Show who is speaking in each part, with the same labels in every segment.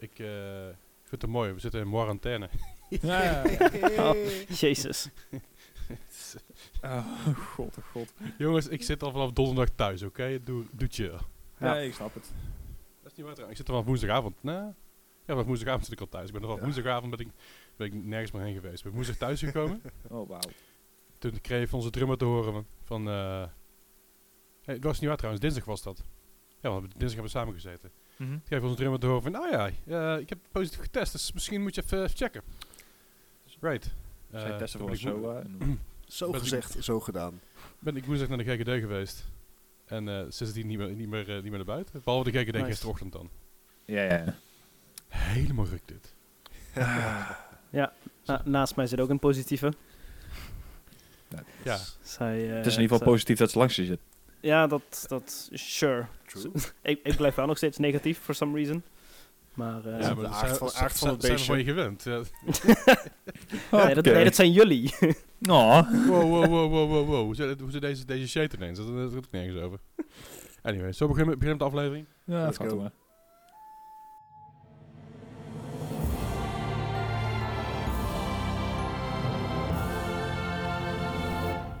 Speaker 1: Ik, eh, ik vind het mooi. We zitten in quarantaine.
Speaker 2: Ja.
Speaker 3: Oh, jezus.
Speaker 2: Oh, god, oh god.
Speaker 1: Jongens, ik zit al vanaf donderdag thuis, oké? Doe, doe chill.
Speaker 3: Ja.
Speaker 2: Nee, ik snap het.
Speaker 1: Dat is niet waar trouwens. Ik zit er vanaf woensdagavond. Nee. Ja, vanaf woensdagavond zit ik al thuis. Ik ben er vanaf
Speaker 4: Ja.
Speaker 1: woensdagavond ben ik, ben ik nergens meer heen geweest. Ik ben woensdag thuis gekomen.
Speaker 2: Oh, wauw.
Speaker 1: Toen kreeg ik onze drummer te horen van... van eh hey, dat was niet waar trouwens. Dinsdag was dat. Ja, want dinsdag hebben we samen gezeten.
Speaker 2: Mhm.
Speaker 1: Ik kreeg onze drummer te horen van... Nou ja, eh, ik heb positief getest. Dus misschien moet je even, even checken. Right.
Speaker 2: Zij
Speaker 1: Eh,
Speaker 2: testen voor zo. eh,
Speaker 4: Zo gezegd, zo gedaan.
Speaker 1: ben ik woensdag naar de GGD geweest. En eh sindsdien niet meer, niet, meer, niet meer naar buiten. Behalve de GGD
Speaker 3: Nice.
Speaker 1: gisterochtend dan.
Speaker 2: ja, ja, ja.
Speaker 1: Helemaal ruk dit.
Speaker 3: Na- naast mij zit ook een positieve.
Speaker 1: Ja.
Speaker 3: Zij, eh,
Speaker 2: Het is in ieder geval positief dat ze langs je zit.
Speaker 3: Ja, dat, dat sure.
Speaker 4: True.
Speaker 3: ik, ik blijf wel nog steeds negatief, for some reason. Maar, eh,
Speaker 4: Ja,
Speaker 1: Ja,
Speaker 4: de
Speaker 1: maar
Speaker 4: aard
Speaker 1: zijn-
Speaker 4: van-
Speaker 1: zijn-
Speaker 4: aard van het
Speaker 1: zijn we van je
Speaker 4: beestje.
Speaker 1: gewend. Ja.
Speaker 3: nee, dat, nee, dat zijn jullie.
Speaker 2: Oh.
Speaker 1: Wow, wow, wow, wow, wow, wow. Hoe zit, hoe zit deze, deze shit ineens? Dat dat gaat ook nergens over. Anyway, zo beginnen we beginnen met de aflevering.
Speaker 2: Ja, dat gaat maar.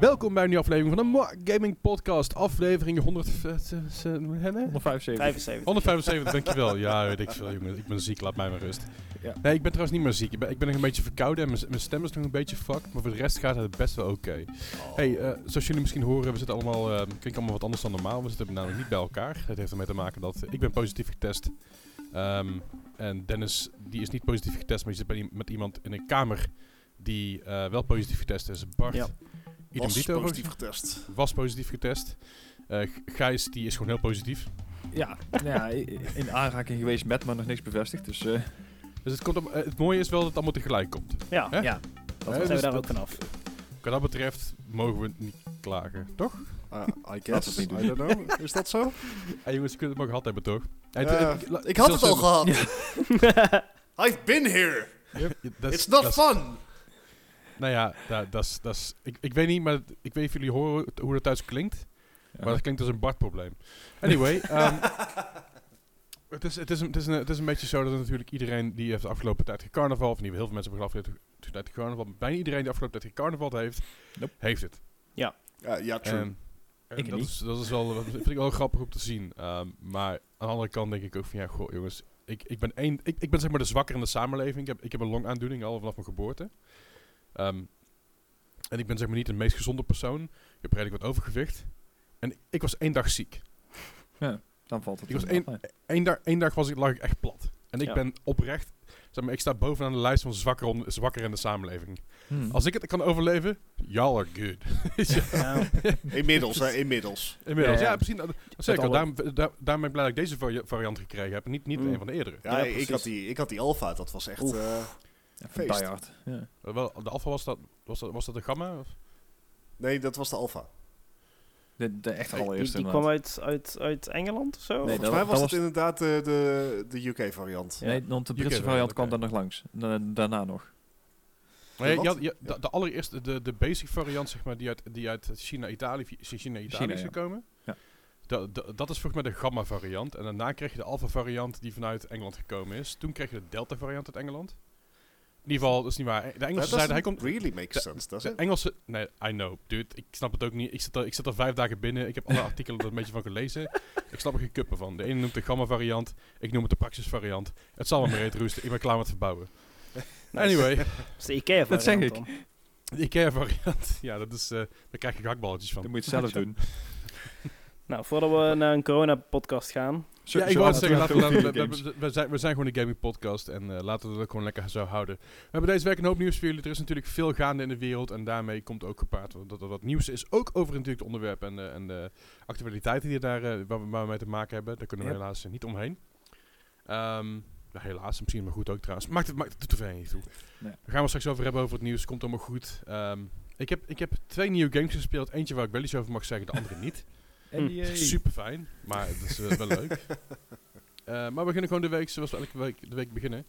Speaker 1: Welkom bij een nieuwe aflevering van de Mo Gaming Podcast. Aflevering 100, eh, eh, eh, hè, hè?
Speaker 2: 175.
Speaker 3: 75.
Speaker 1: 175, dankjewel. Ja, weet ik veel, jongen. Ik ben ziek, laat mij maar rust.
Speaker 2: Ja.
Speaker 1: Nee, ik ben trouwens niet meer ziek. Ik ben, ik ben nog een beetje verkouden en mijn- stem is nog een beetje fucked. Maar voor de rest gaat het best wel oké. Hey, eh, zoals jullie misschien horen, we zitten allemaal, eh klinkt allemaal wat anders dan normaal. We zitten namelijk niet bij elkaar. Het heeft ermee te maken dat ik ben positief getest. Ehm, en Dennis, die is niet positief getest, maar die zit bij, met iemand in een kamer die eh, wel positief getest is. Bart,
Speaker 3: Ja.
Speaker 1: Idem
Speaker 4: Was
Speaker 1: dito,
Speaker 4: positief getest.
Speaker 1: was positief getest. Eh, Gijs, die is gewoon heel positief.
Speaker 2: Ja, nou ja, in aanraking geweest met, maar nog niks bevestigd. Dus eh,
Speaker 1: Dus het, komt op, eh, het mooie is wel dat het allemaal tegelijk komt.
Speaker 3: Ja,
Speaker 1: Hè?
Speaker 2: ja,
Speaker 3: dan zijn
Speaker 1: dus
Speaker 3: we daar
Speaker 1: dat-
Speaker 3: ook vanaf.
Speaker 1: Wat dat betreft mogen we niet klagen, toch?
Speaker 4: Ah, I guess.
Speaker 2: we het niet
Speaker 4: I don't know. Is dat zo?
Speaker 1: Hey jongens, je kunt het maar gehad hebben, toch? Hey,
Speaker 4: ik had het al gehad. I've been here.
Speaker 1: Yep, dat
Speaker 4: It's not
Speaker 1: dat
Speaker 4: fun.
Speaker 1: Nou ja, da- dat is... dat is- Ik ik weet niet, maar ik weet niet of jullie horen hoe dat thuis klinkt.
Speaker 2: ja.
Speaker 1: Maar dat klinkt als een Bart-probleem. Anyway, ehm, het, is, het, is een, het, is een, het is een beetje zo dat natuurlijk iedereen die heeft de afgelopen tijd gecarnaval, of niet heel veel mensen hebben de afgelopen tijd gecarnaval, maar bijna iedereen die de afgelopen tijd gecarnaval heeft,
Speaker 2: Nope.
Speaker 1: heeft het.
Speaker 4: Ja, ja true.
Speaker 1: En, en
Speaker 2: Ik
Speaker 1: dat,
Speaker 2: niet.
Speaker 1: is, dat is wel, dat vind ik wel grappig om te zien. Ehm, maar aan de andere kant denk ik ook van, ja, goh, jongens, ik, ik ben één, ik, ik ben zeg maar de zwakker in de samenleving. Ik heb, ik heb een longaandoening al vanaf mijn geboorte. Ehm, en ik ben zeg maar niet de meest gezonde persoon. Ik heb redelijk wat overgewicht. En ik was één dag ziek.
Speaker 2: dan valt het.
Speaker 1: Ik was dag, één dag was ik, lag ik echt plat. En ik
Speaker 3: Ja.
Speaker 1: ben oprecht, zeg maar, ik sta bovenaan de lijst van zwakker, on- zwakker in de samenleving.
Speaker 2: Hmm.
Speaker 1: Als ik het kan overleven, y'all are good.
Speaker 3: Ja,
Speaker 4: Inmiddels, hè, inmiddels.
Speaker 1: Inmiddels,
Speaker 2: Ja,
Speaker 1: ja,
Speaker 2: ja.
Speaker 1: precies. Dat zeker. Daarom, daar, daarom ben ik blij dat ik deze vari- variant gekregen heb. Niet, niet
Speaker 3: Mm.
Speaker 1: een van de eerdere.
Speaker 4: Ja,
Speaker 3: Ja,
Speaker 4: ik, had die, ik had die alfa. Dat was echt...
Speaker 3: Oef.
Speaker 4: Eh,
Speaker 2: Ja,
Speaker 4: feest.
Speaker 2: Die hard. Ja.
Speaker 1: Wel, de alpha was dat, was dat, was dat de gamma? Of?
Speaker 4: nee, dat was de alfa.
Speaker 2: De, de echt
Speaker 3: die,
Speaker 2: allereerste.
Speaker 3: die kwam uit, uit, uit Engeland of zo?
Speaker 2: Nee,
Speaker 4: Volgens
Speaker 2: dat-
Speaker 4: mij was
Speaker 2: dat
Speaker 4: het
Speaker 2: was-
Speaker 4: inderdaad de, de, de UK-variant.
Speaker 3: Ja.
Speaker 2: Nee, want de Britse
Speaker 1: UK
Speaker 2: variant kwam dan nog langs. Da- daarna nog.
Speaker 1: Nee, je- de, de allereerste, de, de basic variant, zeg maar, die uit, die uit China, Italië, China, Italië
Speaker 2: China,
Speaker 1: is
Speaker 2: ja.
Speaker 1: gekomen.
Speaker 2: Ja.
Speaker 1: Da- da- dat is volgens mij de gamma variant. En daarna kreeg je de alpha variant die vanuit Engeland gekomen is. Toen kreeg je de delta variant uit Engeland. In ieder geval, dat is niet waar. De
Speaker 4: That
Speaker 1: Engelsen zeiden, hij komt...
Speaker 4: really make
Speaker 1: de-
Speaker 4: sense, does
Speaker 1: De
Speaker 4: it?
Speaker 1: Engelse... Nee, I know, dude. Ik snap het ook niet. Ik zit er, ik zit er vijf dagen binnen. Ik heb alle artikelen er een beetje van gelezen. Ik snap er geen kuppen van. De ene noemt de gamma variant. Ik noem het de praxis variant. Het zal wel maar reet roesten. Ik ben klaar met verbouwen. Anyway,
Speaker 3: Dat is de Ikea
Speaker 2: Dat zeg
Speaker 3: variant
Speaker 2: ik.
Speaker 1: de variant. Ja, dat is... eh daar krijg je gehaktballetjes van.
Speaker 2: Dan moet je het zelf doen.
Speaker 3: Nou, voordat we naar een corona-podcast gaan.
Speaker 2: Zo-
Speaker 1: ja, ik
Speaker 2: zo
Speaker 1: wou zeggen, laten we, laten we-
Speaker 2: games.
Speaker 1: we, we zijn, we zijn gewoon een gaming podcast en eh, laten we dat ook gewoon lekker zo houden. We hebben deze week een hoop nieuws voor jullie. Er is natuurlijk veel gaande in de wereld en daarmee komt ook gepaard dat er wat nieuws is. Ook over natuurlijk het onderwerp en, de en de actualiteiten die daar, eh, waar, we, waar we mee te maken hebben. Daar kunnen we
Speaker 2: Yep.
Speaker 1: helaas eh, niet omheen. Ehm, ja, helaas, misschien maar goed ook trouwens. Maakt het, maakt het doet er niet toe.
Speaker 2: Nee.
Speaker 1: We gaan het straks over hebben over het nieuws. Komt allemaal goed. Ehm, ik, heb, ik heb twee nieuwe games gespeeld. Eentje waar ik wel iets over mag zeggen, de andere niet.
Speaker 2: NDA.
Speaker 1: Super fijn, maar het is eh, wel leuk. Eh, maar we beginnen gewoon de week zoals we elke week de week beginnen.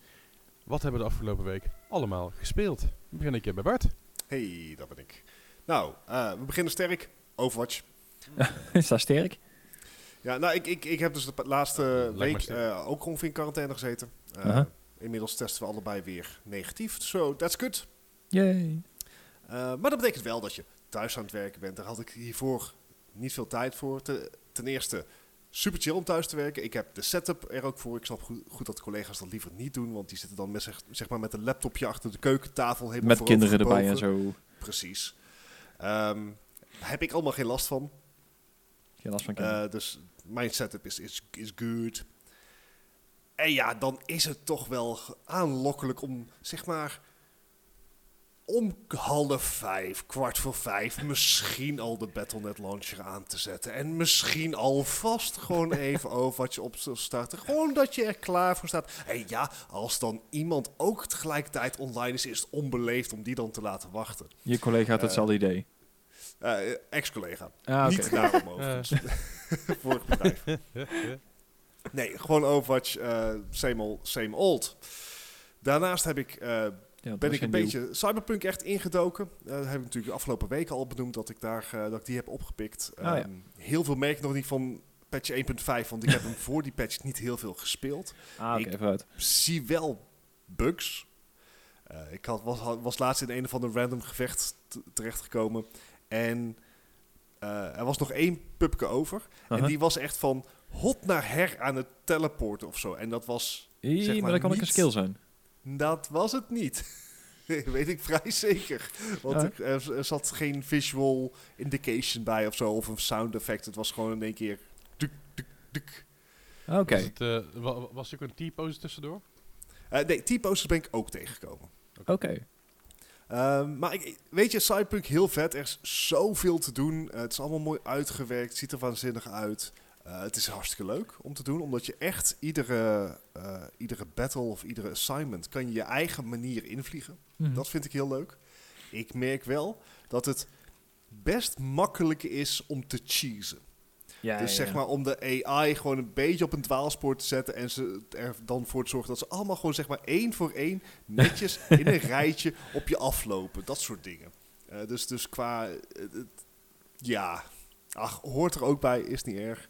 Speaker 1: Wat hebben we de afgelopen week allemaal gespeeld? We beginnen een keer bij Bart.
Speaker 4: Hey, dat ben ik. Nou, eh, we beginnen sterk. Overwatch.
Speaker 2: Is dat sterk?
Speaker 4: Ja, nou, ik, ik, ik heb dus de laatste week eh, ook ongeveer in quarantaine gezeten. Eh. Inmiddels testen we allebei weer negatief. So, that's good.
Speaker 2: Yay.
Speaker 4: Eh, maar dat betekent wel dat je thuis aan het werken bent. Daar had ik hiervoor niet veel tijd voor. Te- ten eerste, super chill om thuis te werken. Ik heb de setup er ook voor. Ik snap goed, goed dat collega's dat liever niet doen. Want die zitten dan met, zeg, zeg maar met een laptopje achter de keukentafel. helemaal
Speaker 2: Met kinderen erbij en zo.
Speaker 4: Precies. Ehm, heb ik allemaal geen last van.
Speaker 2: Geen last van kinderen.
Speaker 4: Eh, dus mijn setup is, is, is good. En ja, dan is het toch wel aanlokkelijk om, zeg maar, om half vijf, kwart voor vijf, misschien al de Battle.net launcher aan te zetten. En misschien alvast gewoon even over wat je op starten. Gewoon dat je er klaar voor staat. En ja, als dan iemand ook tegelijkertijd online is, is het onbeleefd om die dan te laten wachten.
Speaker 2: Je collega had
Speaker 4: eh,
Speaker 2: hetzelfde idee.
Speaker 4: Eh, ex-collega.
Speaker 2: Ah.
Speaker 4: Niet daarom overigens. Vorig bedrijf. Nee, gewoon Overwatch, eh same, old, same old. Daarnaast heb ik, eh,
Speaker 2: Ja, dat
Speaker 4: ben ik een beetje Cyberpunk echt ingedoken. Eh heb ik natuurlijk de afgelopen weken al benoemd dat ik, daar, eh, dat ik die heb opgepikt.
Speaker 2: Ah, ja.
Speaker 4: Ehm, Heel veel merk ik nog niet van patch 1.5, want ik heb hem voor die patch niet heel veel gespeeld.
Speaker 2: Ah,
Speaker 4: ik-
Speaker 2: vooruit.
Speaker 4: Zie wel bugs. Eh, ik had, was, was laatst in een of ander random gevecht terechtgekomen. En er was nog één pupke over. En die was echt van hot naar her aan het teleporten of zo. En dat was,
Speaker 2: Ih,
Speaker 4: zeg
Speaker 2: maar,
Speaker 4: maar
Speaker 2: dat kan ook een skill zijn.
Speaker 4: Dat was het niet. Weet ik vrij zeker. Want
Speaker 2: Ja.
Speaker 4: ik- er, er zat geen visual indication bij of zo. Of een sound effect. Het was gewoon in één keer... Duk, duk, duk.
Speaker 2: Oké.
Speaker 1: Was, eh, wa- was er ook een T-pose tussendoor?
Speaker 4: Eh, nee, T-posters ben ik ook tegengekomen.
Speaker 2: Oké.
Speaker 4: Ehm, maar ik, weet je, Cyberpunk heel vet. Er is zoveel te doen. Eh, het is allemaal mooi uitgewerkt. Het ziet er waanzinnig uit. Eh, het is hartstikke leuk om te doen. Omdat je echt iedere, eh, iedere battle of iedere assignment... kan je je eigen manier invliegen.
Speaker 2: Mhm.
Speaker 4: Dat vind ik heel leuk. Ik merk wel dat het best makkelijk is om te cheesen.
Speaker 3: Ja,
Speaker 4: dus
Speaker 3: ja,
Speaker 4: zeg
Speaker 3: ja.
Speaker 4: maar om de AI gewoon een beetje op een dwaalspoor te zetten en ze er dan voor te zorgen dat ze allemaal gewoon zeg maar één voor één netjes in een rijtje op je aflopen. Dat soort dingen. Eh, dus, dus qua, ja, ach, hoort er ook bij, is niet erg.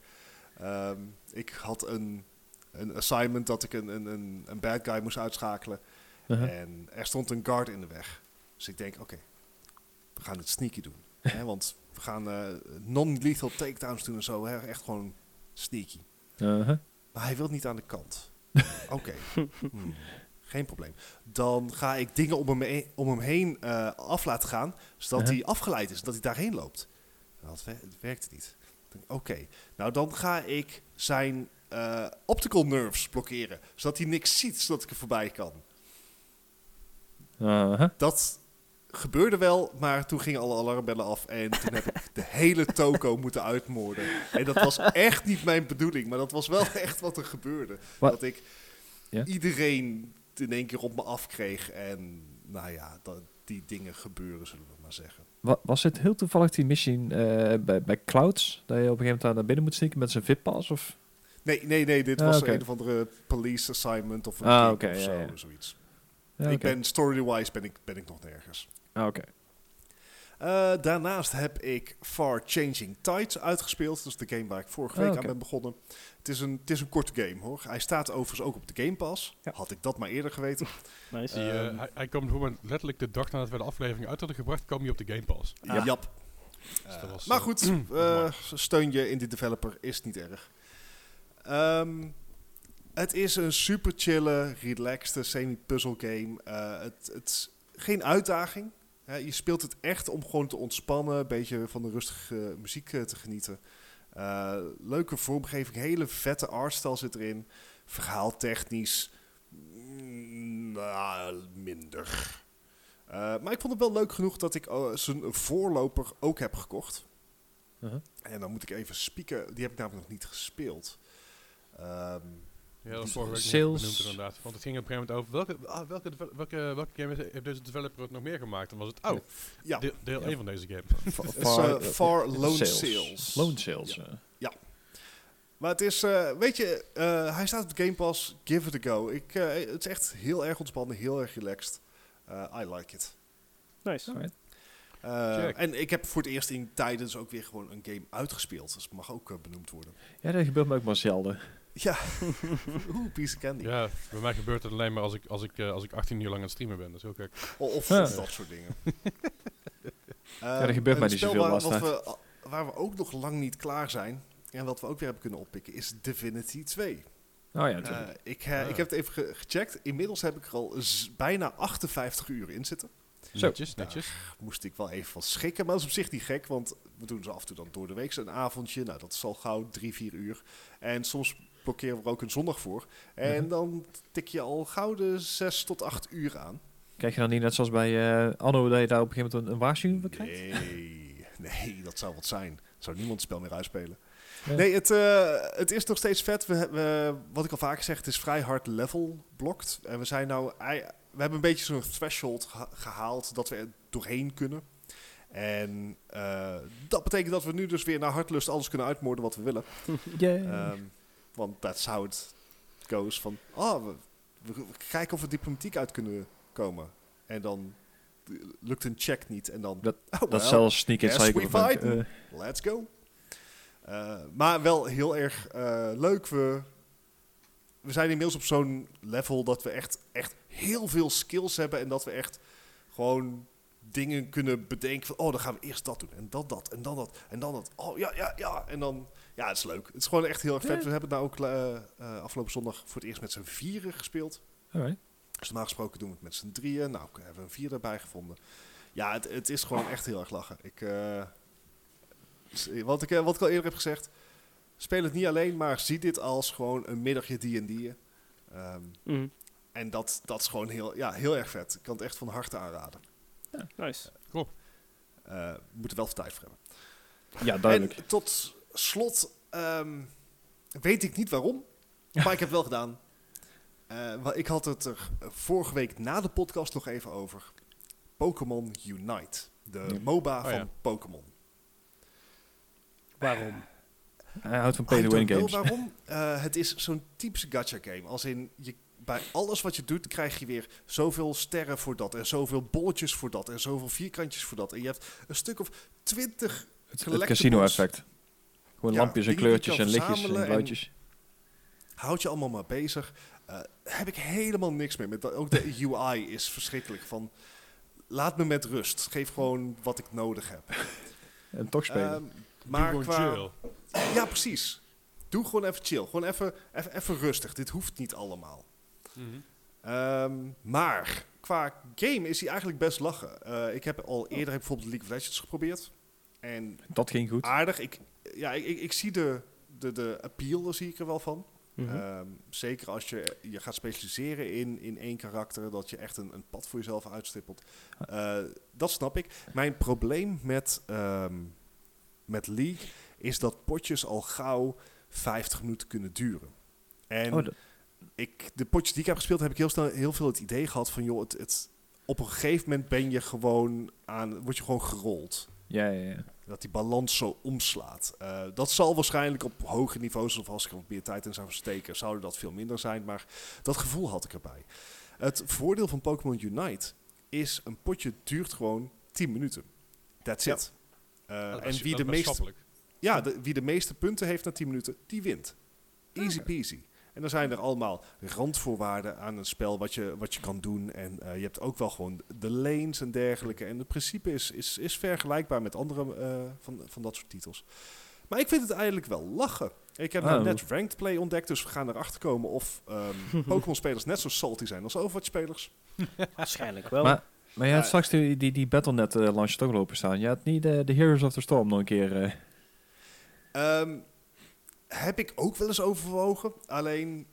Speaker 4: Ehm, ik had een, een assignment dat ik een, een, een, een bad guy moest uitschakelen.
Speaker 2: Uh-huh.
Speaker 4: En er stond een guard in de weg. Dus ik denk, oké, we gaan het sneaky doen. hè, want we gaan eh, non-lethal takedowns doen en zo. Hè, echt gewoon sneaky.
Speaker 2: Uh-huh.
Speaker 4: Maar hij wil niet aan de kant. Oké, hmm, geen probleem. Dan ga ik dingen om hem, he- om hem heen eh, af laten gaan, zodat
Speaker 2: Uh-huh.
Speaker 4: hij afgeleid is, dat hij daarheen loopt. Dat, wer- het werkte niet. Oké, nou dan ga ik zijn eh, optical nerves blokkeren, zodat hij niks ziet, zodat ik er voorbij kan. Dat gebeurde wel, maar toen gingen alle alarmbellen af en toen heb ik de hele toko moeten uitmoorden. En dat was echt niet mijn bedoeling, maar dat was wel echt wat er gebeurde. Dat ik iedereen in één keer op me afkreeg en nou ja, dat, die dingen gebeuren, zullen we maar zeggen.
Speaker 2: Wa- was het heel toevallig die missie eh, bij, bij Clouds? Dat je op een gegeven moment daar naar binnen moet sneaken met zijn VIP-pass? Of?
Speaker 4: Nee, nee, nee, dit
Speaker 2: Ah,
Speaker 4: was een of andere police assignment of een
Speaker 2: Ah,
Speaker 4: game
Speaker 2: oké,
Speaker 4: of zo,
Speaker 2: ja.
Speaker 4: zoiets.
Speaker 2: Ja,
Speaker 4: Ik ben story-wise ben ik, ben ik nog nergens.
Speaker 2: Ah, oké.
Speaker 4: Eh, daarnaast heb ik Far Changing Tides uitgespeeld. Dat is de game waar ik vorige week
Speaker 2: Ah,
Speaker 4: aan ben begonnen. Het is, een, het is een korte game hoor. Hij staat overigens ook op de Game Pass.
Speaker 3: Ja.
Speaker 4: Had ik dat maar eerder geweten.
Speaker 3: Nice.
Speaker 1: Die, eh,
Speaker 4: Ehm.
Speaker 1: hij, hij kwam gewoon letterlijk de dag nadat we de aflevering uit hadden gebracht, kwam hij op de Game Pass.
Speaker 3: Ah.
Speaker 4: Jap.
Speaker 1: Dus
Speaker 4: Eh,
Speaker 1: was,
Speaker 4: maar
Speaker 1: eh,
Speaker 4: goed, eh, steun je in die developer is niet erg. Ehm, het is een super chille, relaxed semi-puzzle game. Eh, het, het is geen uitdaging. Hè, je speelt het echt om gewoon te ontspannen, een beetje van de rustige muziek te genieten. Eh, leuke vormgeving, hele vette artstyle zit erin. Verhaaltechnisch, mm, nou, minder. Eh, maar ik vond het wel leuk genoeg dat ik eh, zijn voorloper ook heb gekocht.
Speaker 2: Uh-huh.
Speaker 4: En dan moet ik even spieken. Die heb ik namelijk nog niet gespeeld. Ehm,
Speaker 1: Ja, dat vorige week
Speaker 2: Sales.
Speaker 1: benoemd inderdaad. Want het ging op een gegeven moment over welke, ah, welke, welke, welke game heeft- deze developer het nog meer gemaakt? Dan was het, oh,
Speaker 4: ja,
Speaker 1: deel, deel
Speaker 2: Ja.
Speaker 1: 1 van deze game.
Speaker 4: Fa-
Speaker 2: Far-
Speaker 4: Far,
Speaker 2: eh,
Speaker 4: Far Lone
Speaker 2: Sales.
Speaker 4: Sales.
Speaker 2: Lone Sales.
Speaker 4: Ja.
Speaker 2: eh.
Speaker 4: Maar het is, eh, weet je, eh, hij staat op de Game Pass. Give it a go. Ik, eh, het is echt heel erg ontspannen, heel erg relaxed. Eh, I like it.
Speaker 3: nice.
Speaker 4: Eh, en ik heb voor het eerst in tijden dus ook weer gewoon een game uitgespeeld. Dus het mag ook benoemd worden.
Speaker 2: Ja, dat gebeurt me ook maar zelden.
Speaker 4: Ja, oeh, piece of candy.
Speaker 1: Ja, bij mij gebeurt het alleen maar als ik, als ik, eh, als ik 18 uur lang aan het streamen ben. Dat is heel gek.
Speaker 4: Of, of
Speaker 2: Ja.
Speaker 4: dat soort dingen.
Speaker 2: dat gebeurt mij niet zoveel,
Speaker 4: waar, wat we, waar we ook nog lang niet klaar zijn... en wat we ook weer hebben kunnen oppikken... is Divinity 2.
Speaker 2: Oh ja,
Speaker 4: Eh,
Speaker 2: natuurlijk.
Speaker 4: ik,
Speaker 1: Ah.
Speaker 4: ik heb het even ge- gecheckt. Inmiddels heb ik er al bijna 58 uur in zitten.
Speaker 2: Zo.
Speaker 1: Netjes, netjes.
Speaker 4: Moest ik wel even van schrikken, maar dat is op zich niet gek. Want we doen ze af en toe dan door de week een avondje. Nou, dat is al gauw 3, 4 uur. En soms blokkeren we er ook een zondag voor. En
Speaker 2: Mhm.
Speaker 4: dan tik je al de 6 tot 8 uur aan.
Speaker 2: Krijg je dan niet net zoals bij eh, Anno dat je daar op een gegeven moment een, een waarschuwing voor krijgt?
Speaker 4: Nee, nee, dat zou wat zijn. Zou niemand het spel meer uitspelen.
Speaker 2: Ja.
Speaker 4: Nee, het, eh, het is nog steeds vet. We, we, wat ik al vaker zeg, het is vrij hard level blokt. En we zijn nou... We hebben een beetje zo'n threshold geha- gehaald dat we er doorheen kunnen. En eh, dat betekent dat we nu dus weer naar hartlust alles kunnen uitmoorden wat we willen. Want that's how it goes. Van, ah, we, we kijken of we diplomatiek uit kunnen komen. En dan lukt een check niet. En dan,
Speaker 2: Dat-
Speaker 4: oh, well,
Speaker 2: zelfs sneak
Speaker 4: yes,
Speaker 2: cycle.
Speaker 4: we
Speaker 2: van,
Speaker 4: fighten.
Speaker 2: eh,
Speaker 4: Let's go. Eh, maar wel heel erg eh, leuk. We, we zijn inmiddels op zo'n level dat we echt, echt heel veel skills hebben. En dat we echt gewoon dingen kunnen bedenken van... Oh, dan gaan we eerst dat doen. En dan dat. En dan dat. En dan dat. Oh, ja, ja, ja. En dan... Ja, het is leuk. Het is gewoon echt heel erg vet.
Speaker 2: Ja.
Speaker 4: We hebben het nou ook eh, eh, afgelopen zondag voor het eerst met z'n vieren gespeeld.
Speaker 2: alright.
Speaker 4: Dus normaal gesproken doen we het met z'n drieën. Nou, we hebben een vier erbij gevonden. Ja, het, het is gewoon echt heel erg lachen. Ik, s- wat, ik, wat ik al eerder heb gezegd. Speel het niet alleen, maar zie dit als gewoon een middagje D&D'en. Ehm
Speaker 3: Mhm.
Speaker 4: en dat, dat is gewoon heel, ja, heel erg vet. Ik kan het echt van harte aanraden.
Speaker 3: Nice.
Speaker 4: Eh, we moeten wel veel tijd voor hebben.
Speaker 2: Ja, duidelijk.
Speaker 4: En tot slot ehm, weet ik niet waarom, maar ik heb wel gedaan. Eh, wa- ik had het er vorige week na de podcast nog even over. Pokémon Unite. De
Speaker 2: Ja.
Speaker 4: MOBA
Speaker 1: Oh,
Speaker 4: van
Speaker 1: ja.
Speaker 4: Pokémon.
Speaker 3: Waarom?
Speaker 2: Hij houdt van pay-to-win games.
Speaker 4: waarom. Eh, het is zo'n typische gacha game. Als in, je, bij alles wat je doet, krijg je weer zoveel sterren voor dat. En zoveel bolletjes voor dat. En zoveel vierkantjes voor dat. En je hebt een stuk of twintig
Speaker 2: Het, casino-effect. Gewoon
Speaker 4: Ja,
Speaker 2: lampjes en kleurtjes en lichtjes en geluidjes.
Speaker 4: Houd je allemaal maar bezig. Eh, heb ik helemaal niks mee. Met dat- ook de UI is verschrikkelijk. Van, laat me met rust. Geef gewoon wat ik nodig heb.
Speaker 2: En toch spelen.
Speaker 4: Ehm, maar
Speaker 1: Doe
Speaker 4: qua...
Speaker 1: gewoon chill.
Speaker 4: Ja, precies. Doe gewoon even chill. Gewoon even, even, even rustig. Dit hoeft niet allemaal.
Speaker 1: Mhm.
Speaker 4: Ehm, maar qua game is hij eigenlijk best lachen. Eh, ik heb al eerder heb bijvoorbeeld League of Legends geprobeerd. En
Speaker 2: dat ging goed.
Speaker 4: aardig. Ik, ja, ik, ik, ik zie de, de, de appeal, daar zie ik er wel van.
Speaker 3: Mhm.
Speaker 4: Ehm, zeker als je je gaat specialiseren in, in één karakter, dat je echt een, een pad voor jezelf uitstippelt. Eh, dat snap ik. Mijn probleem met, ehm, met League is dat potjes al gauw 50 minuten kunnen duren. En
Speaker 2: Oh,
Speaker 4: ik, de potjes die ik heb gespeeld, heb ik heel snel heel veel het idee gehad van, joh, het, het, op een gegeven moment ben je gewoon aan, word je gewoon gerold.
Speaker 2: ja, ja, ja.
Speaker 4: Dat die balans zo omslaat. Eh, dat zal waarschijnlijk op hoge niveaus, of als ik er wat meer tijd in zou steken, zou dat veel minder zijn. Maar dat gevoel had ik erbij. Het voordeel van Pokémon Unite is een potje duurt gewoon 10 minuten. That's
Speaker 3: Ja.
Speaker 4: it. Eh,
Speaker 1: Dat
Speaker 4: en wie
Speaker 1: dat
Speaker 4: de, meeste, ja, de, wie de meeste punten heeft na 10 minuten, die wint. Easy peasy. En dan zijn er allemaal randvoorwaarden aan een spel wat je, wat je kan doen. En eh, je hebt ook wel gewoon de lanes en dergelijke. En het principe is, is, is vergelijkbaar met andere eh, van, van dat soort titels. Maar ik vind het eigenlijk wel lachen. Ik heb nou
Speaker 2: Oh.
Speaker 4: net Ranked Play ontdekt, dus we gaan erachter komen of ehm, Pokémon-spelers net zo salty zijn als Overwatch-spelers.
Speaker 3: Waarschijnlijk wel.
Speaker 2: Maar, maar je had straks die, die, die Battle.net launch toch lopen staan. Je had niet de, de Heroes of the Storm nog een keer... eh,
Speaker 4: Ehm, heb ik ook wel eens overwogen. Alleen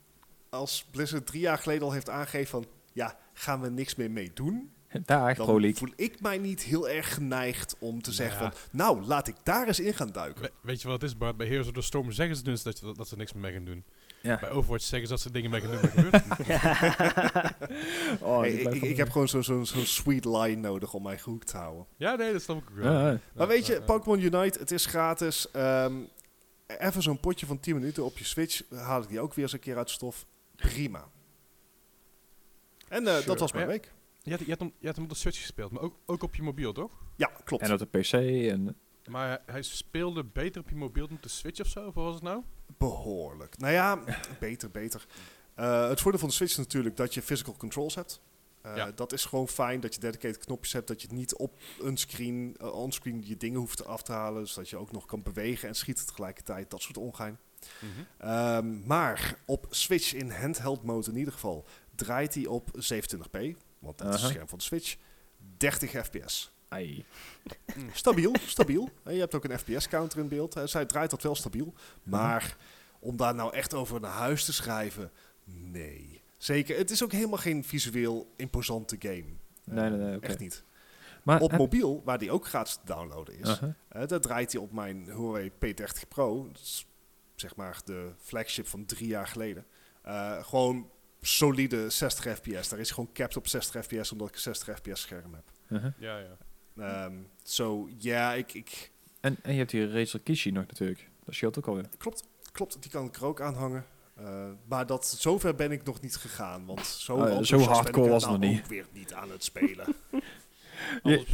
Speaker 4: als Blizzard drie jaar geleden al heeft aangegeven van... Ja, gaan we niks meer mee doen?
Speaker 2: daar,
Speaker 4: Dan voel ik mij niet heel erg geneigd om te zeggen
Speaker 1: Ja.
Speaker 4: van... Nou, laat ik daar eens in gaan duiken.
Speaker 1: We- weet je wat het is, Bart? Bij Heroes of the Storm zeggen ze dus dat, je- dat ze niks meer mee gaan doen.
Speaker 2: Ja.
Speaker 1: Bij Overwatch zeggen ze dat ze dingen mee gaan doen, maar gebeurt.
Speaker 2: Oh,
Speaker 4: Hey,
Speaker 2: die
Speaker 4: ik, heb gewoon zo'n zo'n zo'n sweet line nodig om mij gehoekt te houden.
Speaker 1: Ja, nee, dat snap ik ook wel.
Speaker 2: Ja, ja.
Speaker 1: Ja,
Speaker 4: Maar weet je. Pokémon Unite, het is gratis. Ehm, even zo'n potje van 10 minuten op je Switch. Haal ik die ook weer eens een keer uit stof. Prima. En eh,
Speaker 2: Sure.
Speaker 4: dat was mijn
Speaker 1: Ja.
Speaker 4: week.
Speaker 1: Je hebt, je, hebt hem, je hebt hem op de Switch gespeeld, maar ook, ook op je mobiel, toch?
Speaker 4: Ja, klopt.
Speaker 2: En op de PC. En,
Speaker 1: Maar hij, speelde beter op je mobiel dan op de Switch of zo? Of wat was het nou?
Speaker 4: Behoorlijk. Nou ja, beter, beter. Eh, het voordeel van de Switch is natuurlijk dat je physical controls hebt. Eh,
Speaker 1: Ja.
Speaker 4: Dat is gewoon fijn, dat je dedicated knopjes hebt, dat je niet op een screen, eh, onscreen je dingen hoeft af te halen. Dus dat je ook nog kan bewegen en schieten tegelijkertijd, dat soort ongein. Ehm, maar op Switch in handheld mode in ieder geval draait hij op 27p, want dat is het scherm van de Switch, 30 fps.
Speaker 2: ai.
Speaker 4: Stabiel, stabiel. En je hebt ook een FPS-counter in beeld. Zij draait dat wel stabiel. Maar om daar nou echt over naar huis te schrijven, nee. Zeker, het is ook helemaal geen visueel imposante game.
Speaker 2: Nee, nee,
Speaker 4: Eh,
Speaker 2: nee, oké.
Speaker 4: Echt niet.
Speaker 2: Maar,
Speaker 4: Op mobiel, waar die ook gratis te downloaden is,
Speaker 2: Aha.
Speaker 4: eh, daar draait hij op mijn Huawei P30 Pro. Dat is zeg maar de flagship van drie jaar geleden. Eh, gewoon solide 60 fps. Daar is gewoon capped op 60 fps, omdat ik een 60 fps scherm heb.
Speaker 2: Aha.
Speaker 1: Ja, ja.
Speaker 4: Ehm, Zo, ja, ik, ik,
Speaker 2: En, en je hebt die Razer Kishi nog natuurlijk. Dat scheelt ook alweer.
Speaker 4: Klopt, klopt, die kan ik er ook aanhangen. Eh, maar dat, zover ben ik nog niet gegaan. Want zo,
Speaker 2: Oh zo hardcore
Speaker 4: ik
Speaker 2: was het
Speaker 4: nou
Speaker 2: nog niet.
Speaker 4: ook weer niet aan het spelen.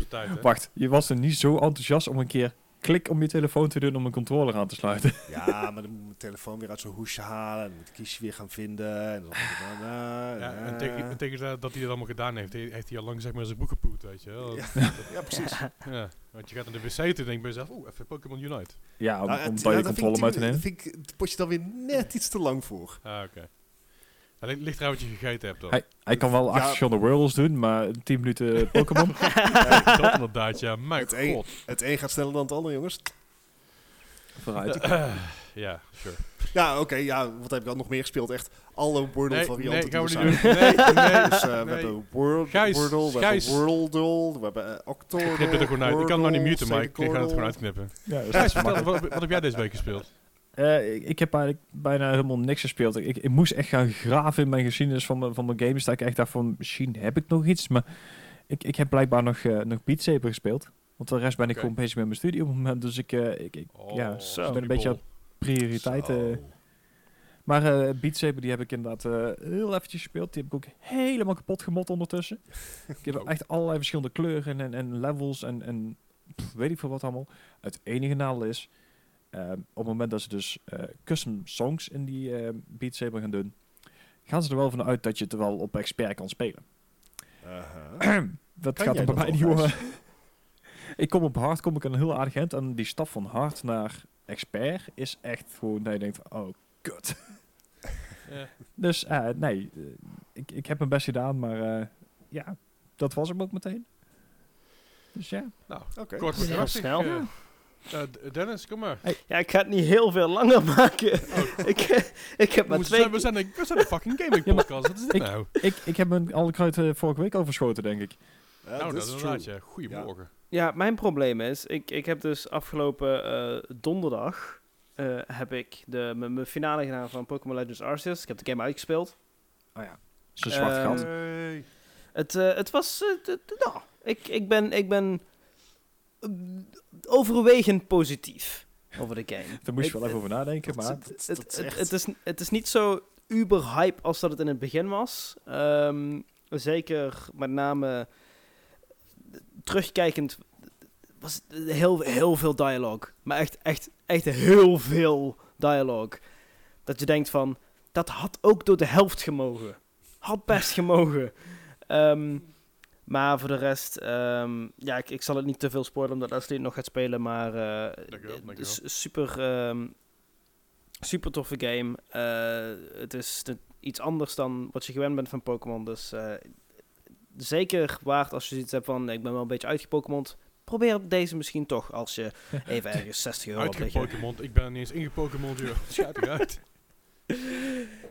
Speaker 1: Tijd, hè?
Speaker 2: Wacht, je was er niet zo enthousiast om een keer klik om je telefoon te doen om een controller aan te sluiten.
Speaker 4: ja, maar dan moet mijn telefoon weer uit zo'n hoesje halen. En dan moet ik kiesje weer gaan vinden. En dan,
Speaker 1: Ja,
Speaker 4: ja,
Speaker 1: en tegen, en tegen dat dat hij dat allemaal gedaan heeft, he- heeft hij al lang zeg maar zijn boek gepoet, weet je wel.
Speaker 4: Ja. ja, precies.
Speaker 1: Ja, want je gaat naar de wc en denk je bij jezelf, oeh, even Pokémon Unite.
Speaker 2: Ja, om,
Speaker 4: Nou,
Speaker 2: om
Speaker 4: het-
Speaker 2: daar
Speaker 4: ja,
Speaker 2: je
Speaker 4: dat
Speaker 2: controle
Speaker 4: ik
Speaker 2: te nemen.
Speaker 4: vind ik het potje dan weer net iets te lang voor.
Speaker 1: Ah, oké. Li- ligt eraan wat je gegeten hebt dan.
Speaker 2: Hij, hij kan wel acht verschillende worlds doen, maar 10 minuten Pokémon.
Speaker 1: Ja, dat inderdaad, ja. Mijn
Speaker 4: Het een-
Speaker 1: god.
Speaker 4: Het een gaat sneller dan het ander, jongens.
Speaker 2: Vooruit.
Speaker 1: ja, sure.
Speaker 4: Ja, oké. ja, wat heb ik dan nog meer gespeeld? Echt alle Wordle
Speaker 1: Nee,
Speaker 4: varianten
Speaker 1: nee, gaan we
Speaker 4: die
Speaker 1: niet
Speaker 4: zijn.
Speaker 1: doen. Nee, nee,
Speaker 4: Dus eh, we hebben Word,
Speaker 1: Gijs,
Speaker 4: Wordle, we
Speaker 1: Gijs.
Speaker 4: hebben Worldle, we hebben uh, Octordle,
Speaker 1: Knip het er gewoon uit. Ik kan het nou niet
Speaker 4: Wordle,
Speaker 1: muten, maar ik ik ga het gewoon uitknippen.
Speaker 2: Ja,
Speaker 1: Gijs, vertel, wat, wat heb jij deze week gespeeld?
Speaker 2: Eh, ik, ik heb eigenlijk bijna helemaal niks gespeeld. Ik, ik moest echt gaan graven in mijn geschiedenis van mijn, van mijn games. Dat ik echt dacht van, misschien heb ik nog iets. Maar ik, ik heb blijkbaar nog, eh nog Beat Saber gespeeld. Want de rest ben ik gewoon bezig met mijn studie op het moment. Dus ik, eh, ik, ik ja,
Speaker 1: Oh,
Speaker 2: ik ben een beetje aan prioriteiten. Maar eh Beat Saber die heb ik inderdaad eh, heel eventjes gespeeld. Die heb ik ook helemaal kapot gemot ondertussen. ik heb
Speaker 4: Oh.
Speaker 2: echt allerlei verschillende kleuren en, en levels en, en pff, weet ik veel wat allemaal. Het enige nadeel is, eh, op het moment dat ze dus eh, custom songs in die eh Beat Saber gaan doen, gaan ze er wel van uit dat je het wel op expert kan spelen.
Speaker 4: Aha.
Speaker 2: dat
Speaker 4: Kan
Speaker 2: gaat er bij mij niet horen. ik kom op hard, kom ik een heel aardig eind. En die stap van hard naar expert is echt gewoon dat je denkt, van, oh, kut.
Speaker 1: Ja.
Speaker 2: Dus eh, nee, ik, ik heb mijn best gedaan, maar eh, ja, dat was hem ook meteen. Dus ja.
Speaker 1: Nou,
Speaker 4: Oké.
Speaker 1: kort maar krachtig.
Speaker 3: snel.
Speaker 1: Eh, Dennis, kom maar.
Speaker 3: Ja, ik ga het niet heel veel langer maken. ik, ik heb maar
Speaker 1: We
Speaker 3: twee...
Speaker 1: zijn, we, zijn een, we zijn een fucking gaming
Speaker 2: Ja,
Speaker 1: podcast. Wat is dit
Speaker 2: ik-
Speaker 1: nou?
Speaker 2: Ik, ik heb mijn alle kruid eh, vorige week overschoten, denk ik.
Speaker 4: Ja,
Speaker 1: nou, dat
Speaker 4: is
Speaker 1: inderdaad, ja. Goedemorgen.
Speaker 3: Ja, mijn probleem is, ik, ik heb dus afgelopen eh, donderdag eh, heb ik de, mijn finale gedaan van Pokémon Legends Arceus. Ik heb de game uitgespeeld.
Speaker 2: Oh ja. Zo'n zwart gat.
Speaker 1: Hey.
Speaker 3: Het, eh, het was, eh, nou, ik, ik ben, ik ben overwegend positief over de game.
Speaker 2: Daar moest je wel even over nadenken, maar...
Speaker 3: het, het,
Speaker 4: is
Speaker 3: het, is, het is niet zo uber hype als dat het in het begin was. Ehm, zeker met name terugkijkend was heel, heel veel dialoog. Maar echt, echt, echt heel veel dialoog. Dat je denkt van, dat had ook door de helft gemogen. Had best gemogen. Ehm, maar voor de rest, ehm, ja, ik, ik zal het niet te veel spoilen omdat Leslie het nog gaat spelen. Maar eh,
Speaker 1: Dankjewel,
Speaker 3: het
Speaker 1: dankjewel.
Speaker 3: is super, ehm, super toffe game. Eh, het is de- iets anders dan wat je gewend bent van Pokémon. Dus eh, zeker waard als je zoiets hebt van, ik ben wel een beetje uitgepokémond. Probeer deze misschien toch als je even ergens 60 euro hebt liggen.
Speaker 1: Uitgepokémon. Ik ben er niet eens ingepokémon, joh. Schuit eruit.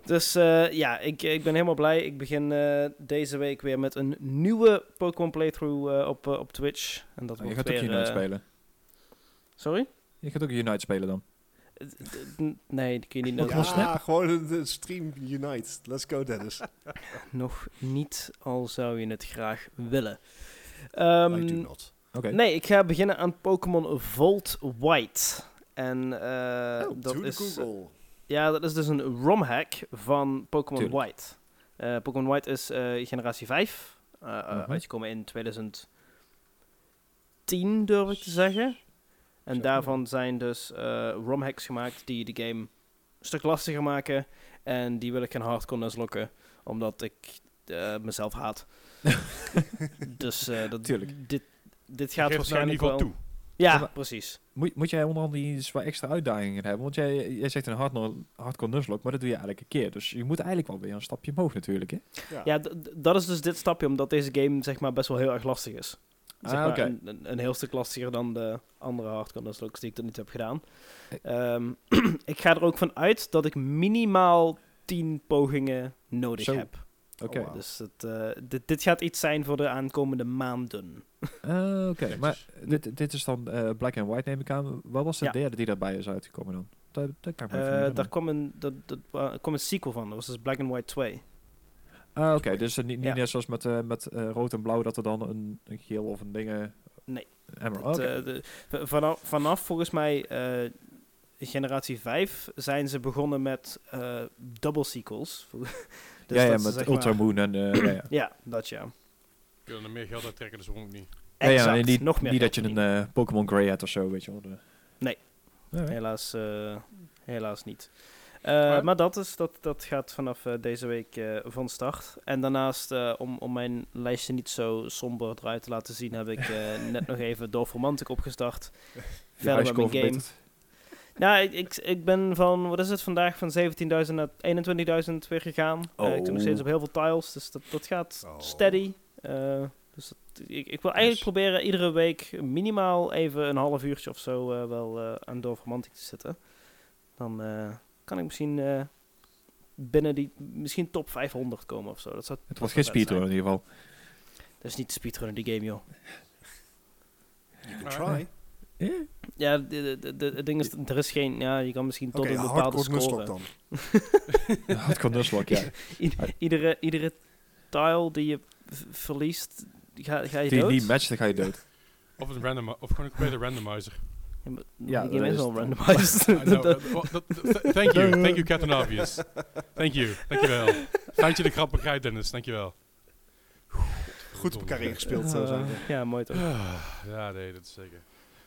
Speaker 3: Dus eh, ja, ik, ik ben helemaal blij. Ik begin eh, deze week weer met een nieuwe Pokémon playthrough eh, op, op Twitch. En dat
Speaker 2: Oh, je gaat ook Unite spelen.
Speaker 3: Sorry?
Speaker 2: Je gaat ook Unite spelen dan.
Speaker 3: Nee, die kun je niet
Speaker 2: wel
Speaker 4: Ja,
Speaker 2: snap.
Speaker 4: gewoon een, stream unite. Let's go, Dennis.
Speaker 3: nog niet, al zou je het graag willen. Ehm,
Speaker 4: I do not.
Speaker 2: Oké.
Speaker 3: nee, ik ga beginnen aan Pokémon Volt White. En eh,
Speaker 4: Oh,
Speaker 3: dat
Speaker 4: to the
Speaker 3: is...
Speaker 4: Google.
Speaker 3: Ja, dat is dus een ROM-hack van Pokémon. White. Eh, Pokémon White is eh, generatie 5. eh, eh,
Speaker 2: Mhm.
Speaker 3: uitgekomen in 2010, durf ik te zeggen. En
Speaker 2: Zo.
Speaker 3: daarvan zijn dus eh ROM-hacks gemaakt die de game een stuk lastiger maken. En die wil ik geen hardcore nuzlokken, omdat ik mezelf haat. dus eh, dat,
Speaker 2: Tuurlijk.
Speaker 3: dit, dit gaat
Speaker 1: nou
Speaker 3: waarschijnlijk wel...
Speaker 1: toe.
Speaker 3: Ja,
Speaker 2: maar-
Speaker 3: precies.
Speaker 2: Moet, moet jij onder andere iets wat extra uitdagingen hebben? Want jij, jij zegt een hardcore, hardcore nuzlocke, maar dat doe je eigenlijk een keer. Dus je moet eigenlijk wel weer een stapje omhoog natuurlijk, hè?
Speaker 3: Ja, dat is dus dit stapje, omdat deze game zeg maar best wel heel erg lastig is. Zeg
Speaker 2: Ah,
Speaker 3: maar
Speaker 2: oké.
Speaker 3: een, een, een heel stuk lastiger dan de andere hardcore nuzlocks die ik tot toe heb gedaan.
Speaker 2: Eh.
Speaker 3: Ehm, ik ga er ook van uit dat ik minimaal 10 pogingen nodig
Speaker 2: Zo.
Speaker 3: heb.
Speaker 2: Oké.
Speaker 4: Oh, wow.
Speaker 3: Dus het, eh, dit, dit gaat iets zijn voor de aankomende maanden.
Speaker 2: Ah, Oké, maar dit, dit is dan eh, Black and White neem ik aan. Wat was de
Speaker 3: Ja.
Speaker 2: derde die daarbij is uitgekomen dan? Dat, dat kan ik me even herinneren.
Speaker 3: daar kwam een, dat, dat, wa- kwam een sequel van. Dat was dus Black and White 2.
Speaker 2: Ah, oké. Dus niet, niet
Speaker 3: Ja.
Speaker 2: net zoals met, met eh, rood en blauw dat er dan een, een geel of een dingen...
Speaker 3: Nee.
Speaker 2: Oké.
Speaker 3: eh, de- v- vanaf, vanaf volgens mij eh, generatie 5 zijn ze begonnen met eh, double sequels. Dus
Speaker 2: ja, ja, met
Speaker 3: zeg
Speaker 2: Ultra
Speaker 3: maar-
Speaker 2: Moon en... eh, ja, ja.
Speaker 3: Ja, dat ja.
Speaker 1: Kunnen er meer geld uit trekken, dus waarom ook niet.
Speaker 2: Ja, ja,
Speaker 3: Exact,
Speaker 2: nee, niet,
Speaker 3: nog meer
Speaker 2: niet dat je een eh, Pokémon Grey hebt of zo, weet je wel. De-
Speaker 3: Nee.
Speaker 2: Ja,
Speaker 3: Helaas, eh, helaas niet. Eh,
Speaker 1: Maar-
Speaker 3: maar dat, is, dat, dat gaat vanaf eh, deze week eh, van start. En daarnaast, eh, om, om mijn lijstje niet zo somber eruit te laten zien, heb ik eh, net nog even Dolph Romantic opgestart. Verder met mijn game.
Speaker 2: verbeterd.
Speaker 3: Nou, ik, ik, ik ben van, wat is het vandaag, van 17.000 naar 21.000 weer gegaan. Eh, ik doe nog steeds op heel veel tiles, dus dat, dat gaat
Speaker 4: Oh.
Speaker 3: steady. Eh, dus dat, ik, ik wil eigenlijk proberen iedere week minimaal even een half uurtje of zo eh, wel eh, aan Romantic te zitten. Dan eh, kan ik misschien eh, binnen die, misschien top 500 komen of zo. Dat, zou,
Speaker 2: Het wordt
Speaker 3: zou
Speaker 2: geen speedrun in ieder geval.
Speaker 3: Dat is niet de speedrun die game, joh.
Speaker 4: You can
Speaker 1: Ah,
Speaker 3: Ja, de, de, de- de- het ding is, er is geen, ja, je kan misschien tot een bepaalde score.
Speaker 4: dan.
Speaker 2: Hardcore ja.
Speaker 3: I- iedere, iedere tile die je verliest, die ga, ga je
Speaker 2: Die
Speaker 3: dood.
Speaker 2: niet matcht, dan ga je dood.
Speaker 1: Of, een random, of gewoon een complete randomizer.
Speaker 3: Ja, maar
Speaker 2: Ja,
Speaker 3: die is al randomized.
Speaker 1: Uh, th- thank you, thank you Captain Obvious. Thank you, dankjewel. Fijn je de grappigheid Dennis, dankjewel.
Speaker 4: Goed op elkaar ingespeeld, zo
Speaker 3: Eh,
Speaker 4: zijn
Speaker 3: ja, mooi toch.
Speaker 1: Ja, nee, dat is zeker.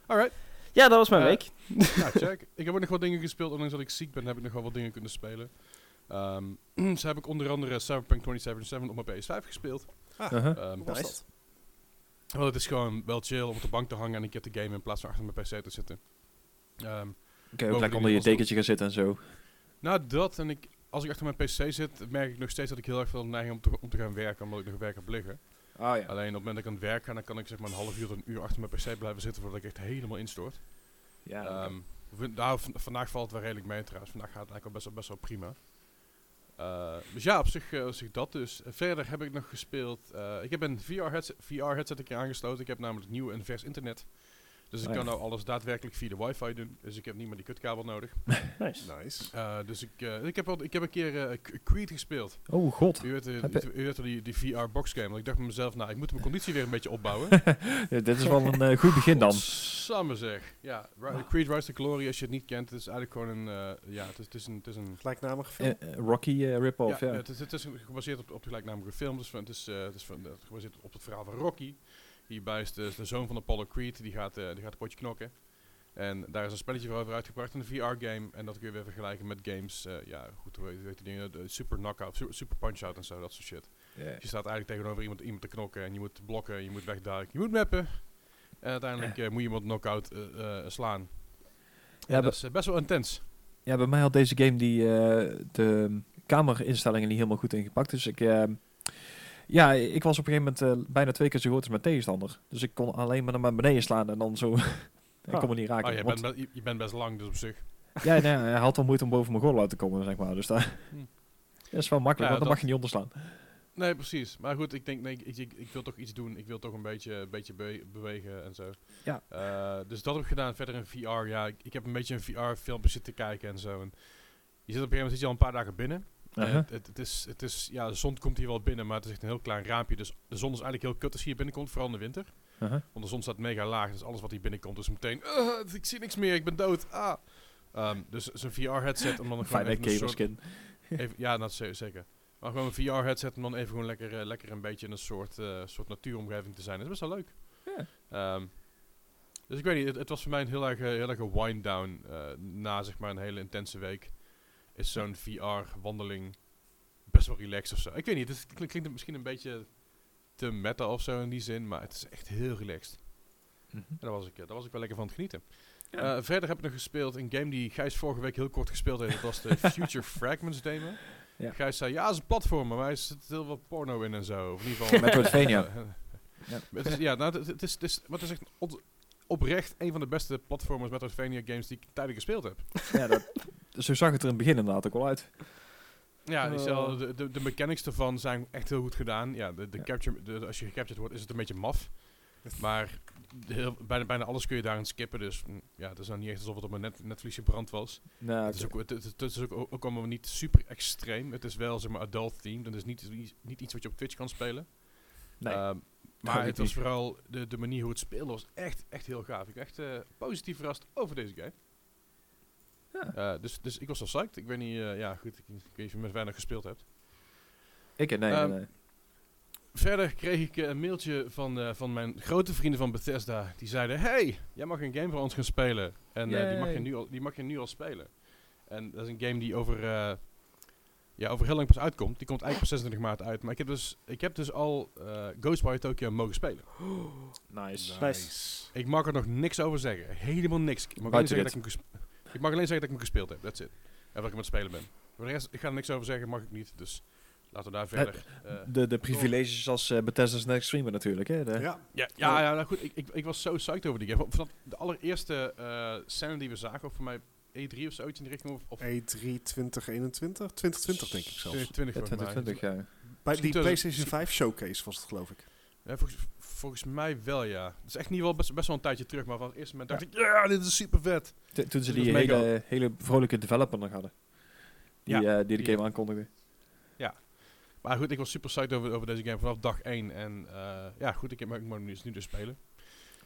Speaker 1: Alright,
Speaker 3: Ja, dat was mijn
Speaker 1: Eh,
Speaker 3: week.
Speaker 1: nou check. Ik heb ook nog wat dingen gespeeld, ondanks dat ik ziek ben, heb ik nog wel wat dingen kunnen spelen. Ehm zo heb ik onder andere Cyberpunk 2077 op mijn PS5 gespeeld.
Speaker 4: Hoe was
Speaker 3: Nice.
Speaker 4: dat?
Speaker 1: wel, het is gewoon wel chill om op de bank te hangen en een keer te gamen in plaats van achter mijn PC te zitten. Ehm,
Speaker 2: Oké, ook
Speaker 1: Bovendien
Speaker 2: lekker onder je dekentje gaan zitten en zo.
Speaker 1: Nou, dat en ik, als ik achter mijn PC zit, merk ik nog steeds dat ik heel erg veel neiging om te, om te gaan werken, omdat ik nog werk heb liggen.
Speaker 2: Ah ja.
Speaker 1: Alleen op het moment dat ik aan het werk ga, dan kan ik zeg maar een half uur tot een uur achter mijn PC blijven zitten voordat ik echt helemaal instort.
Speaker 2: ja
Speaker 1: Ehm, nou, vandaag valt het wel redelijk mee trouwens. Vandaag gaat het eigenlijk wel best, wel- best wel prima. Eh, dus ja, op zich, eh, op zich dat dus. Eh, verder heb ik nog gespeeld. ik heb een VR-headset VR headset een keer aangesloten. Ik heb namelijk nieuw en vers internet. Dus ik
Speaker 2: Ah,
Speaker 1: kan nou alles daadwerkelijk via de wifi doen. Dus ik heb niet meer die kutkabel nodig.
Speaker 3: Nice.
Speaker 4: Nice.
Speaker 1: Eh, dus ik, eh, ik, heb al, ik heb een keer eh, Creed gespeeld.
Speaker 2: Oh god.
Speaker 1: U weet, u die, die VR-boxgame. Want ik dacht bij mezelf, nou, ik moet mijn conditie weer een beetje opbouwen.
Speaker 2: Ja, dit is wel een goed begin dan.
Speaker 1: Samen zeg. Ja, Ri- Creed Rise to Glory, als je het niet kent, het is eigenlijk gewoon een... eh, ja, het is, het is een... Het is een
Speaker 4: Gelijknamige film.
Speaker 2: Rocky rip-off, ja.
Speaker 1: Het, is, het is een- gebaseerd op, op de gelijknamige film. Dus van- het is, eh, het is van, gebaseerd op het verhaal van Rocky. Hierbij is de, de zoon van Apollo Creed, die gaat, eh, die gaat een potje knokken. En daar is een spelletje voor over uitgebracht, een VR-game. En dat kun je weer vergelijken met games, eh, ja goed, hoe heet, hoe heet die dingen, de Super Knockout, Super, super Punch-Out en zo, dat soort shit. Dus je staat eigenlijk tegenover iemand, iemand te knokken en je moet blokken, je moet wegduiken, je moet mappen. En uiteindelijk eh, moet je iemand knock-out eh, eh, slaan.
Speaker 2: Ja,
Speaker 1: dat is eh, best wel intens.
Speaker 2: ja, bij mij had deze game die, eh, de camerinstellingen niet helemaal goed ingepakt. Dus ik, eh, ja, ik was op een gegeven moment eh, bijna twee keer zo groot als mijn tegenstander. Dus ik kon alleen maar naar beneden slaan en dan zo... ik
Speaker 3: Ah.
Speaker 2: kon me niet raken.
Speaker 1: Oh, je,
Speaker 2: Want-
Speaker 1: bent, be- je, bent best lang, dus op zich.
Speaker 2: ja, nee, hij had wel moeite om boven mijn gordel uit te komen, zeg maar. Dus daar...
Speaker 1: Hm.
Speaker 2: Dat is wel makkelijk,
Speaker 1: Ja,
Speaker 2: want dan
Speaker 1: dat-
Speaker 2: mag je niet onderslaan.
Speaker 1: Nee, precies. Maar goed, ik denk, nee, ik, ik, ik wil toch iets doen. Ik wil toch een beetje, een beetje be- bewegen en zo.
Speaker 2: Ja.
Speaker 1: Eh, dus dat heb ik gedaan. Verder in VR, ja, ik, ik heb een beetje een VR-filmpje zitten kijken en zo. En je zit op een gegeven moment zit je al een paar dagen binnen.
Speaker 2: Uh-huh.
Speaker 1: het, het, is, het is, ja, de zon komt hier wel binnen, maar het is echt een heel klein raampje. Dus de zon is eigenlijk heel kut als je hier binnenkomt, vooral in de winter. Want de zon staat mega laag, dus alles wat hier binnenkomt is meteen... "Ugh, ik zie niks meer, ik ben dood. Ah. Ehm, dus zo'n VR-headset, om dan gewoon
Speaker 2: Fijne
Speaker 1: even een soort-
Speaker 2: skin.
Speaker 1: Even, ja, dat zeker. Maar gewoon een VR-headset en dan even gewoon lekker, eh, lekker een beetje in een soort, eh, soort natuuromgeving te zijn. Dat is best wel leuk. Ehm, dus ik weet niet, het, het was voor mij een heel erg, eh, heel erg een wind-down eh, na zeg maar een hele intense week. Is zo'n VR-wandeling best wel relaxed of zo. Ik weet niet, het klinkt, klinkt misschien een beetje te meta of zo in die zin, maar het is echt heel relaxed.
Speaker 2: Mhm.
Speaker 1: En daar was ik, eh, daar was ik wel lekker van het genieten.
Speaker 2: Ja.
Speaker 1: Eh, verder heb ik nog gespeeld een game die Gijs vorige week heel kort gespeeld heeft. Dat was de Future Fragments demo.
Speaker 2: Ja.
Speaker 1: Gijs zei, ja, het is een platform, maar er zit heel veel porno in en zo. Of in ieder geval...
Speaker 2: Metroidvania.
Speaker 1: Ja. Het is, ja, nou, het, het is, het, is, maar het is echt op- oprecht een van de beste platformers Metroidvania games die ik tijdelijk gespeeld heb.
Speaker 2: ja, dat, zo zag het er in het begin inderdaad ook wel uit.
Speaker 1: Ja, die
Speaker 3: Oh.
Speaker 1: stel, de, de, de mechanics ervan zijn echt heel goed gedaan. Ja, de, de
Speaker 2: Ja.
Speaker 1: capture, de, als je gecaptured wordt, is het een beetje maf. Maar heel, bijna, bijna alles kun je daarin skippen. Dus mm, ja, het is nou niet echt alsof het op mijn net, netvlies gebrand was.
Speaker 2: Nou,
Speaker 1: Het is ook, het, het- het is ook, ook allemaal niet super extreem. Het is wel zeg maar adult themed. Het is niet, niet iets wat je op Twitch kan spelen.
Speaker 2: nee.
Speaker 1: Ehm, maar het was
Speaker 2: niet.
Speaker 1: vooral de, de manier hoe het speelde was echt, echt heel gaaf. Ik ben echt eh, positief verrast over deze game.
Speaker 2: Ja.
Speaker 1: Eh, dus, dus ik was wel psyched. Ik weet niet, eh, ja goed, ik, ik weet niet of je met weinig gespeeld hebt.
Speaker 2: ik nee, nee,
Speaker 1: ehm,
Speaker 2: nee.
Speaker 1: Verder kreeg ik eh, een mailtje van, eh, van mijn grote vrienden van Bethesda. Die zeiden, hey, jij mag een game voor ons gaan spelen. En eh, die, mag je nu al, die mag je nu al spelen. En dat is een game die over, eh, ja, over heel lang pas uitkomt. Die komt eigenlijk op 26 maart uit. Maar ik heb dus, ik heb dus al eh, Ghostwire Tokyo mogen spelen.
Speaker 2: Nice.
Speaker 3: Nice.
Speaker 1: Ik mag er nog niks over zeggen. Helemaal niks. Ik mag,
Speaker 2: Buiten
Speaker 1: zeggen, dat ik, hem ik mag alleen zeggen dat ik hem gespeeld heb. That's it. En dat ik hem aan het spelen ben. Voor de rest, ik ga er niks over zeggen, mag ik niet. Dus laten we daar verder. eh,
Speaker 2: De, de privileges als eh, Bethesda's next streamer natuurlijk. Hè? De,
Speaker 4: Ja,
Speaker 1: ja, ja, ja nou goed. Ik, ik, ik was zo psyched over die game. Vanaf de allereerste eh scène die we zagen, of voor mij E3 of zoiets in die richting. Of, of
Speaker 4: E3 2021, 2020 denk ik zelfs.
Speaker 1: 2020
Speaker 2: Ja,
Speaker 1: volgens mij.
Speaker 2: 2020, ja.
Speaker 4: Bij die PlayStation 5 showcase was het geloof ik.
Speaker 1: Ja, volgens, volgens mij wel, ja. Het is echt niet wel best, best wel een tijdje terug, maar van het eerste moment dacht ik, ja, dit is super vet.
Speaker 2: T- Toen ze
Speaker 1: Dat
Speaker 2: die hele, hele vrolijke developer nog hadden. Die,
Speaker 1: Ja.
Speaker 2: eh, die de
Speaker 1: Die-
Speaker 2: game aankondigde.
Speaker 1: Maar goed, ik was super psyched over, over deze game vanaf dag 1. En eh, ja, goed, ik, heb, ik mag hem nu, nu dus spelen.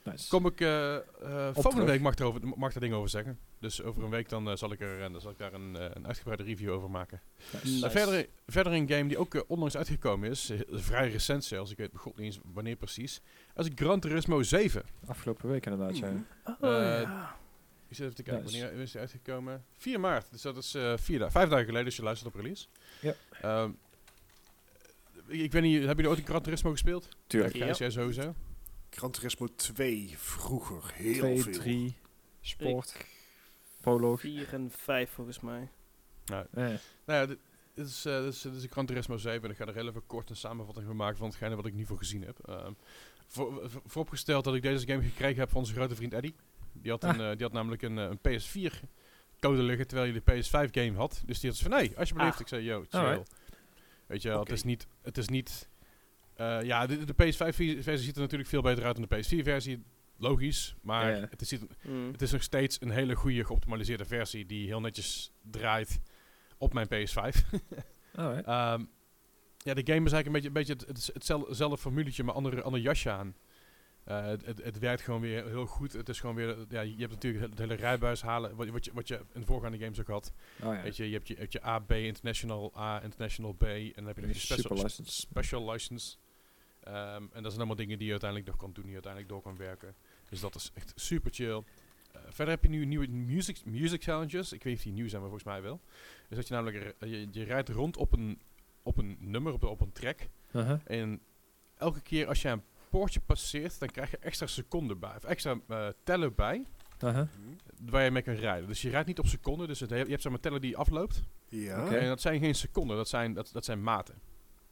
Speaker 2: Nice.
Speaker 1: Kom ik, eh, eh, volgende week mag, er over, mag daar ding over zeggen. Dus over een week dan, eh, zal, ik er, dan zal ik daar een, een uitgebreide review over maken.
Speaker 2: Nice.
Speaker 3: Nice.
Speaker 1: Verder, verder een game die ook onlangs uitgekomen is. vrij recent zelfs. Ik weet god niet eens wanneer precies. Dat is Gran Turismo 7.
Speaker 2: Afgelopen week inderdaad, ja.
Speaker 3: Oh,
Speaker 1: Eh,
Speaker 3: ja.
Speaker 1: Ik zit even te kijken,
Speaker 2: Nice.
Speaker 1: wanneer is die uitgekomen? 4 maart. Dus dat is eh vier da vijf dagen geleden als je luistert op release.
Speaker 2: Ja.
Speaker 1: Ehm, ik, ik weet niet, hebben jullie ooit een Gran Turismo gespeeld?
Speaker 2: Tuurlijk.
Speaker 1: Ja, jij sowieso.
Speaker 4: Gran Turismo 2 vroeger heel
Speaker 2: 2,
Speaker 4: veel.
Speaker 2: 3, sport, proloog.
Speaker 3: 4 en 5 volgens mij.
Speaker 2: Eh,
Speaker 1: Nou ja, dit, dit is, eh dit, is, dit is een Gran Turismo 7 en ik ga er heel even kort een samenvatting van maken van hetgene wat ik niet voor gezien heb. Ehm, voor, voor- vooropgesteld dat ik deze game gekregen heb van onze grote vriend Eddie. Die had, een, eh, die had namelijk een, eh, een PS4 code liggen terwijl hij de PS5 game had. Dus die had van, nee, alsjeblieft.
Speaker 3: Ah.
Speaker 1: Ik zei, yo, chill.
Speaker 2: Alright.
Speaker 1: Weet je het is niet... Het is niet eh, ja, de, de PS5-versie ziet er natuurlijk veel beter uit dan de PS4-versie. Logisch, maar
Speaker 2: Ja, ja.
Speaker 1: Het, is,
Speaker 3: Mm.
Speaker 1: het is nog steeds een hele goede geoptimaliseerde versie die heel netjes draait op mijn PS5.
Speaker 2: alright.
Speaker 1: Ehm, ja, de game is eigenlijk een beetje, een beetje het, hetzelfde, formuletje, maar ander, ander jasje aan. Eh, het, het, het werkt gewoon weer heel goed. Het is gewoon weer, ja, je hebt natuurlijk het hele rijbuis halen, wat, wat, je, wat je in voorgaande games ook had.
Speaker 2: Oh, ja.
Speaker 1: Weet je, je hebt je, je hebt je A, B, International A, International B, en dan heb je nog je special,
Speaker 2: license.
Speaker 1: special license. Ehm, en dat zijn allemaal dingen die je uiteindelijk nog kan doen, die je uiteindelijk door kan werken. Dus dat is echt super chill. Eh, verder heb je nu nieuwe music, music challenges. Ik weet niet of die nieuw zijn, maar volgens mij wel. Dus dat je namelijk, eh, je, je rijdt rond op een, op een nummer, op, op een track.
Speaker 2: Uh-huh.
Speaker 1: En elke keer als je een poortje passeert, dan krijg je extra seconden bij. Of extra eh, tellen bij,
Speaker 2: Uh-huh.
Speaker 1: waar je mee kan rijden. Dus je rijdt niet op seconden, dus het, he- je hebt zeg maar tellen die afloopt.
Speaker 4: Ja.
Speaker 2: Oké.
Speaker 1: En dat zijn geen seconden, dat zijn, dat, dat zijn maten.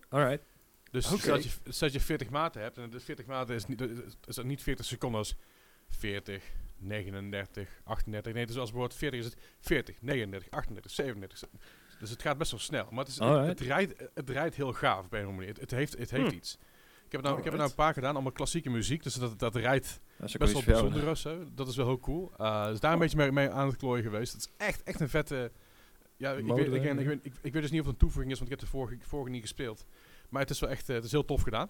Speaker 2: Alright.
Speaker 1: Dus stel, dat je, stel dat je 40 maten hebt, en de 40 maten is, niet, is dat niet 40 seconden als 40, 39, 38. Nee, dus als bijvoorbeeld 40 is het 40, 39, 38, 37. Dus het gaat best wel snel. Maar het, is, het, rijdt, het rijdt heel gaaf op een of andere manier. Het, het heeft, het heeft
Speaker 3: Hm.
Speaker 1: iets. Ik heb, het nou, ik heb het nou een paar gedaan, allemaal klassieke muziek. Dus dat, dat rijdt best
Speaker 2: wel
Speaker 1: bijzonder zo. Dat is wel heel cool. Uh, dus daar een beetje mee, mee aan het klooien geweest. Het is echt, echt een vette... Ja, ik
Speaker 2: Mode,
Speaker 1: weet, ik,
Speaker 2: hè?
Speaker 1: ik, weet, ik, ik weet dus niet of het een toevoeging is, want ik heb de vorige, vorige niet gespeeld. Maar het is wel echt, eh, het is heel tof gedaan.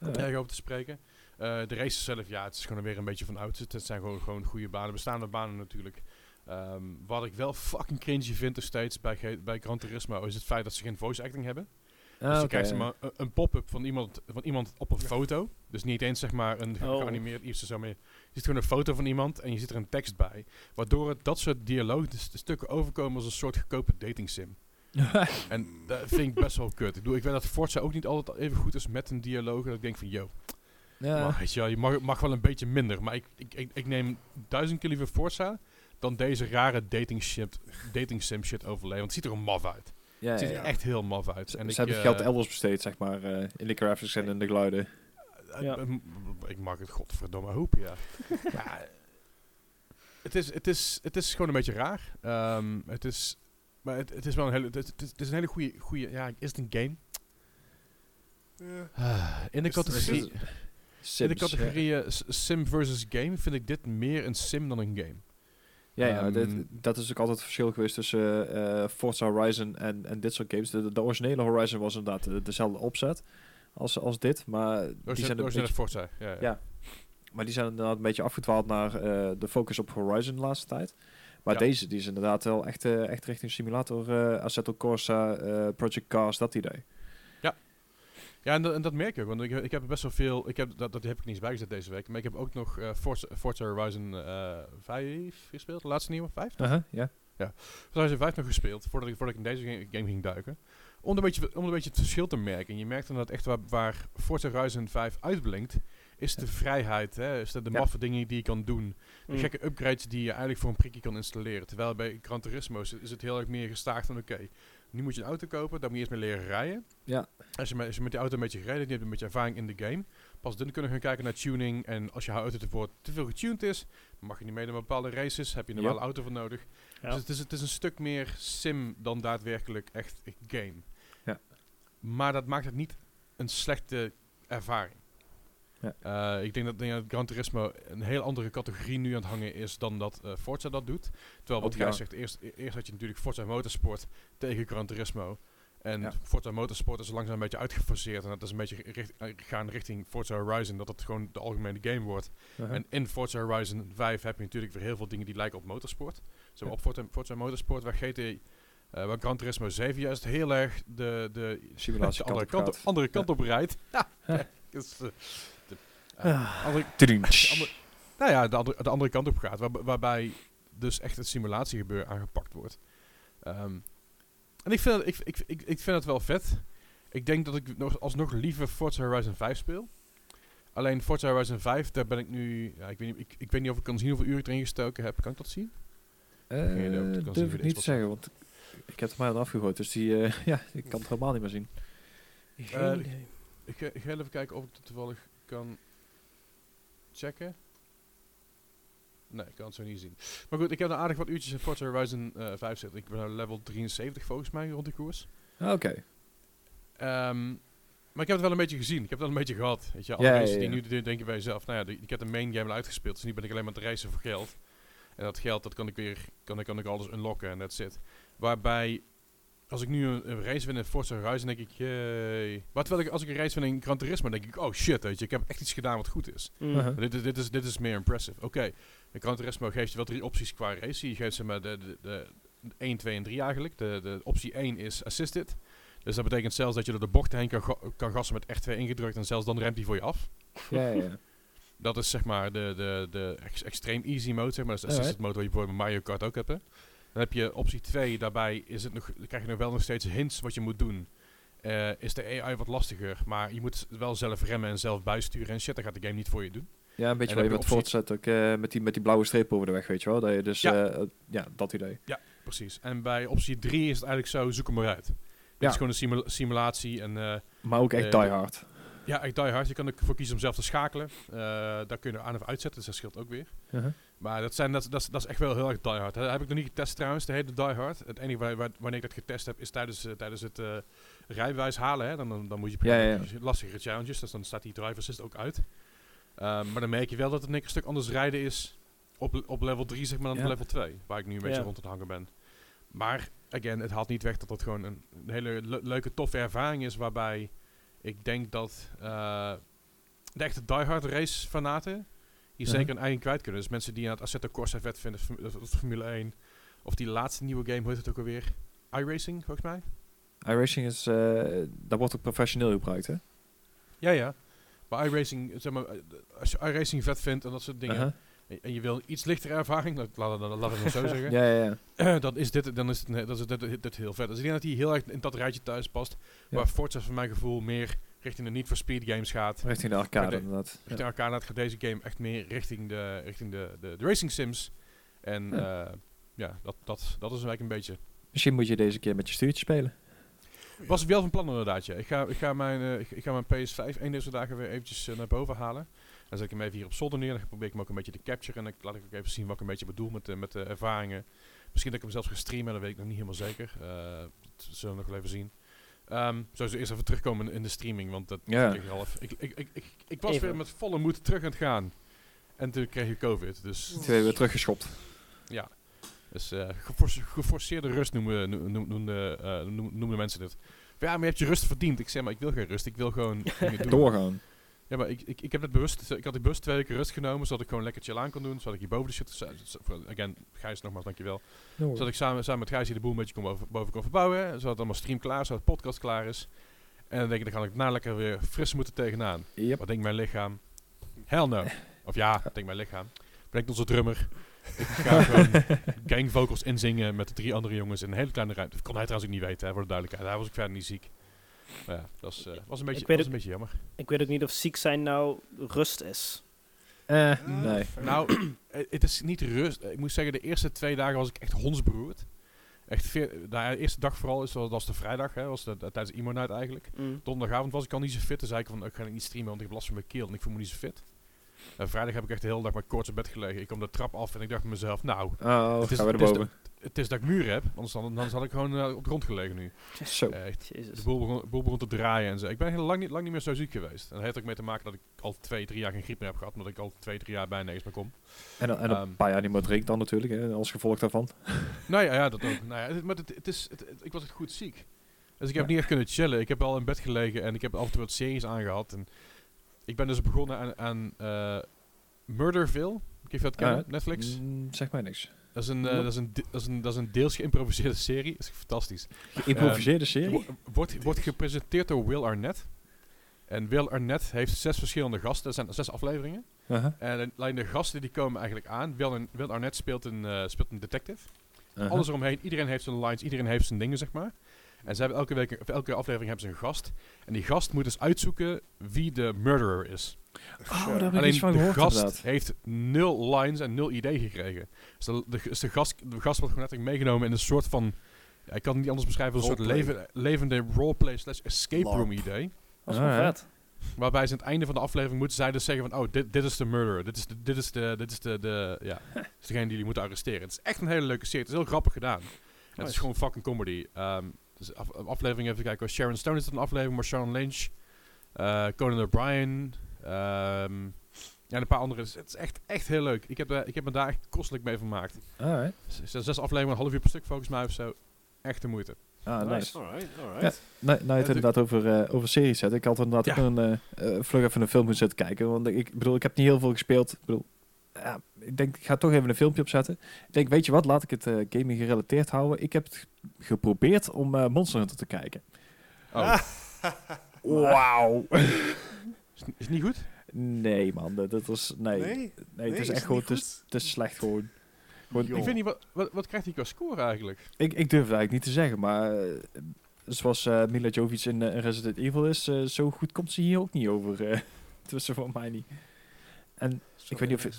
Speaker 2: Alright.
Speaker 1: Erg over te spreken. Eh, de races zelf, ja, het is gewoon weer een beetje van oud. Het zijn gewoon, gewoon goede banen, bestaande banen natuurlijk. Ehm, wat ik wel fucking cringy vind nog steeds bij, bij Gran Turismo is het feit dat ze geen voice acting hebben.
Speaker 2: Ah,
Speaker 1: dus je
Speaker 2: oké,
Speaker 1: krijgt
Speaker 2: ja.
Speaker 1: maar, een, een pop-up van iemand, van iemand op een foto. Dus niet eens zeg maar een
Speaker 3: Oh.
Speaker 1: geanimeerd iets of zo meer. Je ziet gewoon een foto van iemand en je ziet er een tekst bij. Waardoor het dat soort dialoog, dus de stukken overkomen als een soort goedkope dating sim. En dat vind ik best wel kut. Ik bedoel, ik weet dat Forza ook niet altijd even goed is met een dialoog. Dat ik denk van, yo,
Speaker 2: ja.
Speaker 1: maar, weet je, wel, je mag, mag wel een beetje minder. Maar ik, ik, ik, ik neem duizend keer liever Forza dan deze rare dating, shit, dating sim shit overleven. Want het ziet er een maf uit.
Speaker 2: ja,
Speaker 1: Het ziet
Speaker 2: ja.
Speaker 1: er echt heel maf uit.
Speaker 2: Ze
Speaker 1: En ik,
Speaker 2: hebben
Speaker 1: eh,
Speaker 2: geld elders besteed, zeg maar, eh, in de graphics en in de geluiden.
Speaker 1: eh, eh, ik mag het godverdomme hopen, ja. ja het, is, het, is, het is gewoon een beetje raar. Ehm, het is... Maar het, het is wel een hele... Het, is- het een hele goede... goede ja, is het een game?
Speaker 4: Ja.
Speaker 1: Ah, in de
Speaker 4: Is
Speaker 1: categorie...
Speaker 2: het-
Speaker 1: In de categorie eh, sim versus game vind ik dit meer een sim dan een game.
Speaker 2: Ja, ja,
Speaker 1: Ehm,
Speaker 2: dit- dat is ook altijd het verschil geweest tussen eh, eh, Forza Horizon en, en dit soort games. De, de originele Horizon was inderdaad de- dezelfde opzet als, als dit, maar die, zijn
Speaker 1: Originele Forza, ja. ja.
Speaker 2: Ja. maar die zijn inderdaad een beetje afgedwaald naar eh, de focus op Horizon de laatste tijd. Maar
Speaker 1: Ja.
Speaker 2: deze die is inderdaad wel echt, eh, echt richting simulator, eh Assetto Corsa, eh, Project Cars, dat idee.
Speaker 1: Ja, en, dat- en dat merk ik ook, want ik, heb- ik heb best wel veel, ik heb, dat, dat heb ik niet eens bijgezet deze week, maar ik heb ook nog Forza, Forza Horizon eh 5 gespeeld, de laatste nieuwe, 5?
Speaker 2: ja.
Speaker 1: Horizon 5 nog gespeeld, voordat ik, voordat ik in deze ga- game ging duiken. Om een beetje, om een beetje het verschil te merken. En je merkt dan dat echt waar, waar Forza Horizon 5 uitblinkt, is de vrijheid, hè, is de, de
Speaker 2: Ja.
Speaker 1: maffe dingen die je kan doen. De
Speaker 3: Mm.
Speaker 1: gekke upgrades die je eigenlijk voor een prikje kan installeren. Terwijl bij Gran Turismo is, het heel erg meer gestaagd van oké, nu moet je een auto kopen, daar moet je eerst mee leren rijden.
Speaker 2: Ja.
Speaker 1: Als je, met, als je met die auto een beetje gereden hebt, je hebt een beetje ervaring in de game. Pas dan kunnen we gaan kijken naar tuning. En als je auto ervoor te veel getuned is, dan mag je niet mee naar bepaalde races. Heb je een normale auto voor nodig.
Speaker 3: Ja.
Speaker 1: Dus het is, het is een stuk meer sim dan daadwerkelijk echt een game.
Speaker 2: Ja.
Speaker 1: Maar dat maakt het niet een slechte ervaring.
Speaker 2: Ja.
Speaker 1: Eh, ik denk dat, denk dat Gran Turismo een heel andere categorie nu aan het hangen is dan dat eh, Forza dat doet. Terwijl wat jij
Speaker 2: ja.
Speaker 1: zegt, eerst, e- eerst had je natuurlijk Forza Motorsport tegen Gran Turismo. En
Speaker 2: Ja.
Speaker 1: Forza Motorsport is langzaam een beetje uitgefaseerd. En dat is een beetje richt, eh, gaan richting Forza Horizon. Dat het gewoon de algemene game wordt. En in Forza Horizon 5 heb je natuurlijk weer heel veel dingen die lijken op motorsport. Zo
Speaker 2: Ja. op
Speaker 1: Forza, Forza Motorsport, waar GT, waar Gran Turismo 7 juist heel erg de, de,
Speaker 2: Simulatie
Speaker 1: de andere,
Speaker 2: kant
Speaker 1: kant,
Speaker 2: op
Speaker 1: andere kant op rijdt.
Speaker 2: Ja.
Speaker 1: Eh,
Speaker 3: Ah.
Speaker 1: andere,
Speaker 2: Tudunch.
Speaker 1: andere- nou ja, de andere, de andere kant op gaat. waar- waarbij dus echt het simulatiegebeuren aangepakt wordt. Ehm, en ik vind, het, ik, ik, ik, ik vind het wel vet. Ik denk dat ik nog, alsnog liever Forza Horizon 5 speel. Alleen Forza Horizon 5, daar ben ik nu... Ja, ik, weet niet, ik, ik weet niet of ik kan zien hoeveel uur ik erin gestoken heb. Kan ik dat zien?
Speaker 2: Eh,
Speaker 1: Geen of het kan zien
Speaker 2: durf ik niet te zeggen, want ik heb er maar afgegooid. Dus die, eh, ja, ik kan het helemaal niet meer zien.
Speaker 3: Geen
Speaker 1: Eh,
Speaker 3: idee.
Speaker 1: Ik ga, ik ga even kijken of ik het toevallig kan checken. Nee, ik kan het zo niet zien. Maar goed, ik heb een aardig wat uurtjes in Forza Horizon eh 5 zitten. Ik ben nou level 73 volgens mij rond die koers.
Speaker 2: Ah, Oké.
Speaker 1: Ehm, maar ik heb het wel een beetje gezien. Ik heb het wel een beetje gehad. Weet je, alle
Speaker 2: Ja,
Speaker 1: mensen
Speaker 2: ja,
Speaker 1: die nu doen, denken bij jezelf, nou ja, de- ik heb de main game al uitgespeeld, dus nu ben ik alleen maar aan het racen voor geld. En dat geld, dat kan ik weer, kan ik, kan ik alles unlocken en that's it. Waarbij, als ik nu een, een race win in Forza Horizon, denk ik, jee. Maar terwijl ik, als ik een race win in Gran Turismo, denk ik, oh shit, weet je, ik heb echt iets gedaan wat goed is.
Speaker 3: Mm.
Speaker 2: Uh-huh.
Speaker 1: Dit, is- dit, is, dit is meer impressive. Oké, de Gran Turismo geeft je wel drie opties qua race. Je geeft ze maar de, de, de 1, 2 en 3 eigenlijk. De, de optie 1 is assisted. Dus dat betekent zelfs dat je door de bochten heen kan, kan gassen met F2 ingedrukt en zelfs dan remt hij voor je af.
Speaker 2: Ja, ja.
Speaker 1: Dat is zeg maar de, de, de ex- extreem easy mode, zeg maar. Dat is de assisted mode waar je bijvoorbeeld met Mario Kart ook hebt. Hè. Dan heb je optie 2, daarbij is het nog, dan krijg je nog wel nog steeds hints wat je moet doen. Eh, is de AI wat lastiger, maar je moet wel zelf remmen en zelf bijsturen en shit, dat gaat de game niet voor je doen.
Speaker 2: Ja, een beetje wat je met voortzet ook eh, met, die, met die blauwe streep over de weg, weet je wel. Dat je dus,
Speaker 1: Ja.
Speaker 2: ja, ja dat idee.
Speaker 1: Precies. En bij optie 3 is het eigenlijk zo, zoek hem maar uit. Het
Speaker 2: Ja.
Speaker 1: is gewoon een simula- simulatie en eh,
Speaker 2: Maar ook echt
Speaker 1: Eh,
Speaker 2: die hard.
Speaker 1: ja, echt die hard. Je kan ervoor kiezen om zelf te schakelen. Eh, daar kun je aan of uitzetten, dus dat scheelt ook weer.
Speaker 2: Uh-huh.
Speaker 1: Maar dat, zijn, dat, dat, is- dat is echt wel heel erg die hard. Dat heb ik nog niet getest trouwens, de hele die hard. Het enige waar, waar- wanneer ik dat getest heb, is tijdens, eh, tijdens het eh rijbewijs halen. Hè. Dan, dan, dan moet je
Speaker 2: Ja, ja, ja.
Speaker 1: lastige challenges, dus dan staat die driver assist ook uit. Ehm, maar dan merk je wel dat het een stuk anders rijden is op, op level 3 zeg maar dan
Speaker 2: Ja.
Speaker 1: op level 2. Waar ik nu een beetje rond het hangen ben. Maar, again, het haalt niet weg dat het gewoon een, een hele le- leuke, toffe ervaring is. Waarbij ik denk dat eh, de echte diehard race fanaten hier
Speaker 2: Ja.
Speaker 1: zeker een eigen kwijt kunnen. Dus mensen die aan het Assetto Corsa vet vinden, Formule 1. Of die laatste nieuwe game, hoe heet het ook alweer? iRacing, volgens mij.
Speaker 2: iRacing is, eh dat wordt ook professioneel gebruikt, hè?
Speaker 1: Ja, ja. Maar iRacing, zeg maar, eh, als je iRacing vet vindt en dat soort dingen,
Speaker 2: Uh-huh.
Speaker 1: en- en je wil iets lichtere ervaring, laat, laat, laat, laat het maar zo zeggen,
Speaker 2: Ja, ja, ja.
Speaker 1: dan is dit, dan is het, dat is dit, dit heel vet. Dus ik denk dat hij heel erg in dat rijtje thuis past, waar Forza voor mijn gevoel meer richting de Need for Speed games gaat.
Speaker 2: Richting de arcade,
Speaker 1: de-
Speaker 2: inderdaad.
Speaker 1: Richting
Speaker 2: Ja.
Speaker 1: elkaar gaat deze game echt meer richting de, richting de, de, de racing sims. En
Speaker 2: Ja.
Speaker 1: ja, ja dat, dat, dat is eigenlijk een beetje...
Speaker 2: Misschien moet je deze keer met je stuurtje spelen.
Speaker 1: Was ik wel van plan inderdaad, ja. Ik ga, ik ga, mijn, eh, ik, ik ga mijn PS5 een deze dagen weer eventjes eh, naar boven halen. Dan zet ik hem even hier op zolder neer. Dan probeer ik hem ook een beetje te capturen. En dan laat ik ook even zien wat ik een beetje bedoel met, de met de ervaringen. Misschien dat ik hem zelfs ga streamen, dat weet ik nog niet helemaal zeker. Eh, dat zullen we nog wel even zien. Ehm sowieso eerst even terugkomen in, de streaming, want dat
Speaker 2: Ja.
Speaker 1: ik half. Ik, ik, ik, ik, ik was
Speaker 3: Even.
Speaker 1: weer met volle moed terug aan het gaan. En toen kreeg je COVID, dus
Speaker 2: Twee weer teruggeschopt.
Speaker 1: ja. Dus eh, geforce- geforceerde rust noemen, noemen, noemen, eh, noemen, mensen dit. Ja, maar je hebt je rust verdiend. Ik zeg maar, ik wil geen rust. Ik wil gewoon doen.
Speaker 2: Doorgaan.
Speaker 1: Ja, maar ik, ik, ik heb het bewust, ik had die bewust twee weken rust genomen, zodat ik gewoon lekker chill aan kon doen. Zodat ik hier boven de shit, again, Gijs nogmaals, dankjewel. Zodat ik samen, samen met Gijs hier de boel een beetje kon boven, boven kon verbouwen. Zodat het allemaal stream klaar is, zodat het podcast klaar is. En dan denk ik, dan ga ik daarna lekker weer fris moeten tegenaan.
Speaker 2: Yep.
Speaker 1: Wat denkt mijn lichaam? Hell no. Of ja, wat denkt mijn lichaam? Denkt onze drummer. Ik ga gewoon gang vocals inzingen met de drie andere jongens in een hele kleine ruimte. Dat kon hij trouwens ook niet weten, hè, voor de duidelijkheid. Hij was ook verder niet ziek. Maar ja, dat was, eh, was, een, beetje, was een beetje jammer.
Speaker 3: Ik weet ook niet of ziek zijn nou rust is.
Speaker 2: Eh, nee.
Speaker 1: Nou, eh, het is niet rust. Ik moet zeggen, de eerste twee dagen was ik echt hondsberoerd. Echt veer, de eerste dag vooral, is, dat was de vrijdag, hè, was de, de- tijdens Imo Night eigenlijk.
Speaker 3: Mm.
Speaker 1: Donderdagavond was ik al niet zo fit. Toen zei ik van, ik ga niet streamen, want ik heb last van mijn keel en ik voel me niet zo fit. En vrijdag heb ik echt de hele dag met koorts op bed gelegen. Ik kwam de trap af en ik dacht bij mezelf, nou,
Speaker 2: Oh,
Speaker 1: Het is-
Speaker 2: gaan we
Speaker 1: het is. Het is dat ik muren heb. Anders dan, anders had ik gewoon eh, op de grond gelegen nu.
Speaker 2: Zo.
Speaker 1: Eh, echt,
Speaker 3: Jezus.
Speaker 1: de boel begon, boel begon te draaien en zo. Ik ben heel lang niet, lang niet meer zo ziek geweest. En dat heeft ook mee te maken dat ik al twee, drie jaar geen griep meer heb gehad. Omdat ik al twee, drie jaar bijna niks meer kom.
Speaker 2: En, dan- en een
Speaker 1: Ehm.
Speaker 2: paar jaar niet meer drinkt dan natuurlijk, hè, als gevolg daarvan.
Speaker 1: Nou ja, ja dat ook. Nou ja, het, maar het, het is, het, ik was echt goed ziek. Dus ik heb
Speaker 2: Ja.
Speaker 1: niet echt kunnen chillen. Ik heb al in bed gelegen en ik heb af en toe wat series aangehad. En ik ben dus begonnen aan, aan eh, Murderville. Ik je dat kennen,
Speaker 2: Ah,
Speaker 1: Netflix.
Speaker 2: Mm, zeg mij niks.
Speaker 1: Dat is, een, eh, dat, is een, dat, is een, dat is een deels geïmproviseerde serie. Dat is fantastisch.
Speaker 2: Geïmproviseerde serie?
Speaker 1: Wo- Wordt, wordt gepresenteerd door Will Arnett. En Will Arnett heeft zes verschillende gasten. Er zijn zes afleveringen. En alleen de gasten die komen eigenlijk aan. Will, Will Arnett speelt een, eh, speelt een detective. Alles eromheen. Iedereen heeft zijn lines. Iedereen heeft zijn dingen, zeg maar. En ze hebben elke, week, of elke aflevering hebben ze een gast. En die gast moet dus uitzoeken wie de murderer is.
Speaker 2: Oh, daar heb ik
Speaker 1: Alleen
Speaker 2: iets van
Speaker 1: de
Speaker 2: gehoord
Speaker 1: gast
Speaker 2: inderdaad.
Speaker 1: heeft nul lines en nul idee gekregen. Dus de, de, dus de, gast, de gast wordt gewoon letterlijk meegenomen in een soort van... Ja, ik kan het niet anders beschrijven als een soort
Speaker 4: Roleplay.
Speaker 1: leven, levende roleplay slash escape
Speaker 4: LARP.
Speaker 1: room idee.
Speaker 3: Dat is wel vet.
Speaker 1: Waarbij ze aan het einde van de aflevering moeten zij dus zeggen van... Oh, dit, dit is de murderer. Dit is, de, dit is, de, dit is de, de, ja, dit is degene die jullie moeten arresteren. Het is echt een hele leuke serie. Het is heel grappig gedaan. En het is gewoon fucking comedy. Ehm dus af, aflevering even kijken. Sharon Stone is het een aflevering. Maar Sharon Lynch. eh Conan O'Brien. ehm ja, en een paar andere. Het is- Het is echt, echt heel leuk. Ik heb, eh, ik heb me daar echt kostelijk mee vermaakt.
Speaker 2: Alright.
Speaker 1: Z- z- Zes afleveringen, een half uur per stuk volgens mij of zo. Echt de moeite.
Speaker 2: Ah, nice.
Speaker 4: Alright,
Speaker 2: Ja. Nou, nou je het
Speaker 1: de-
Speaker 2: inderdaad over, eh, over series zet. Ik had inderdaad
Speaker 1: Ja.
Speaker 2: ook een vlug even een film moeten zitten kijken. Want ik bedoel, ik heb niet heel veel gespeeld. Ik bedoel, ja, ik denk, ik ga toch even een filmpje opzetten. Ik denk, weet je wat, laat ik het eh, gaming gerelateerd houden. Ik heb het geprobeerd om eh, Monster Hunter te kijken.
Speaker 1: Oh,
Speaker 2: Wauw.
Speaker 1: is, het- is het niet goed?
Speaker 2: nee man, dat, dat was, nee. Nee,
Speaker 4: Nee,
Speaker 2: het is echt gewoon, het is slecht gewoon. Gewoon-.
Speaker 1: Ik weet niet, wat, wat, wat krijgt hij qua score eigenlijk?
Speaker 2: Ik, ik durf het eigenlijk niet te zeggen, maar eh, zoals eh Mila Jovic in Resident Evil is, eh, zo goed komt ze hier ook niet over. tussen voor mij niet. En ik weet niet of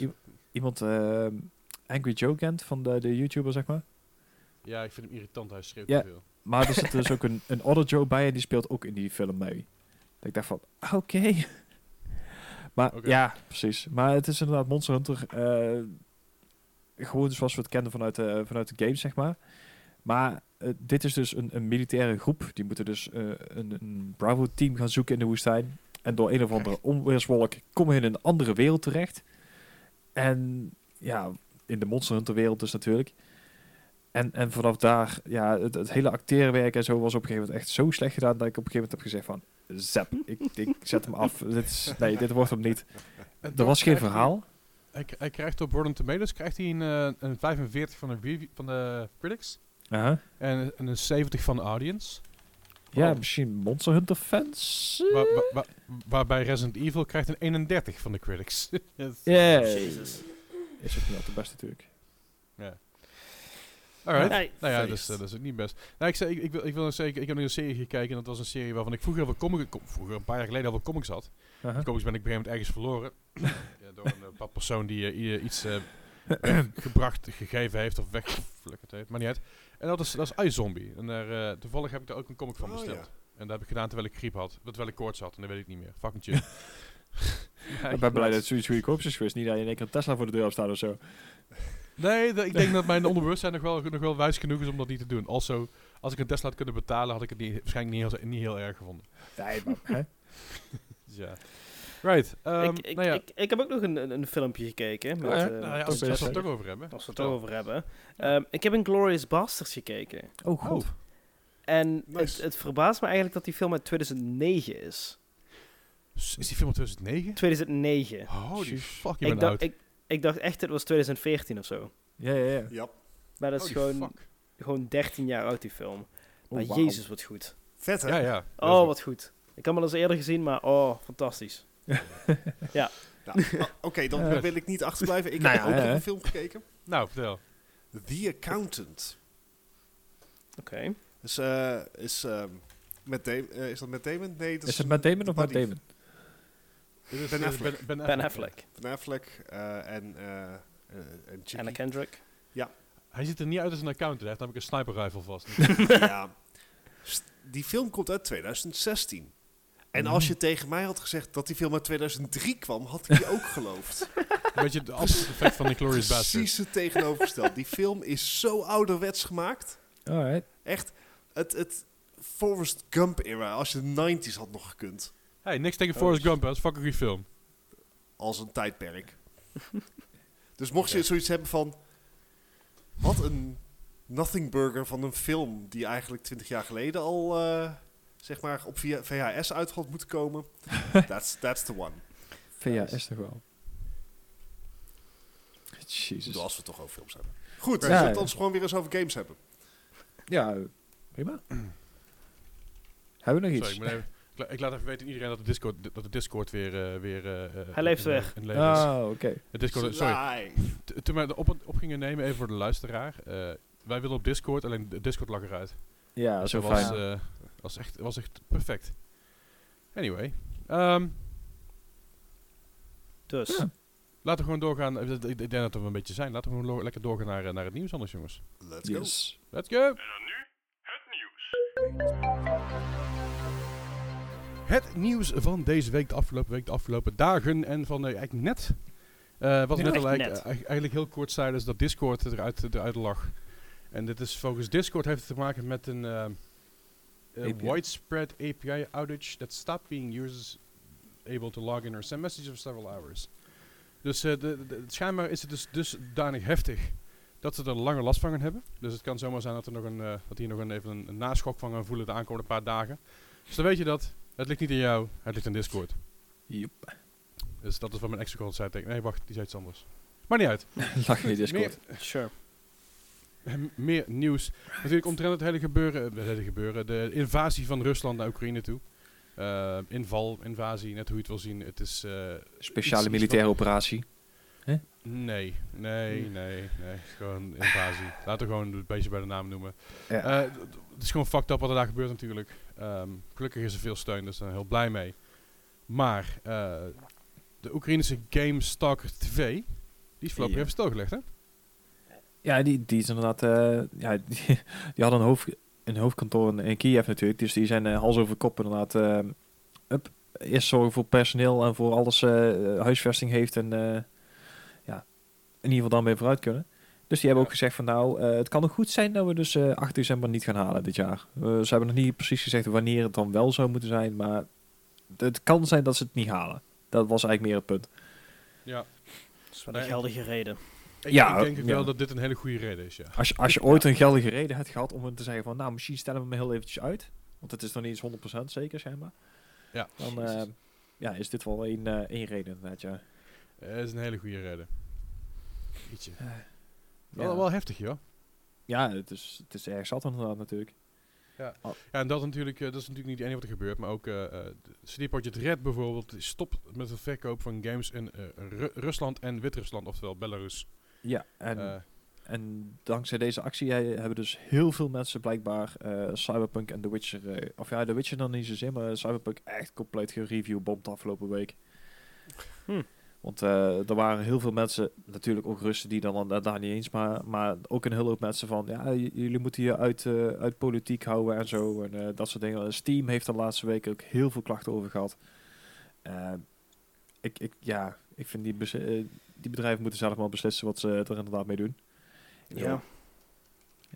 Speaker 2: iemand eh, Angry Joe kent van de, de YouTuber, zeg maar.
Speaker 1: Ja, ik vind hem irritant. Hij schreeuwt
Speaker 2: Ja.
Speaker 1: te veel.
Speaker 2: Maar er zit dus ook een, een other Joe bij en die speelt ook in die film mee. Dat ik dacht van, oké. maar ja, precies. Maar het is inderdaad Monster Hunter. eh, gewoon zoals we het kennen vanuit de, vanuit de game, zeg maar. Maar eh, dit is dus een, een militaire groep. Die moeten dus eh, een, een Bravo-team gaan zoeken in de woestijn. En door een of andere onweerswolk komen ze in een andere wereld terecht. En ja, in de Monster Hunter wereld dus natuurlijk. En, en vanaf daar, ja, het, het hele acteerwerk en zo was op een gegeven moment echt zo slecht gedaan dat ik op een gegeven moment heb gezegd van, zap, ik, ik zet hem af. dit is, nee, dit wordt hem niet. Er was geen verhaal.
Speaker 1: Hij, krijgt op Rotten Tomatoes krijgt hij een, eh, een 45 van de, van de critics en, en een 70 van de audience.
Speaker 2: Ja,
Speaker 1: Oh.
Speaker 2: misschien Monster Hunter fans?
Speaker 1: Waar- waar- waar- waarbij Resident Evil krijgt een 31 van de critics. Yes.
Speaker 2: Ja,
Speaker 3: Jezus.
Speaker 2: is ook niet al te best natuurlijk.
Speaker 1: Alright.
Speaker 3: Nee,
Speaker 1: Nou ja, dat is, eh, dat is ook niet best. Nou, ik, zei, ik, ik, wil, ik wil nog zeker, ik heb nog een serie gekeken en dat was een serie waarvan ik vroeger heel veel comics, kom- vroeger een paar jaar geleden al veel comics had. Die comics ben ik op een gegeven moment ergens verloren. ja, door een bepaald persoon die eh, iets eh, gebracht, gegeven heeft of weggeflikkerd heeft. Maar niet uit. En dat is, dat is iZombie. En daar, eh, toevallig heb ik daar ook een comic van
Speaker 4: Oh,
Speaker 1: besteld.
Speaker 4: ja.
Speaker 1: En dat heb ik gedaan terwijl ik griep had. Terwijl ik koorts had. En dat weet ik niet meer. Fucking chill.
Speaker 2: Ik ben blij dat het zoiets goede koopjes is geweest. Niet dat je in één keer een Tesla voor de deur staan of zo.
Speaker 1: Nee, dat- ik denk dat mijn onderbewustzijn nog wel, nog wel wijs genoeg is om dat niet te doen. Also, als ik een Tesla had kunnen betalen, had ik het niet, waarschijnlijk niet heel, niet heel erg gevonden.
Speaker 2: Nee, maar, hè?
Speaker 1: Dus ja. Right. ehm,
Speaker 3: ik, ik,
Speaker 1: nou ja,
Speaker 3: ik, ik heb ook nog een, een, een filmpje gekeken. Met,
Speaker 2: Oh ja?
Speaker 3: eh,
Speaker 1: nou ja,
Speaker 2: toch
Speaker 1: als, we het
Speaker 2: zeker.
Speaker 1: toch over hebben.
Speaker 3: als we het erover hebben. Ehm, ik heb een Glorious Bastards gekeken.
Speaker 2: Oh, god.
Speaker 1: Oh.
Speaker 3: En
Speaker 4: Nice.
Speaker 3: het, het verbaast me eigenlijk dat die film uit 2009 is.
Speaker 1: Is die film uit 2009?
Speaker 3: 2009.
Speaker 1: Holy
Speaker 2: Jeez.
Speaker 1: fuck, je
Speaker 3: Ik dacht, ik, ik dacht echt het was 2014 of zo.
Speaker 2: Ja, ja, ja.
Speaker 4: Ja,
Speaker 3: Maar dat is
Speaker 1: Holy
Speaker 3: gewoon,
Speaker 1: fuck.
Speaker 3: gewoon 13 jaar oud, die film.
Speaker 2: Oh,
Speaker 3: maar
Speaker 2: wauw.
Speaker 3: jezus, wat goed.
Speaker 4: vet hè?
Speaker 1: Ja, ja. Dat
Speaker 3: Oh, wat goed. Ik heb hem al eens eerder gezien, maar oh, fantastisch.
Speaker 4: Nou, o- Oké, dan
Speaker 2: Ja.
Speaker 4: wil ik niet achterblijven. Ik
Speaker 2: Nou
Speaker 4: heb
Speaker 2: ja,
Speaker 4: ook nog een film gekeken.
Speaker 1: Nou, vertel.
Speaker 4: The Accountant.
Speaker 3: Oké.
Speaker 4: Dus, eh, is, ehm, met Dam- eh, is dat met Damon? Nee, dat
Speaker 2: Is het met Damon of met. Damon?
Speaker 4: Ben Affleck.
Speaker 1: Ben,
Speaker 3: Ben Affleck.
Speaker 4: Ben Affleck eh, en, en.
Speaker 3: Anna Kendrick.
Speaker 1: Hij ziet er niet uit als een accountant. Hij heeft namelijk een sniper rifle vast.
Speaker 4: ja. Die film komt uit 2016. En als je tegen mij had gezegd dat die film uit 2003 kwam, had ik je ook geloofd.
Speaker 1: Een beetje het absolute effect van Glorious Bastards.
Speaker 4: Precies het tegenovergestelde. Die film is zo ouderwets gemaakt.
Speaker 2: Alright.
Speaker 4: Echt, het, het Forrest Gump era, als je de 90s had nog gekund.
Speaker 1: Hey, niks tegen Forrest Gump, hè. dat is fucking goede film.
Speaker 4: Als een tijdperk. dus mocht je zoiets hebben van... Wat een nothing burger van een film die eigenlijk 20 jaar geleden al... eh, zeg maar op via VHS uit had moeten komen. that's, that's the one.
Speaker 2: VHS toch wel. Jezus.
Speaker 4: Als we het toch over films hebben. Goed,
Speaker 2: Ja,
Speaker 4: we zullen
Speaker 2: ja.
Speaker 4: het ons gewoon weer eens over games hebben.
Speaker 2: Ja, prima. Hebben we nog iets?
Speaker 1: Sorry, ik, moet even- ik la- ik laat even weten aan iedereen dat de Discord, dat de Discord weer... eh, weer eh, eh,
Speaker 3: Hij leeft
Speaker 1: is.
Speaker 2: Ah, oké.
Speaker 1: Het Discord, sorry. T- Toen wij de op, op gingen nemen, even voor de luisteraar. eh, wij willen op Discord, alleen de Discord lag eruit.
Speaker 2: Ja,
Speaker 1: Dus
Speaker 2: zo
Speaker 1: dat was,
Speaker 2: fijn.
Speaker 1: Was, echt, was echt perfect. Anyway. ehm,
Speaker 3: Dus.
Speaker 2: Ja.
Speaker 1: laten we gewoon doorgaan. Ik, denk dat we een beetje zijn. Laten we gewoon lo- lekker doorgaan naar, naar het nieuws anders, jongens.
Speaker 4: Let's go.
Speaker 1: Let's go! Het nieuws van deze week, de afgelopen week, de afgelopen dagen en van eh, eigenlijk net. eh wat
Speaker 3: Ja,
Speaker 1: net al eigenlijk,
Speaker 3: net.
Speaker 1: eh, eigenlijk- eigenlijk heel kort zeiden, is dat Discord eruit, eruit lag. En dit is volgens Discord heeft het te maken met een
Speaker 2: API.
Speaker 1: widespread API outage that stopped being users able to log in or send messages for several hours. Dus eh, de, de, schijnbaar is het dus dusdanig heftig dat ze er langer last van gaan hebben. Dus het kan zomaar zijn dat, er nog een, eh, dat hier nog een, even een, een naschok van gaan voelen de aankomende paar dagen. Dus dan weet je dat. Het ligt niet aan jou, het ligt aan Discord.
Speaker 2: Joep.
Speaker 1: Dus dat is wat mijn ex-code zei tegen... Nee, wacht, die zei iets anders. Maar niet uit.
Speaker 2: Lach je Discord.
Speaker 3: Sure.
Speaker 1: Meer, nieuws. Natuurlijk omtrent het hele gebeuren... Het hele gebeuren. De invasie van Rusland naar Oekraïne toe. Eh, inval, invasie, net hoe je het wil zien. Het is... eh,
Speaker 2: Speciale
Speaker 1: iets- iets
Speaker 2: militaire
Speaker 1: wat-
Speaker 2: operatie.
Speaker 1: Nee, nee, nee, nee. Gewoon invasie. Laten we gewoon het beetje bij de naam noemen.
Speaker 2: Ja.
Speaker 1: Eh, het is gewoon fucked up wat er daar gebeurt natuurlijk. Ehm, gelukkig is er veel steun, dus daar ben ik heel blij mee. Maar eh, de Oekraïnse GameStalker TV, die is voorlopig
Speaker 2: Ja.
Speaker 1: even stilgelegd, hè?
Speaker 2: Ja, die, die is inderdaad... eh, ja, die, die hadden een, hoofd, een hoofdkantoor in, in Kiev natuurlijk. Dus die zijn eh, hals over kop inderdaad... eh, up, eerst zorgen voor personeel en voor alles eh, huisvesting heeft. En eh, ja, in ieder geval dan weer vooruit kunnen. Dus die hebben
Speaker 1: Ja.
Speaker 2: ook gezegd van nou, eh, het kan nog goed zijn dat we dus eh 8 december niet gaan halen dit jaar. Ze hebben nog niet precies gezegd wanneer het dan wel zou moeten zijn, maar het kan zijn dat ze het niet halen. Dat was eigenlijk meer het punt.
Speaker 1: Ja.
Speaker 3: Dat is wel een geldige reden.
Speaker 1: Ik,
Speaker 2: Ja,
Speaker 1: ik denk ook wel
Speaker 2: ja.
Speaker 1: dat dit een hele goede reden is, ja.
Speaker 2: Als je, als je ooit een geldige reden hebt gehad om te zeggen van nou, misschien stellen we me heel eventjes uit. Want het is nog niet eens 100% zeker schijnbaar.
Speaker 1: Ja.
Speaker 2: Dan eh, ja, is dit wel één, eh, één reden inderdaad, ja.
Speaker 1: Eh, Dat is een hele goede reden.
Speaker 2: Ja.
Speaker 1: Wel, wel heftig, joh.
Speaker 2: Ja, het is, het is erg zat inderdaad natuurlijk.
Speaker 1: Ja, en dat, natuurlijk, eh, dat is natuurlijk niet het enige wat er gebeurt, maar ook eh eh, CD Projekt Red bijvoorbeeld die stopt met het verkoop van games in eh, Ru- Rusland en Wit-Rusland, oftewel Belarus.
Speaker 2: Ja, en,
Speaker 1: Eh,
Speaker 2: en dankzij deze actie hebben dus heel veel mensen blijkbaar eh, Cyberpunk en The Witcher, eh, of ja, The Witcher dan niet zozeer, maar Cyberpunk echt compleet gereviewbomd afgelopen week.
Speaker 3: Hm.
Speaker 2: Want eh, er waren heel veel mensen, natuurlijk ook Russen die dan da- daar niet eens, maar, maar ook een hele hoop mensen van, ja, jullie moeten je uit, eh, uit politiek houden en zo, en dat soort dingen. Steam heeft de laatste weken ook heel veel klachten over gehad. Eh, ik, ik, ja, ik vind die, die bedrijven moeten zelf maar beslissen wat ze er inderdaad mee doen.
Speaker 3: Ja.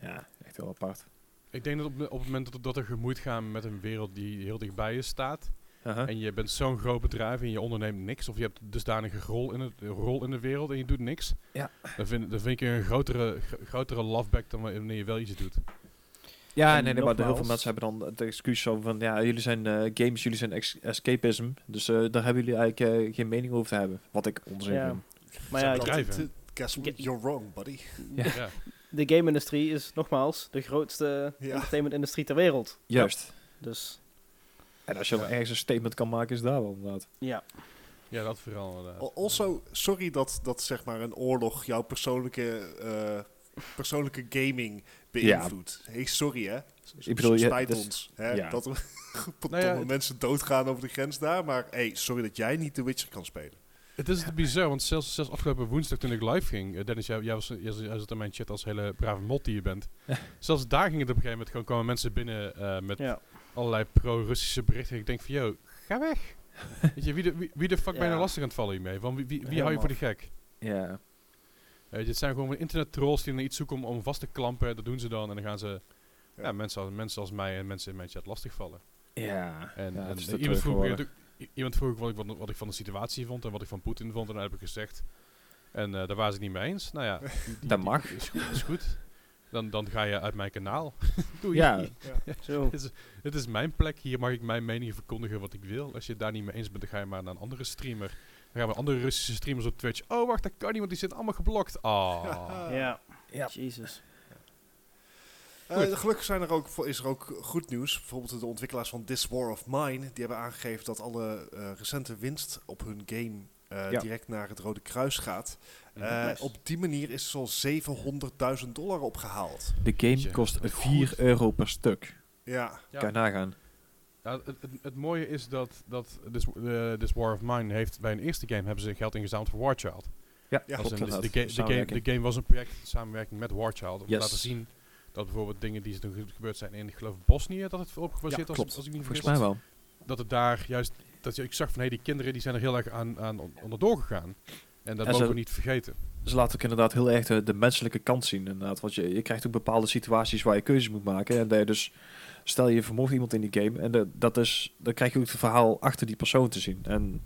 Speaker 2: Ja, echt heel apart.
Speaker 1: ik denk dat op, op het moment dat, dat er gemoeid gaan met een wereld die heel dichtbij je staat, en je bent zo'n groot bedrijf en je onderneemt niks, of je hebt dusdanige rol in, het, rol in de wereld en je doet niks,
Speaker 2: Ja.
Speaker 1: dan, vind, dan vind ik je een grotere, gro- grotere loveback dan wanneer je wel iets doet.
Speaker 2: Ja,
Speaker 3: En
Speaker 2: nee, nee, maar de- heel veel mensen hebben dan het excuus zo van, ja, jullie zijn eh, games, jullie zijn ex- escapism, dus eh, daar hebben jullie eigenlijk eh, geen mening over te hebben. Wat ik onzin
Speaker 3: Ja.
Speaker 2: vind.
Speaker 3: Maar ja.
Speaker 4: T- Guess You're wrong, buddy.
Speaker 2: Ja.
Speaker 1: Ja.
Speaker 3: de game-industrie is nogmaals de grootste
Speaker 4: Ja.
Speaker 3: entertainment-industrie ter wereld.
Speaker 2: Juist.
Speaker 3: Dus
Speaker 2: En als je
Speaker 1: Ja.
Speaker 2: dan ergens een statement kan maken, is daar wel inderdaad.
Speaker 3: ja.
Speaker 1: ja, dat vooral inderdaad.
Speaker 4: Al- Also, sorry dat, dat zeg maar een oorlog jouw persoonlijke, eh, persoonlijke gaming beïnvloedt. Hey, sorry hè.
Speaker 2: Ik bedoel, je-
Speaker 4: spijt
Speaker 2: dus-
Speaker 4: ons hè,
Speaker 2: ja.
Speaker 4: dat er
Speaker 1: Nou ja,
Speaker 4: mensen doodgaan over de grens daar. Maar hey, sorry dat jij niet The Witcher kan spelen.
Speaker 1: Het is bizar, want zelfs, zelfs afgelopen woensdag toen ik live ging, eh, Dennis, jij, jij, was, jij, jij zat in mijn chat als hele brave mot die je bent. zelfs daar ging het op een gegeven moment gewoon kwamen mensen binnen eh, met
Speaker 3: ja.
Speaker 1: allerlei pro-Russische berichten. Ik denk van, yo, ga weg. Weet je, wie de, wie, wie de fuck ben je
Speaker 3: Ja.
Speaker 1: nou lastig aan het vallen hiermee? Van wie, wie, wie hou je voor de gek?
Speaker 2: Ja.
Speaker 1: Weet je, het zijn gewoon internet trolls die naar iets zoeken om, om vast te klampen. Dat doen ze dan en dan gaan ze ja.
Speaker 4: Ja.
Speaker 1: mensen, als, mensen als mij en mensen in mijn chat lastigvallen.
Speaker 2: Ja.
Speaker 1: En,
Speaker 2: ja,
Speaker 1: en
Speaker 2: te
Speaker 1: iemand, vroeg iemand vroeg wat ik, wat, wat ik van de situatie vond en wat ik van Poetin vond. En dat heb ik gezegd. En eh, daar waren ze het niet mee eens. Nou ja, die- die-
Speaker 2: Dat
Speaker 1: die-
Speaker 2: mag.
Speaker 1: Is goed. Is goed. Dan, dan ga je uit mijn kanaal. Doei.
Speaker 2: Ja.
Speaker 3: Zo.
Speaker 1: Het is, het is mijn plek. Hier mag ik mijn mening verkondigen wat ik wil. Als je het daar niet mee eens bent, dan ga je maar naar een andere streamer. Dan gaan we andere Russische streamers op Twitch. Oh, wacht, dat kan niet, want die zitten allemaal geblokt. Ah.
Speaker 3: Ja.
Speaker 2: Ja.
Speaker 3: Jezus.
Speaker 4: Eh, gelukkig zijn er ook, is er ook goed nieuws. Bijvoorbeeld de ontwikkelaars van This War of Mine. Die hebben aangegeven dat alle eh, recente winst op hun game eh,
Speaker 2: Ja.
Speaker 4: direct naar het Rode Kruis gaat. Eh,
Speaker 3: Nice.
Speaker 4: Op die manier is er al 700.000 dollar opgehaald.
Speaker 2: De game kost
Speaker 1: Goed.
Speaker 2: 4 euro per stuk.
Speaker 4: Ja,
Speaker 1: Ja.
Speaker 2: Kan je nagaan.
Speaker 1: Nou, het, het, het mooie is dat, dat this, this War of Mine heeft bij een eerste game hebben ze geld ingezameld voor War Child.
Speaker 2: Ja,
Speaker 4: Ja,
Speaker 1: Als
Speaker 2: klopt
Speaker 1: in, dus de,
Speaker 2: inderdaad.
Speaker 1: ga- de, game,
Speaker 2: Samenwerking.
Speaker 1: de game was een project in samenwerking met War Child. Om te laten zien dat bijvoorbeeld dingen die toen ge- gebeurd zijn in, ik geloof, Bosnië, dat het op gebaseerd
Speaker 2: Ja,
Speaker 1: was, als ik niet
Speaker 2: Volgens mij wel.
Speaker 1: Dat het daar juist, dat je, ik zag van, hé, die kinderen die zijn er heel erg aan, aan on- onderdoor gegaan. En dat
Speaker 2: En
Speaker 1: mogen
Speaker 2: ze-
Speaker 1: we niet vergeten.
Speaker 2: Ze laten ook inderdaad heel erg de, de menselijke kant zien. Inderdaad. Want je, je krijgt ook bepaalde situaties waar je keuzes moet maken. En dat je dus, stel je vermoord iemand in die game. En de, dat is, dan krijg je ook het verhaal achter die persoon te zien. En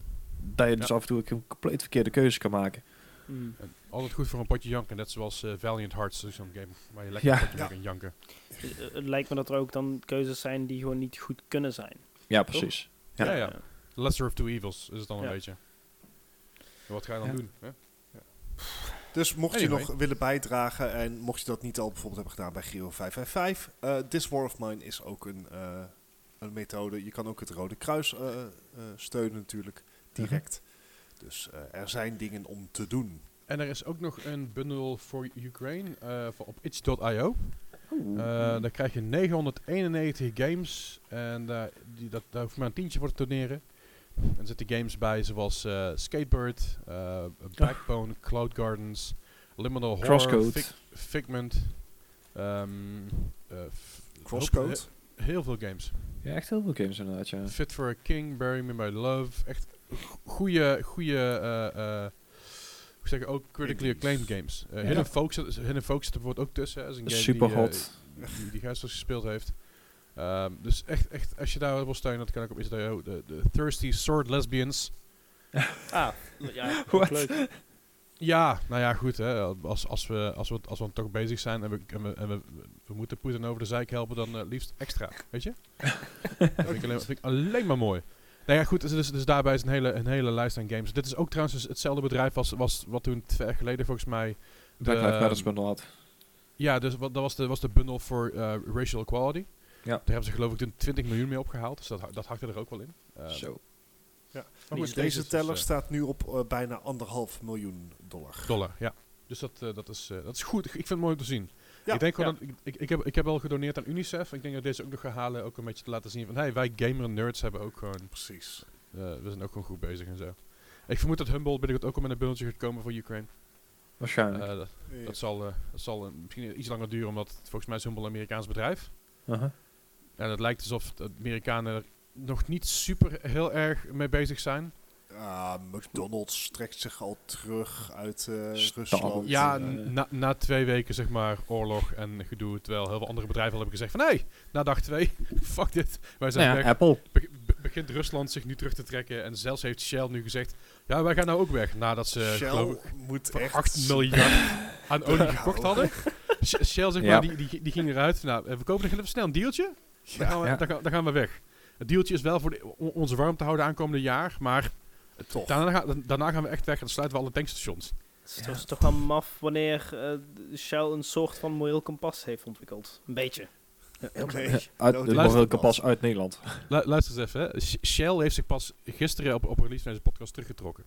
Speaker 2: dat je dus
Speaker 1: Ja.
Speaker 2: af en toe ook een compleet verkeerde keuze kan maken.
Speaker 3: Mm.
Speaker 1: En altijd goed voor een potje janken, net zoals eh, Valiant Hearts, dus zo'n game waar je lekker
Speaker 2: Ja.
Speaker 1: een potje
Speaker 4: Ja.
Speaker 1: mee kan janken.
Speaker 3: Eh, Het lijkt me dat er ook dan keuzes zijn die gewoon niet goed kunnen zijn.
Speaker 2: Ja, precies. Ja.
Speaker 1: Ja, ja. Lesser of two evils is het dan
Speaker 3: Ja.
Speaker 1: een beetje. En wat ga je dan
Speaker 2: Ja.
Speaker 1: doen? Hè?
Speaker 4: Dus mocht je nog willen bijdragen en mocht je dat niet al bijvoorbeeld hebben gedaan bij Giro 555, eh This War of Mine is ook een, eh, een methode. Je kan ook het Rode Kruis eh, eh, steunen natuurlijk, direct. Dus eh, er zijn dingen om te doen.
Speaker 1: En er is ook nog een bundle voor Ukraine eh, voor op itch.io. Eh, daar krijg je 991 games. En daar die, dat, daar hoef je maar een tientje voor te doneren. En er zitten games bij zoals eh, Skatebird, eh, Backbone, Cloud Gardens, Liminal Horror,
Speaker 2: Crosscode.
Speaker 1: Fig- Figment. eh, f-
Speaker 4: Crosscode.
Speaker 1: he- heel veel games.
Speaker 2: ja, echt heel veel games inderdaad, ja.
Speaker 1: Fit for a King, Bury Me By Love. Echt goede, goede, eh eh hoe zeg ik ook, critically
Speaker 4: Indies.
Speaker 1: acclaimed games. Eh
Speaker 2: Ja.
Speaker 1: Hidden, Folks, Hidden Folks zit er bijvoorbeeld ook tussen. is een game
Speaker 2: Super
Speaker 1: die, eh,
Speaker 2: hot.
Speaker 1: die, die dus gespeeld heeft. Ehm, dus echt, echt, als je daar wil steunen, dat kan ik op Israël. De, de Thirsty Sword Lesbians.
Speaker 3: Ah, ja, ook
Speaker 2: What?
Speaker 3: leuk.
Speaker 1: Ja, nou ja, goed. Hè. Als, als, we, als, we, als we dan toch bezig zijn en we, en we, en we, we moeten Poetin over de zeik helpen, dan eh, liefst extra. Weet je? dat vind ik, alleen, vind ik alleen maar mooi. Nou ja, goed. Dus, dus, dus daarbij is een hele, een hele lijst aan games. Dit is ook trouwens dus hetzelfde bedrijf als was, wat toen twee jaar geleden volgens mij...
Speaker 2: Black
Speaker 1: de,
Speaker 2: Lives Matter
Speaker 1: ehm,
Speaker 2: bundle had.
Speaker 1: Ja, dus wat, dat was de, was de bundle voor eh, racial equality.
Speaker 2: Ja.
Speaker 1: hebben ze geloof ik toen 20 miljoen mee opgehaald. Dus dat, dat hakte er ook wel in. Eh,
Speaker 2: Zo.
Speaker 4: Ja.
Speaker 1: maar goed,
Speaker 4: Deze
Speaker 1: dus,
Speaker 4: teller
Speaker 1: eh,
Speaker 4: staat nu op eh, bijna anderhalf miljoen dollar.
Speaker 1: dollar, ja. Dus dat, dat, is, dat is goed. Ik vind het mooi om te zien.
Speaker 4: Ja,
Speaker 1: ik denk gewoon
Speaker 3: ja.
Speaker 1: dat, ik, ik, ik, heb, ik heb wel gedoneerd aan UNICEF. Ik denk dat deze ook nog gaan halen. Ook een beetje te laten zien van... Hey, wij gamer nerds hebben ook gewoon...
Speaker 4: Precies.
Speaker 1: eh, we zijn ook gewoon goed bezig en zo. Ik vermoed dat Humble binnenkort ook al met een bundeltje gaat komen voor Ukraine.
Speaker 2: Waarschijnlijk.
Speaker 1: Eh, dat,
Speaker 4: Ja.
Speaker 1: dat zal, eh, dat zal misschien iets langer duren, omdat het volgens mij is Humble een Amerikaans bedrijf.
Speaker 2: Uh-huh.
Speaker 1: En het lijkt alsof de Amerikanen er nog niet super heel erg mee bezig zijn.
Speaker 4: Ah, McDonald's trekt zich al terug uit eh, Rusland.
Speaker 1: Ja, na, na twee weken zeg maar oorlog en gedoe, terwijl heel veel andere bedrijven al hebben gezegd van hé, na dag twee, fuck dit, wij zijn
Speaker 2: Nou ja,
Speaker 1: weg.
Speaker 2: Apple.
Speaker 1: Be- be- begint Rusland zich nu terug te trekken en zelfs heeft Shell nu gezegd, ja wij gaan nou ook weg, nadat ze
Speaker 4: Shell moet
Speaker 1: voor
Speaker 4: echt...
Speaker 1: 8 miljard aan olie gekocht hadden. Sh- Shell zeg
Speaker 2: Ja.
Speaker 1: maar, die, die, die ging eruit, nou we kopen nog even snel een dealtje, dan, gaan we,
Speaker 2: Ja.
Speaker 1: dan, gaan, dan gaan we weg. Het dealtje is wel voor de, o- onze warm te houden aankomende jaar, maar
Speaker 4: Toch.
Speaker 1: daarna, ga- daarna gaan we echt weg en dan sluiten we alle tankstations.
Speaker 3: Het is,
Speaker 2: Ja.
Speaker 3: toch- is toch wel maf wanneer eh, Shell een soort van moreel kompas heeft ontwikkeld. Een beetje.
Speaker 4: Nee.
Speaker 3: beetje.
Speaker 2: Uit, moreel kompas uit Nederland.
Speaker 1: Lu- luister eens even, hè. Shell heeft zich pas gisteren op, op release van deze podcast teruggetrokken.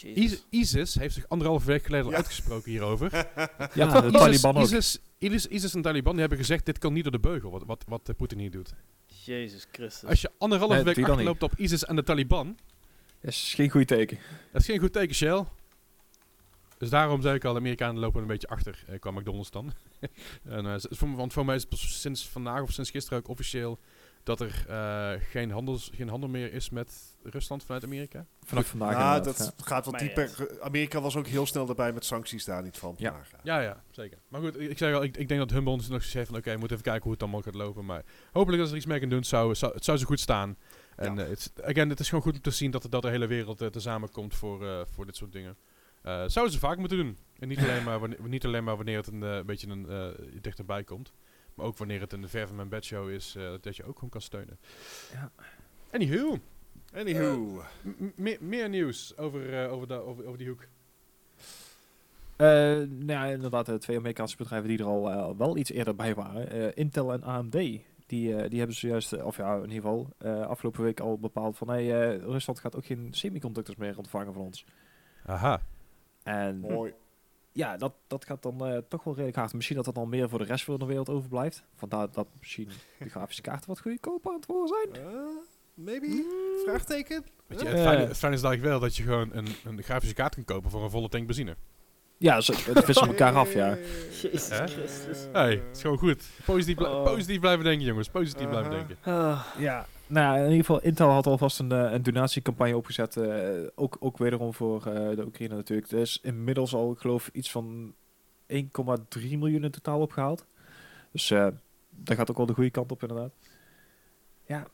Speaker 3: Jezus.
Speaker 1: ISIS heeft zich anderhalve week geleden al
Speaker 4: Ja.
Speaker 1: uitgesproken hierover.
Speaker 2: Ja, de
Speaker 1: ISIS,
Speaker 2: Taliban ook.
Speaker 1: ISIS, ISIS, ISIS en Taliban die hebben gezegd, dit kan niet door de beugel, wat, wat, wat Poetin hier doet.
Speaker 3: Jezus Christus.
Speaker 1: Als je anderhalve
Speaker 2: Nee,
Speaker 1: week achterloopt op ISIS en de Taliban,
Speaker 2: Dat is geen goed teken.
Speaker 1: dat is geen goed teken, Shell. Dus daarom zei ik al, de Amerikanen lopen een beetje achter eh, qua McDonald's dan. en, eh, voor, want voor mij is het pas sinds vandaag of sinds gisteren ook officieel dat er eh, geen, handels, geen handel meer is met Rusland vanuit Amerika.
Speaker 2: Vanaf vandaag
Speaker 4: Ja, dat
Speaker 2: ja.
Speaker 4: gaat wat
Speaker 3: Maar
Speaker 4: dieper. Amerika was ook heel snel erbij met sancties daar niet van.
Speaker 2: Ja.
Speaker 1: Ja, ja, zeker. Maar goed, ik, zeg al, ik, ik denk dat Humble ons nog gezegd van, oké, we moeten even kijken hoe het allemaal gaat lopen. Maar hopelijk dat ze er iets mee kunnen doen, zou, zou, het zou zo goed staan. En
Speaker 4: Ja.
Speaker 1: eh, het, again, het is gewoon goed om te zien dat, dat de hele wereld uh, tezamen komt voor, eh, voor dit soort dingen. Eh zouden ze vaak moeten doen. En niet alleen maar wanneer, niet alleen maar wanneer het een eh, beetje een, eh, dichterbij komt. Maar ook wanneer het een ver van mijn bedshow is, eh, dat je ook gewoon kan steunen.
Speaker 2: Ja.
Speaker 1: Anywho, meer- meer nieuws over, eh, over, over, over die hoek.
Speaker 2: Eh, nou ja, inderdaad, de twee Amerikaanse bedrijven die er al eh, wel iets eerder bij waren. Eh, Intel en AMD. Die, eh, die hebben zojuist, eh, of ja, in ieder geval, eh, afgelopen week al bepaald van... Hey, eh, Rusland gaat ook geen semiconductors meer ontvangen van ons.
Speaker 1: Aha.
Speaker 2: En
Speaker 4: Mooi.
Speaker 2: ja, dat, dat gaat dan eh, toch wel redelijk hard. Misschien dat dat dan meer voor de rest van de wereld overblijft. Vandaar dat misschien de grafische kaarten wat goedkoper aan het worden zijn.
Speaker 4: Maybe? Vraagteken?
Speaker 1: Weet je, het, fijne, het fijne is eigenlijk wel dat je gewoon een, een grafische kaart kan kopen voor een volle tank benzine.
Speaker 2: Ja, ze, het wisselen elkaar af, ja.
Speaker 3: Jezus
Speaker 1: Hè?
Speaker 3: Christus.
Speaker 1: Hey, het is gewoon goed. Positief,
Speaker 3: Oh.
Speaker 1: positief blijven denken, jongens. Positief blijven
Speaker 4: Aha.
Speaker 1: denken.
Speaker 3: Ah,
Speaker 2: Ja, nou ja, in ieder geval, Intel had alvast een, eh, een donatiecampagne opgezet. eh, ook, ook wederom voor eh, de Oekraïne natuurlijk. Er is inmiddels al, ik geloof, iets van 1,3 miljoen in totaal opgehaald. Dus eh dat gaat ook wel de goede kant op, inderdaad. Ja,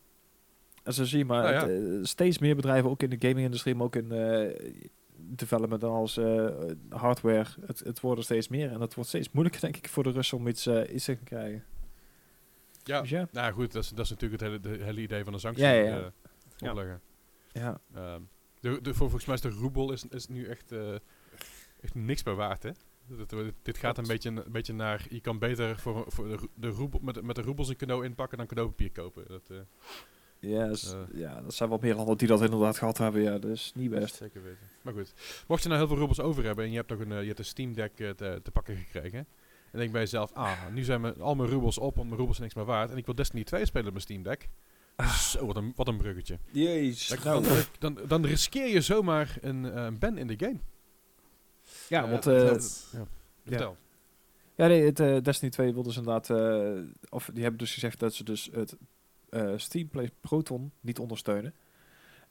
Speaker 2: en zo zie je maar,
Speaker 1: Nou ja.
Speaker 2: het, eh, steeds meer bedrijven, ook in de gaming-industrie, maar ook in eh development en als eh, hardware. Het, het worden steeds meer en het wordt steeds moeilijker, denk ik, voor de Russen om iets, eh, iets te krijgen.
Speaker 1: Ja,
Speaker 2: Dus ja.
Speaker 1: nou goed, dat is, dat is natuurlijk het hele, de hele idee van de sanctie
Speaker 2: Ja, ja, ja.
Speaker 1: eh,
Speaker 3: Ja.
Speaker 1: opleggen.
Speaker 2: Ja,
Speaker 1: Ehm, de, de, voor, volgens mij is de roebel is, is nu echt, echt niks meer waard, hè? Dit, dit- dit gaat een beetje, een beetje naar... Je kan beter voor, voor de, de roebel, met, met de roebels een cadeau inpakken dan cadeaupapier kopen. Dat, eh,
Speaker 2: Ja, s-
Speaker 1: Eh.
Speaker 2: ja, dat zijn wel meer landen die dat inderdaad gehad hebben. Ja, is niet best.
Speaker 1: Zeker weten. Maar goed, mocht je nou heel veel roebels over hebben en je hebt nog een, eh, je hebt een Steam Deck eh, te, te pakken gekregen... En denk bij jezelf, ah, nu zijn mijn, al mijn roebels op, want mijn roebels zijn niks meer waard. En ik wil Destiny 2 spelen op mijn Steam Deck. Zo, wat een, wat een bruggetje.
Speaker 2: Jezus.
Speaker 1: Dan, dan, dan, riskeer je zomaar een, een ban in de game.
Speaker 2: ja, want
Speaker 1: dat- Vertel.
Speaker 2: ja, nee, het, Destiny 2 wil dus inderdaad... of die hebben dus gezegd dat ze dus het eh, Steam Play Proton niet ondersteunen.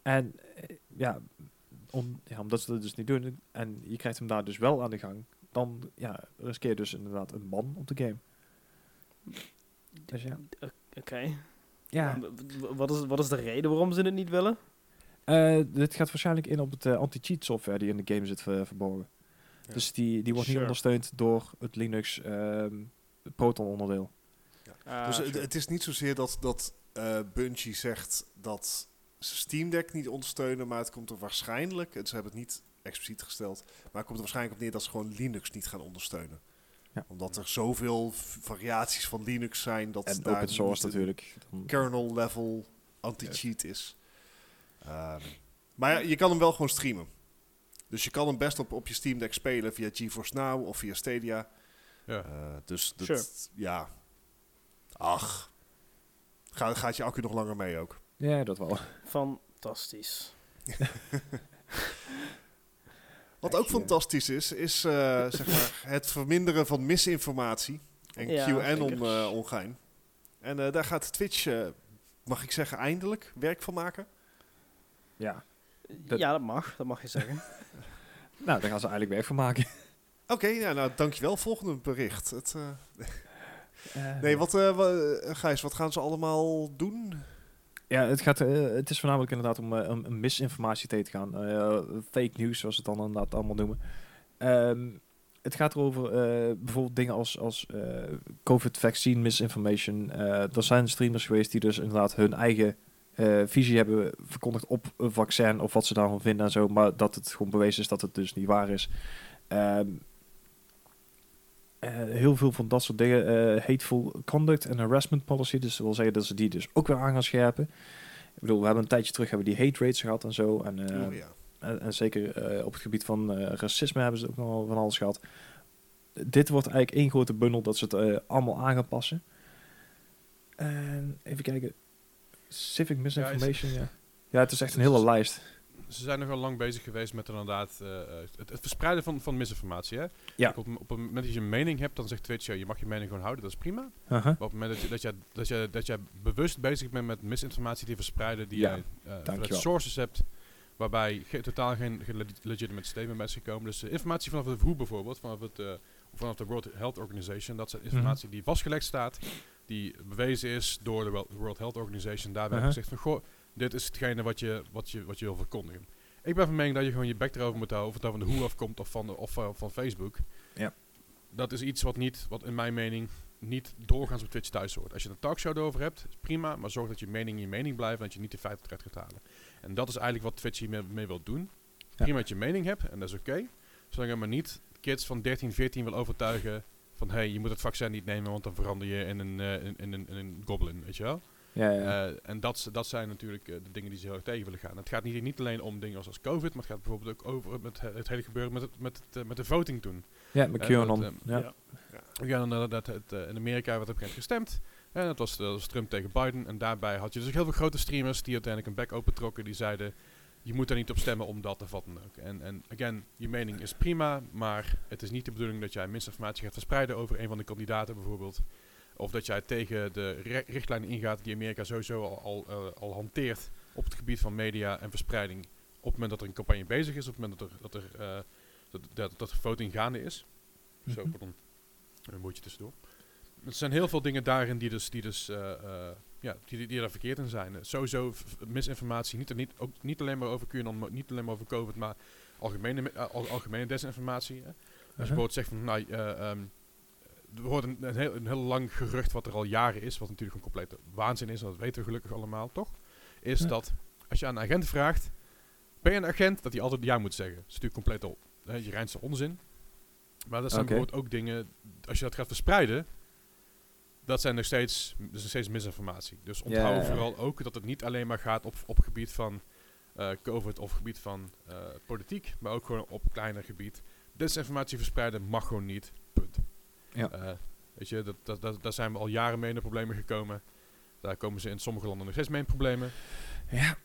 Speaker 2: En eh, ja, om, ja, omdat ze dat dus niet doen en je krijgt hem daar dus wel aan de gang... dan ja, riskeer je dus inderdaad een ban op de game. Dus ja.
Speaker 3: Oké.
Speaker 2: Ja,
Speaker 3: Wat, is, wat is de reden waarom ze het niet willen?
Speaker 2: Eh, dit gaat waarschijnlijk in op het anti-cheat software die in de game zit eh, verborgen.
Speaker 4: Ja.
Speaker 2: Dus die, die wordt niet ondersteund door het Linux ehm, Proton onderdeel.
Speaker 3: Ah,
Speaker 4: dus het,
Speaker 3: sure.
Speaker 4: het is niet zozeer dat, dat eh, Bungie zegt dat ze Steam Deck niet ondersteunen, maar het komt er waarschijnlijk, en ze hebben het niet expliciet gesteld, maar het komt er waarschijnlijk op neer dat ze gewoon Linux niet gaan ondersteunen.
Speaker 2: Ja.
Speaker 4: Omdat er zoveel variaties van Linux zijn dat
Speaker 2: En
Speaker 4: daar
Speaker 2: open source natuurlijk.
Speaker 4: Kernel level anti-cheat is. Ehm, maar ja, je kan hem wel gewoon streamen. Dus je kan hem best op, op je Steam Deck spelen via GeForce Now of via Stadia.
Speaker 1: Ja.
Speaker 4: Eh, dus dat,
Speaker 3: Sure.
Speaker 4: ja. Ach. Ga, gaat je accu nog langer mee ook.
Speaker 2: Ja, dat wel.
Speaker 3: Fantastisch.
Speaker 4: Wat ook fantastisch is, is eh, zeg maar het verminderen van misinformatie en
Speaker 3: Ja,
Speaker 4: QAnon
Speaker 3: zeker.
Speaker 4: eh ongein. En eh, daar gaat Twitch, eh, mag ik zeggen, eindelijk werk van maken.
Speaker 2: Ja. Dat-
Speaker 3: Ja, dat mag. Dat mag je zeggen.
Speaker 2: Nou, daar gaan ze eigenlijk werk van maken.
Speaker 4: Oké, ja, nou dankjewel. Volgende bericht. Het, nee, wat, eh, eh, Gijs, wat gaan ze allemaal doen?
Speaker 2: Ja, het, gaat, eh, het is voornamelijk inderdaad om, eh, om misinformatie tegen te gaan. Eh, fake news, zoals ze het dan inderdaad allemaal noemen. Ehm, het gaat erover eh, bijvoorbeeld dingen als, als eh, COVID-vaccine misinformation. Eh, er zijn streamers geweest die dus inderdaad hun eigen eh, visie hebben verkondigd op een vaccin of wat ze daarvan vinden en zo. Maar dat het gewoon bewezen is dat het dus niet waar is. Ehm, eh, heel veel van dat soort dingen. eh, hateful conduct en harassment policy. Dus dat wil zeggen dat ze die dus ook weer aan gaan scherpen. Ik bedoel, we hebben een tijdje terug hebben die hate rates gehad en zo. En, eh,
Speaker 4: oh, ja.
Speaker 2: en, en zeker eh, op het gebied van eh, racisme hebben ze ook nog wel van alles gehad. Dit wordt eigenlijk één grote bundel dat ze het eh, allemaal aan gaan passen. En even kijken. Civic misinformation, ja. Ja, het is echt een hele lijst.
Speaker 1: Ze zijn nog wel lang bezig geweest met inderdaad eh, eh, het, het verspreiden van, van misinformatie. Hè?
Speaker 2: Ja.
Speaker 1: Op, op het moment dat je een mening hebt, dan zegt Twitch, ja, je mag je mening gewoon houden, dat is prima. Maar op het moment dat je, dat jij, dat jij, dat jij bewust bezig bent met misinformatie te verspreiden, die
Speaker 2: Ja,
Speaker 1: jij eh, sources hebt, waarbij ge- totaal geen, geen leg- legitimate statement bij is gekomen. Dus informatie vanaf het WHO bijvoorbeeld, vanaf, het, vanaf de World Health Organization, dat zijn
Speaker 2: Mhm.
Speaker 1: informatie die vastgelegd staat, die bewezen is door de World Health Organization. Daar werd
Speaker 2: Uh-huh.
Speaker 1: gezegd van, goh, dit is hetgene wat je, wat je, wat je wil verkondigen. Ik ben van mening dat je gewoon je bek erover moet houden, of het nou van de WHO afkomt of van, de, of eh, van Facebook.
Speaker 2: Ja.
Speaker 1: Dat is iets wat niet, wat in mijn mening niet doorgaans op Twitch thuis hoort. Als je een talkshow erover hebt, is prima, maar zorg dat je mening je mening blijft en dat je niet de feiten eruit gaat halen. En dat is eigenlijk wat Twitch hiermee mee wil doen. Prima dat je mening hebt, en dat is oké. zolang je maar niet kids van 13, 14 wil overtuigen van hé, hey, je moet het vaccin niet nemen, want dan verander je in een, eh, in, in een, in een goblin, weet je wel.
Speaker 2: Ja, ja.
Speaker 1: Eh, en dat, dat zijn natuurlijk eh, de dingen die ze heel erg tegen willen gaan. Het gaat niet, niet alleen om dingen als, als COVID, maar het gaat bijvoorbeeld ook over met het, het hele gebeuren met, het, met, het, eh, met de voting toen.
Speaker 2: ja, met QAnon.
Speaker 1: dat,
Speaker 2: ja.
Speaker 3: ja.
Speaker 1: Ja, dan dat, dat het, in Amerika werd op een gestemd. En dat was, dat was Trump tegen Biden. En daarbij had je dus ook heel veel grote streamers die uiteindelijk een bek opentrokken. Die zeiden, je moet daar niet op stemmen omdat of wat dan ook. En, en again, je mening is prima, maar het is niet de bedoeling dat jij misinformatie gaat verspreiden over een van de kandidaten bijvoorbeeld. Of dat jij tegen de ri- richtlijnen ingaat die Amerika sowieso al, al, eh, al hanteert op het gebied van media en verspreiding. Op het moment dat er een campagne bezig is, op het moment dat er, dat er, eh, dat, dat, dat voting gaande is. Zo,
Speaker 2: Mhm.
Speaker 1: pardon. Een woordje tussendoor. Er zijn heel veel dingen daarin die dus, die dus eh, ja, die, die, die daar verkeerd in zijn. Sowieso misinformatie, niet, niet, ook niet alleen maar over QAnon, niet alleen maar over COVID, maar algemene, al- algemene desinformatie. Hè. Als je
Speaker 2: Uh-huh.
Speaker 1: bijvoorbeeld zegt van, nou, eh, ehm, er wordt een, een, heel, een heel lang gerucht wat er al jaren is, wat natuurlijk een complete waanzin is, en dat weten we gelukkig allemaal, toch? Is
Speaker 2: Ja.
Speaker 1: dat als je aan een agent vraagt, ben je een agent, dat hij altijd ja moet zeggen. Dat is natuurlijk compleet op. Hè, je reinste onzin. Maar dat zijn
Speaker 2: Oké.
Speaker 1: bijvoorbeeld ook dingen, als je dat gaat verspreiden, dat zijn nog steeds, dat is nog steeds misinformatie. Dus onthoud vooral ook dat het niet alleen maar gaat op, op gebied van eh, COVID of gebied van eh, politiek, maar ook gewoon op kleiner gebied. Desinformatie verspreiden mag gewoon niet. Punt.
Speaker 2: Ja.
Speaker 1: Eh, weet je, dat, dat, dat, daar zijn we al jaren mee in de problemen gekomen. Daar komen ze in sommige landen nog steeds mee in problemen.
Speaker 2: Ja.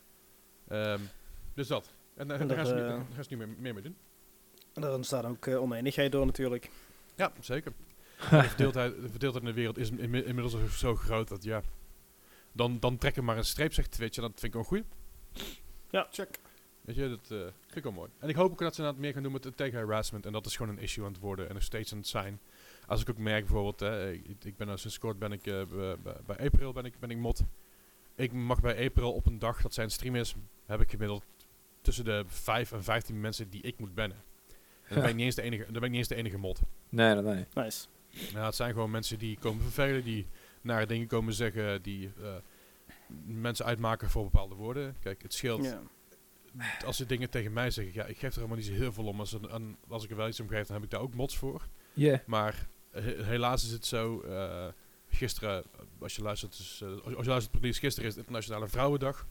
Speaker 1: Ehm, dus dat. En daar
Speaker 3: En
Speaker 1: daar gaan ze nu-
Speaker 3: dat, eh,
Speaker 1: daar gaan ze nu meer, meer mee doen.
Speaker 3: En daar ontstaat ook eh, oneenigheid door natuurlijk.
Speaker 1: Ja, zeker. de, verdeeldheid, de verdeeldheid in de wereld is inmi- inmiddels zo- groot dat ja. Dan, dan trek er maar een streep, zegt Twitch. En dat vind ik wel goed.
Speaker 3: Ja.
Speaker 4: Check.
Speaker 1: Weet je, dat eh, vind ik wel mooi. En ik hoop ook dat ze inderdaad meer gaan doen met het tegen harassment. En dat is gewoon een issue aan het worden en nog steeds aan het zijn. Als ik ook merk bijvoorbeeld, hè, ik, ik ben nou sinds kort ben ik eh, bij, April ben ik, ben ik mod. Ik mag bij April op een dag dat zijn stream is, heb ik gemiddeld tussen de 5 en 15 mensen die ik moet bannen. En dan ben ik niet eens de enige, dan ben ik niet eens de enige mod.
Speaker 2: Nee, nee, nee.
Speaker 3: Nice.
Speaker 1: Nou, het zijn gewoon mensen die komen vervelen, die nare dingen komen zeggen, die eh, mensen uitmaken voor bepaalde woorden. Kijk, het scheelt
Speaker 3: Ja.
Speaker 1: als ze dingen tegen mij zeggen. Ja, ik geef er helemaal niet zo heel veel om. Als, een, een- als ik er wel iets om geef, dan heb ik daar ook mods voor.
Speaker 2: Ja.
Speaker 1: Maar he- helaas is het zo. eh, gisteren, eh, als je luistert, dus, als, als je luistert, precies, gisteren is het Internationale Vrouwendag.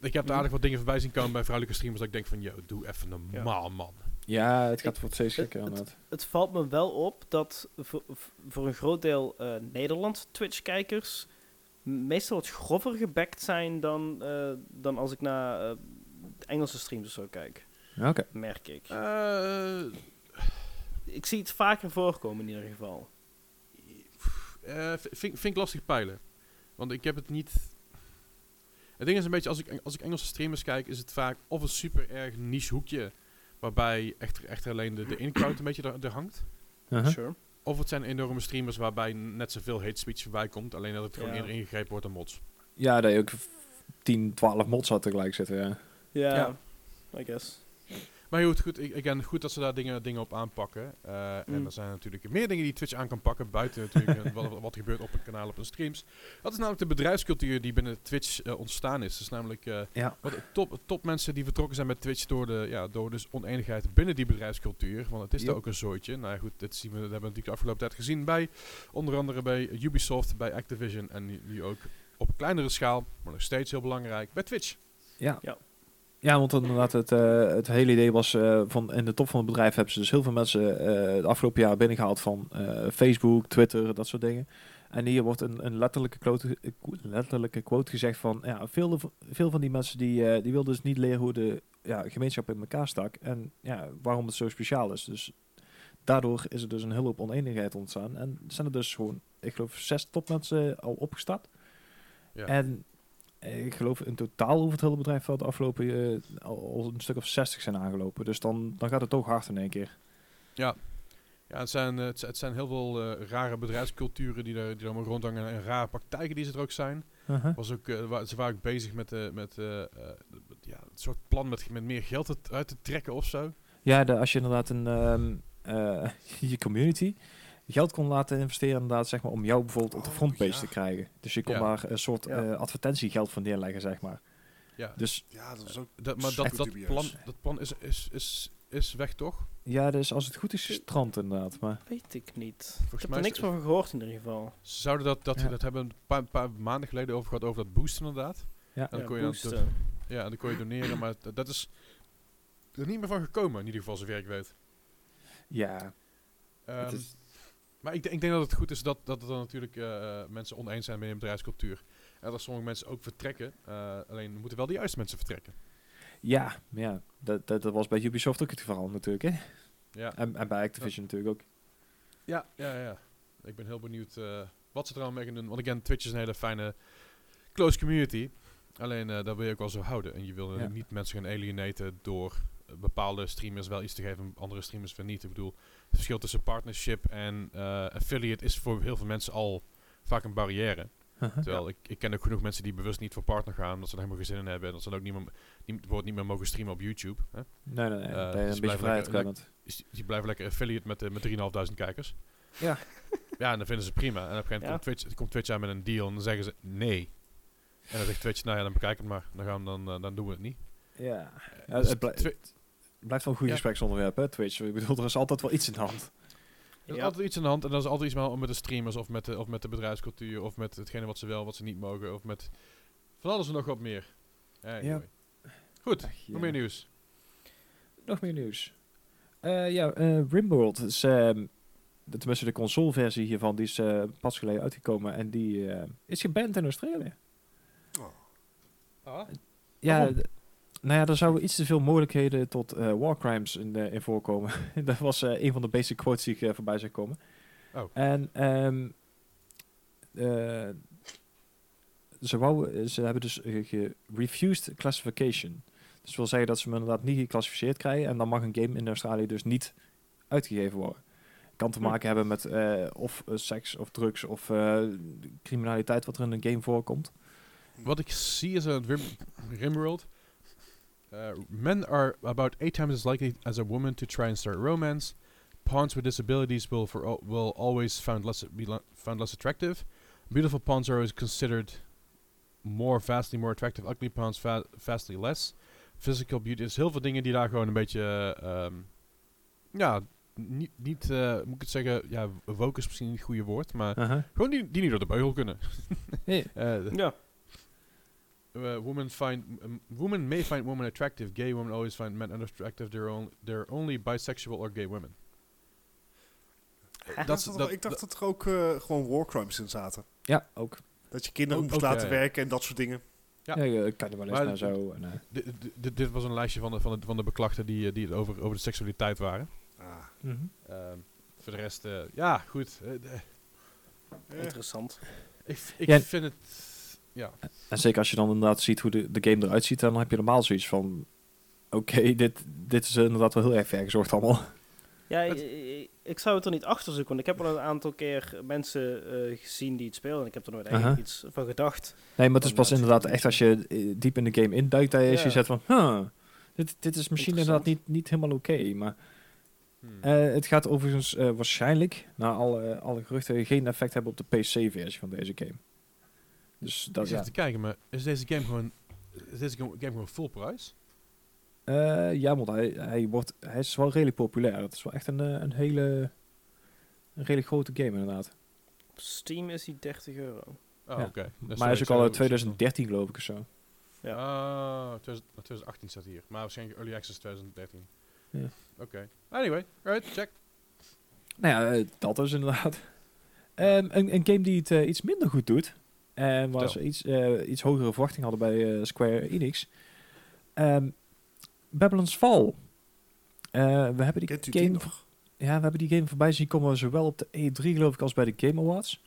Speaker 1: Ik heb er aardig wat dingen voorbij zien komen bij vrouwelijke streamers. Dat ik denk van, yo, doe even normaal, man.
Speaker 2: Ja, het gaat voor steeds
Speaker 3: het-
Speaker 2: gekker inderdaad.
Speaker 3: Het valt me wel op dat voor, voor een groot deel eh Nederlandse Twitch-kijkers meestal wat grover gebackt zijn dan, eh, dan als ik naar eh, Engelse streams of zo kijk.
Speaker 2: Oké.
Speaker 3: Merk ik. Ik zie het vaker voorkomen in ieder geval.
Speaker 1: eh, vind, vind ik lastig peilen. Want ik heb het niet... Het ding is een beetje, als ik, als ik Engelse streamers kijk, is het vaak of een super erg niche hoekje, waarbij echt, echt alleen de, de in-crowd een beetje er, er hangt.
Speaker 2: Uh-huh.
Speaker 3: Sure.
Speaker 1: Of het zijn enorme streamers waarbij net zoveel hate speech voorbij komt, alleen dat het gewoon
Speaker 3: Ja.
Speaker 1: eerder ingegrepen wordt dan mods.
Speaker 2: Ja, dat je ook 10, 12 mods had tegelijk zitten, ja.
Speaker 3: Ja,
Speaker 1: Ja.
Speaker 3: I guess.
Speaker 1: Maar goed, goed, ik, again, goed dat ze daar dingen, dingen op aanpakken. Eh, En
Speaker 3: Mm.
Speaker 1: er zijn natuurlijk meer dingen die Twitch aan kan pakken, buiten natuurlijk eh, wat, wat er gebeurt op een kanaal, op een streams. Dat is namelijk de bedrijfscultuur die binnen Twitch eh, ontstaan is. Dus namelijk eh,
Speaker 2: Ja.
Speaker 1: wat top, top mensen die vertrokken zijn met Twitch door de ja, door dus oneenigheid binnen die bedrijfscultuur. Want het is
Speaker 2: Yep.
Speaker 1: daar ook een zooitje. Nou ja, goed, dit zien we, dat hebben we natuurlijk de afgelopen tijd gezien bij onder andere bij Ubisoft, bij Activision en nu, nu ook op kleinere schaal, maar nog steeds heel belangrijk, bij Twitch.
Speaker 2: Ja.
Speaker 3: Ja.
Speaker 2: Ja, want inderdaad, het, eh, het hele idee was eh, van in de top van het bedrijf hebben ze dus heel veel mensen eh het afgelopen jaar binnengehaald van Facebook, Twitter, dat soort dingen. En hier wordt een, een letterlijke, quote, letterlijke quote gezegd van, ja, veel, veel van die mensen die, die wilden dus niet leren hoe de ja, gemeenschap in elkaar stak en ja, waarom het zo speciaal is. Dus daardoor is er dus een hele hoop oneenigheid ontstaan. En zijn er dus gewoon, ik geloof, zes topmensen al opgestart.
Speaker 1: Ja.
Speaker 2: En ik geloof in totaal over het hele bedrijf wel de afgelopen eh, al, een stuk of 60 zijn aangelopen. Dus dan, dan gaat het toch hard in één keer.
Speaker 1: Ja, het, zijn, het, zijn heel veel eh, rare bedrijfsculturen die er, die allemaal rondhangen en rare praktijken die ze er ook zijn. Was ook, eh, wa- ze waren ook bezig met, met ja, een soort plan met, met meer geld uit- uit te trekken of zo.
Speaker 2: Ja, de, als je inderdaad een, ehm, eh, je community geld kon laten investeren inderdaad, zeg maar, om jou bijvoorbeeld op de
Speaker 4: Oh,
Speaker 2: frontpage
Speaker 4: ja.
Speaker 2: te krijgen. Dus je kon
Speaker 1: Ja.
Speaker 2: daar een soort
Speaker 3: Ja.
Speaker 2: eh, advertentiegeld van neerleggen, zeg maar.
Speaker 1: Ja,
Speaker 2: Dus
Speaker 4: Ja, dat is ook...
Speaker 1: dat, maar dat, dat, plan, dat plan is, is, is, is weg toch?
Speaker 2: ja, dus als het goed is, strand inderdaad. Maar
Speaker 3: Weet ik niet. ik
Speaker 1: Volgens
Speaker 3: heb
Speaker 1: mij
Speaker 3: er niks van gehoord in ieder geval.
Speaker 1: Ze zouden dat, dat,
Speaker 2: Ja.
Speaker 1: dat hebben een paar, paar maanden geleden over gehad, over dat boost inderdaad.
Speaker 2: ja,
Speaker 1: En dan
Speaker 3: Ja,
Speaker 1: kon je dan-
Speaker 3: boosten.
Speaker 1: Ja, en dan kon je doneren, maar dat, dat is er niet meer van gekomen, in ieder geval zover ik weet.
Speaker 2: ja
Speaker 1: Ehm,
Speaker 2: het is,
Speaker 1: Maar ik, denk- ik denk dat het goed is dat, dat er dan natuurlijk eh, eh, mensen oneens zijn binnen een bedrijfscultuur. En dat sommige mensen ook vertrekken. eh, alleen moeten wel de juiste mensen vertrekken.
Speaker 2: ja, ja dat, dat, dat was bij Ubisoft ook het geval natuurlijk. Hè?
Speaker 1: Ja,
Speaker 2: En, en bij Activision natuurlijk ook.
Speaker 1: ja, ja. ja. Ik ben heel benieuwd wat ze er allemaal mee gaan doen. Want again, Twitch is een hele fijne close community. Alleen daar wil je ook wel zo houden. En je wil
Speaker 2: Ja.
Speaker 1: niet mensen gaan alienaten door bepaalde streamers wel iets te geven en andere streamers weer niet. Ik bedoel, verschil tussen partnership en eh, affiliate is voor heel veel mensen al vaak een barrière.
Speaker 2: Uh-huh.
Speaker 1: Terwijl ik, ik ken ook genoeg mensen die bewust niet voor partner gaan, omdat ze er helemaal geen zin in hebben en dat ze dan ook niet meer, niet, bijvoorbeeld niet meer mogen streamen op YouTube. Hè?
Speaker 2: Nee, nee, nee.
Speaker 1: Eh, dus
Speaker 2: een beetje vrijheid
Speaker 1: lekker-
Speaker 2: kan het.
Speaker 1: Die, blijven lekker affiliate met, met 3.500 kijkers.
Speaker 2: Ja.
Speaker 1: Ja, en dan vinden ze prima. En op een gegeven moment
Speaker 3: Ja.
Speaker 1: komt, Twitch, komt Twitch aan met een deal en dan zeggen ze nee. En dan zegt Twitch, nou ja, dan bekijk het maar. Dan, gaan we, dan, eh, dan doen we het niet.
Speaker 2: Ja. Ja,
Speaker 1: dus
Speaker 2: het blijft wel een goed
Speaker 1: Ja.
Speaker 2: gespreksonderwerp, hè, Twitch. Ik bedoel, er is altijd wel iets in de hand.
Speaker 1: Er is
Speaker 3: Ja.
Speaker 1: altijd iets aan de hand en dat is altijd iets met, met de streamers of met de, of met de bedrijfscultuur of met hetgene wat ze wel, wat ze niet mogen of met van alles en nog wat meer. Anyway. Goed,
Speaker 2: Ach,
Speaker 1: nog
Speaker 2: ja.
Speaker 1: meer nieuws.
Speaker 2: Nog meer nieuws. Eh, ja, eh Rimworld is, ehm, de, tenminste de consoleversie hiervan, die is eh, pas geleden uitgekomen en die eh, is geband in Australië.
Speaker 4: Oh.
Speaker 2: Ja,
Speaker 1: Waarom?
Speaker 2: Nou ja, er zouden iets te veel mogelijkheden tot eh war crimes in, in voorkomen. dat was eh, een van de basic quotes die ik eh, voorbij zag komen.
Speaker 1: Oh.
Speaker 2: En ehm, eh, ze, wou, ze hebben dus refused classification. Dus dat wil zeggen dat ze hem inderdaad niet geclassificeerd krijgen. En dan mag een game in Australië dus niet uitgegeven worden. Kan te
Speaker 3: Hm.
Speaker 2: maken hebben met of seks of drugs of criminaliteit wat er in een game voorkomt.
Speaker 1: Wat ik zie is een Rim, Rimworld. Uh, men are about eight times as likely as a woman to try and start romance. Pawns with disabilities will for al- will always found less be le- found less attractive. Beautiful pawns are always considered more vastly more attractive. Ugly pawns va- vastly less. Physical beauty is heel veel dingen die daar gewoon een beetje, ehm, ja, niet, niet eh, moet ik het zeggen, ja, woke is misschien niet het goede woord, maar
Speaker 2: Uh-huh.
Speaker 1: gewoon die, die niet door de beugel kunnen.
Speaker 2: Nee.
Speaker 1: Eh,
Speaker 3: Ja.
Speaker 1: Uh, women find um, women may find women attractive. Gay women always find men unattractive. They're, on, they're only bisexual or gay women. Dat is-
Speaker 4: Dat-
Speaker 1: dat-
Speaker 4: ik dacht dat er ook eh, gewoon war crimes in zaten.
Speaker 2: Ja, ook.
Speaker 4: Dat je kinderen
Speaker 1: Ook-
Speaker 4: moest
Speaker 1: ook,
Speaker 4: laten
Speaker 1: ja, ja.
Speaker 4: werken en dat soort dingen.
Speaker 1: Ja.
Speaker 2: Ja, ja cannibalisme
Speaker 1: Maar
Speaker 2: en zo. En, eh,
Speaker 1: Dit- was een lijstje van de, van de, van de beklachten die, eh, die het over, over de seksualiteit waren.
Speaker 4: Ah.
Speaker 2: mhm.
Speaker 1: Ehm, voor de rest, eh, ja, goed.
Speaker 3: Interessant.
Speaker 1: ik ik
Speaker 2: Ja.
Speaker 1: vind het... Ja,
Speaker 2: En zeker als je dan inderdaad ziet hoe de, de game eruit ziet, dan heb je normaal zoiets van... Oké, dit, dit is inderdaad wel heel erg ver gezocht allemaal.
Speaker 3: Ja, ik, ik- ik zou het er niet achter zoeken, want ik heb al een aantal keer mensen eh, gezien die het spelen en ik heb er nooit eigenlijk
Speaker 2: Aha.
Speaker 3: iets van gedacht.
Speaker 2: Nee, maar het is pas inderdaad echt als je eh, diep in de game induikt, dat je
Speaker 3: Ja.
Speaker 2: je zet van... Huh, dit, dit is misschien inderdaad niet, niet helemaal oké, maar...
Speaker 1: hmm.
Speaker 2: Eh, het gaat overigens eh, waarschijnlijk, na alle, alle geruchten, geen effect hebben op de PC-versie van deze game. Dus
Speaker 1: ik
Speaker 2: dat
Speaker 1: zit
Speaker 2: ja.
Speaker 1: te kijken, maar is deze game gewoon... Is deze game gewoon full price?
Speaker 2: Eh, ja, want hij, hij, wordt, hij is wel redelijk populair. Het is wel echt een, eh, een hele een redelijk grote game inderdaad.
Speaker 3: Op Steam is die 30 euro.
Speaker 1: Oh,
Speaker 2: Ja.
Speaker 1: oké.
Speaker 2: maar hij is ook al uit 2013 geloof ik of zo.
Speaker 3: Ja.
Speaker 1: Ah, 2000 2018 staat hier. Maar waarschijnlijk Early Access 2013.
Speaker 2: Ja.
Speaker 1: Oké. Anyway, right, check.
Speaker 2: Nou ja, eh, dat is inderdaad. Ehm, een, een game die het iets minder goed doet. En waar ze iets, eh, iets hogere verwachting hadden bij eh, Square Enix. Ehm Babylon's Fall. Eh, we hebben die
Speaker 4: Kent
Speaker 2: game? Ja, we hebben die game voorbij zien komen zowel op de E3 geloof ik als bij de Game Awards.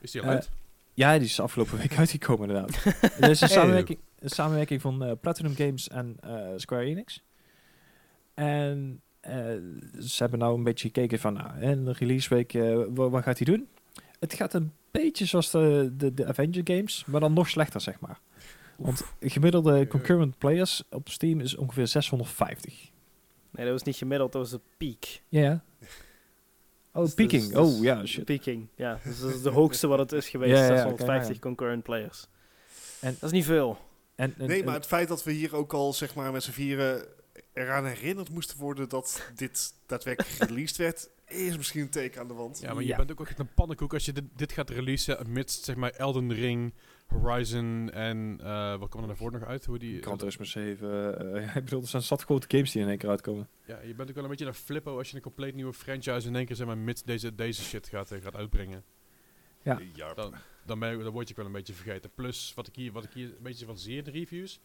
Speaker 1: Is die al uit?
Speaker 2: Ja, die is afgelopen week uitgekomen inderdaad. Het is een samenwerking, een samenwerking van eh, Platinum Games en eh, Square Enix. En eh, ze hebben nou een beetje gekeken van, nou, en de release week, eh, wa- wat gaat hij doen? Het gaat een beetje zoals de, de, de Avenger games, maar dan nog slechter, zeg maar. Want gemiddelde concurrent players op Steam is ongeveer 650.
Speaker 3: Nee, dat was niet gemiddeld, dat was de peak.
Speaker 2: Ja, ja. Oh,
Speaker 3: Dus-
Speaker 2: peaking.
Speaker 3: dus- dus
Speaker 2: Oh, ja, shit.
Speaker 3: Peaking, ja. Dus dat is de hoogste wat het is geweest,
Speaker 2: Ja, ja, ja,
Speaker 3: 650
Speaker 2: oké, ja.
Speaker 3: concurrent players.
Speaker 2: En-
Speaker 3: dat is niet veel.
Speaker 2: En, en-
Speaker 4: Nee, maar het feit dat we hier ook al zeg maar met z'n vieren eraan herinnerd moesten worden dat dit daadwerkelijk gereleased werd, is misschien een teken aan de wand.
Speaker 1: Ja, maar je
Speaker 2: ja.
Speaker 1: bent ook echt een pannenkoek als je dit, dit gaat releasen amidst zeg maar Elden Ring, Horizon en eh wat kwam er daarvoor nog uit? Hoe die,
Speaker 2: Gran Turismo 7. eh, ik bedoel, er zijn zat grote games die in één keer uitkomen.
Speaker 1: ja, je bent ook wel een beetje een flippo als je een compleet nieuwe franchise in één keer zeg maar mid deze, deze shit gaat, eh, gaat uitbrengen.
Speaker 2: Ja.
Speaker 1: Dan, dan, ben je, dan word je wel een beetje vergeten. Plus, wat ik hier, wat ik hier een beetje van zie de reviews,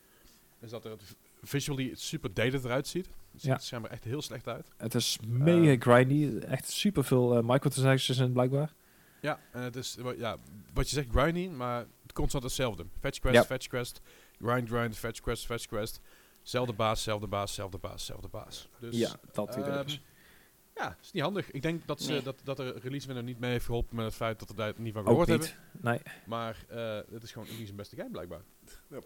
Speaker 1: is dat er het visually super dated eruit ziet. Het ziet
Speaker 2: Ja.
Speaker 1: er echt heel slecht uit.
Speaker 2: Het is mega
Speaker 1: Ehm.
Speaker 2: grindy. Echt super veel microtransactions in blijkbaar.
Speaker 1: Ja, en het is, ja, wat je zegt, grindy, maar het constant hetzelfde. Fetch quest,
Speaker 2: Ja.
Speaker 1: fetch quest, grind, grind, fetch quest, fetch quest. Zelfde baas, zelfde baas, zelfde baas, zelfde baas. Dus
Speaker 2: ja, dat idee
Speaker 1: ehm,
Speaker 2: dus.
Speaker 1: ja, is niet handig. Ik denk dat, ze,
Speaker 3: Nee.
Speaker 1: dat, dat de release winner niet mee heeft geholpen met het feit dat we daar niet van
Speaker 2: Ook
Speaker 1: gehoord
Speaker 2: niet.
Speaker 1: hebben.
Speaker 2: Nee.
Speaker 1: Maar eh, het is gewoon niet zijn beste game blijkbaar.
Speaker 2: nee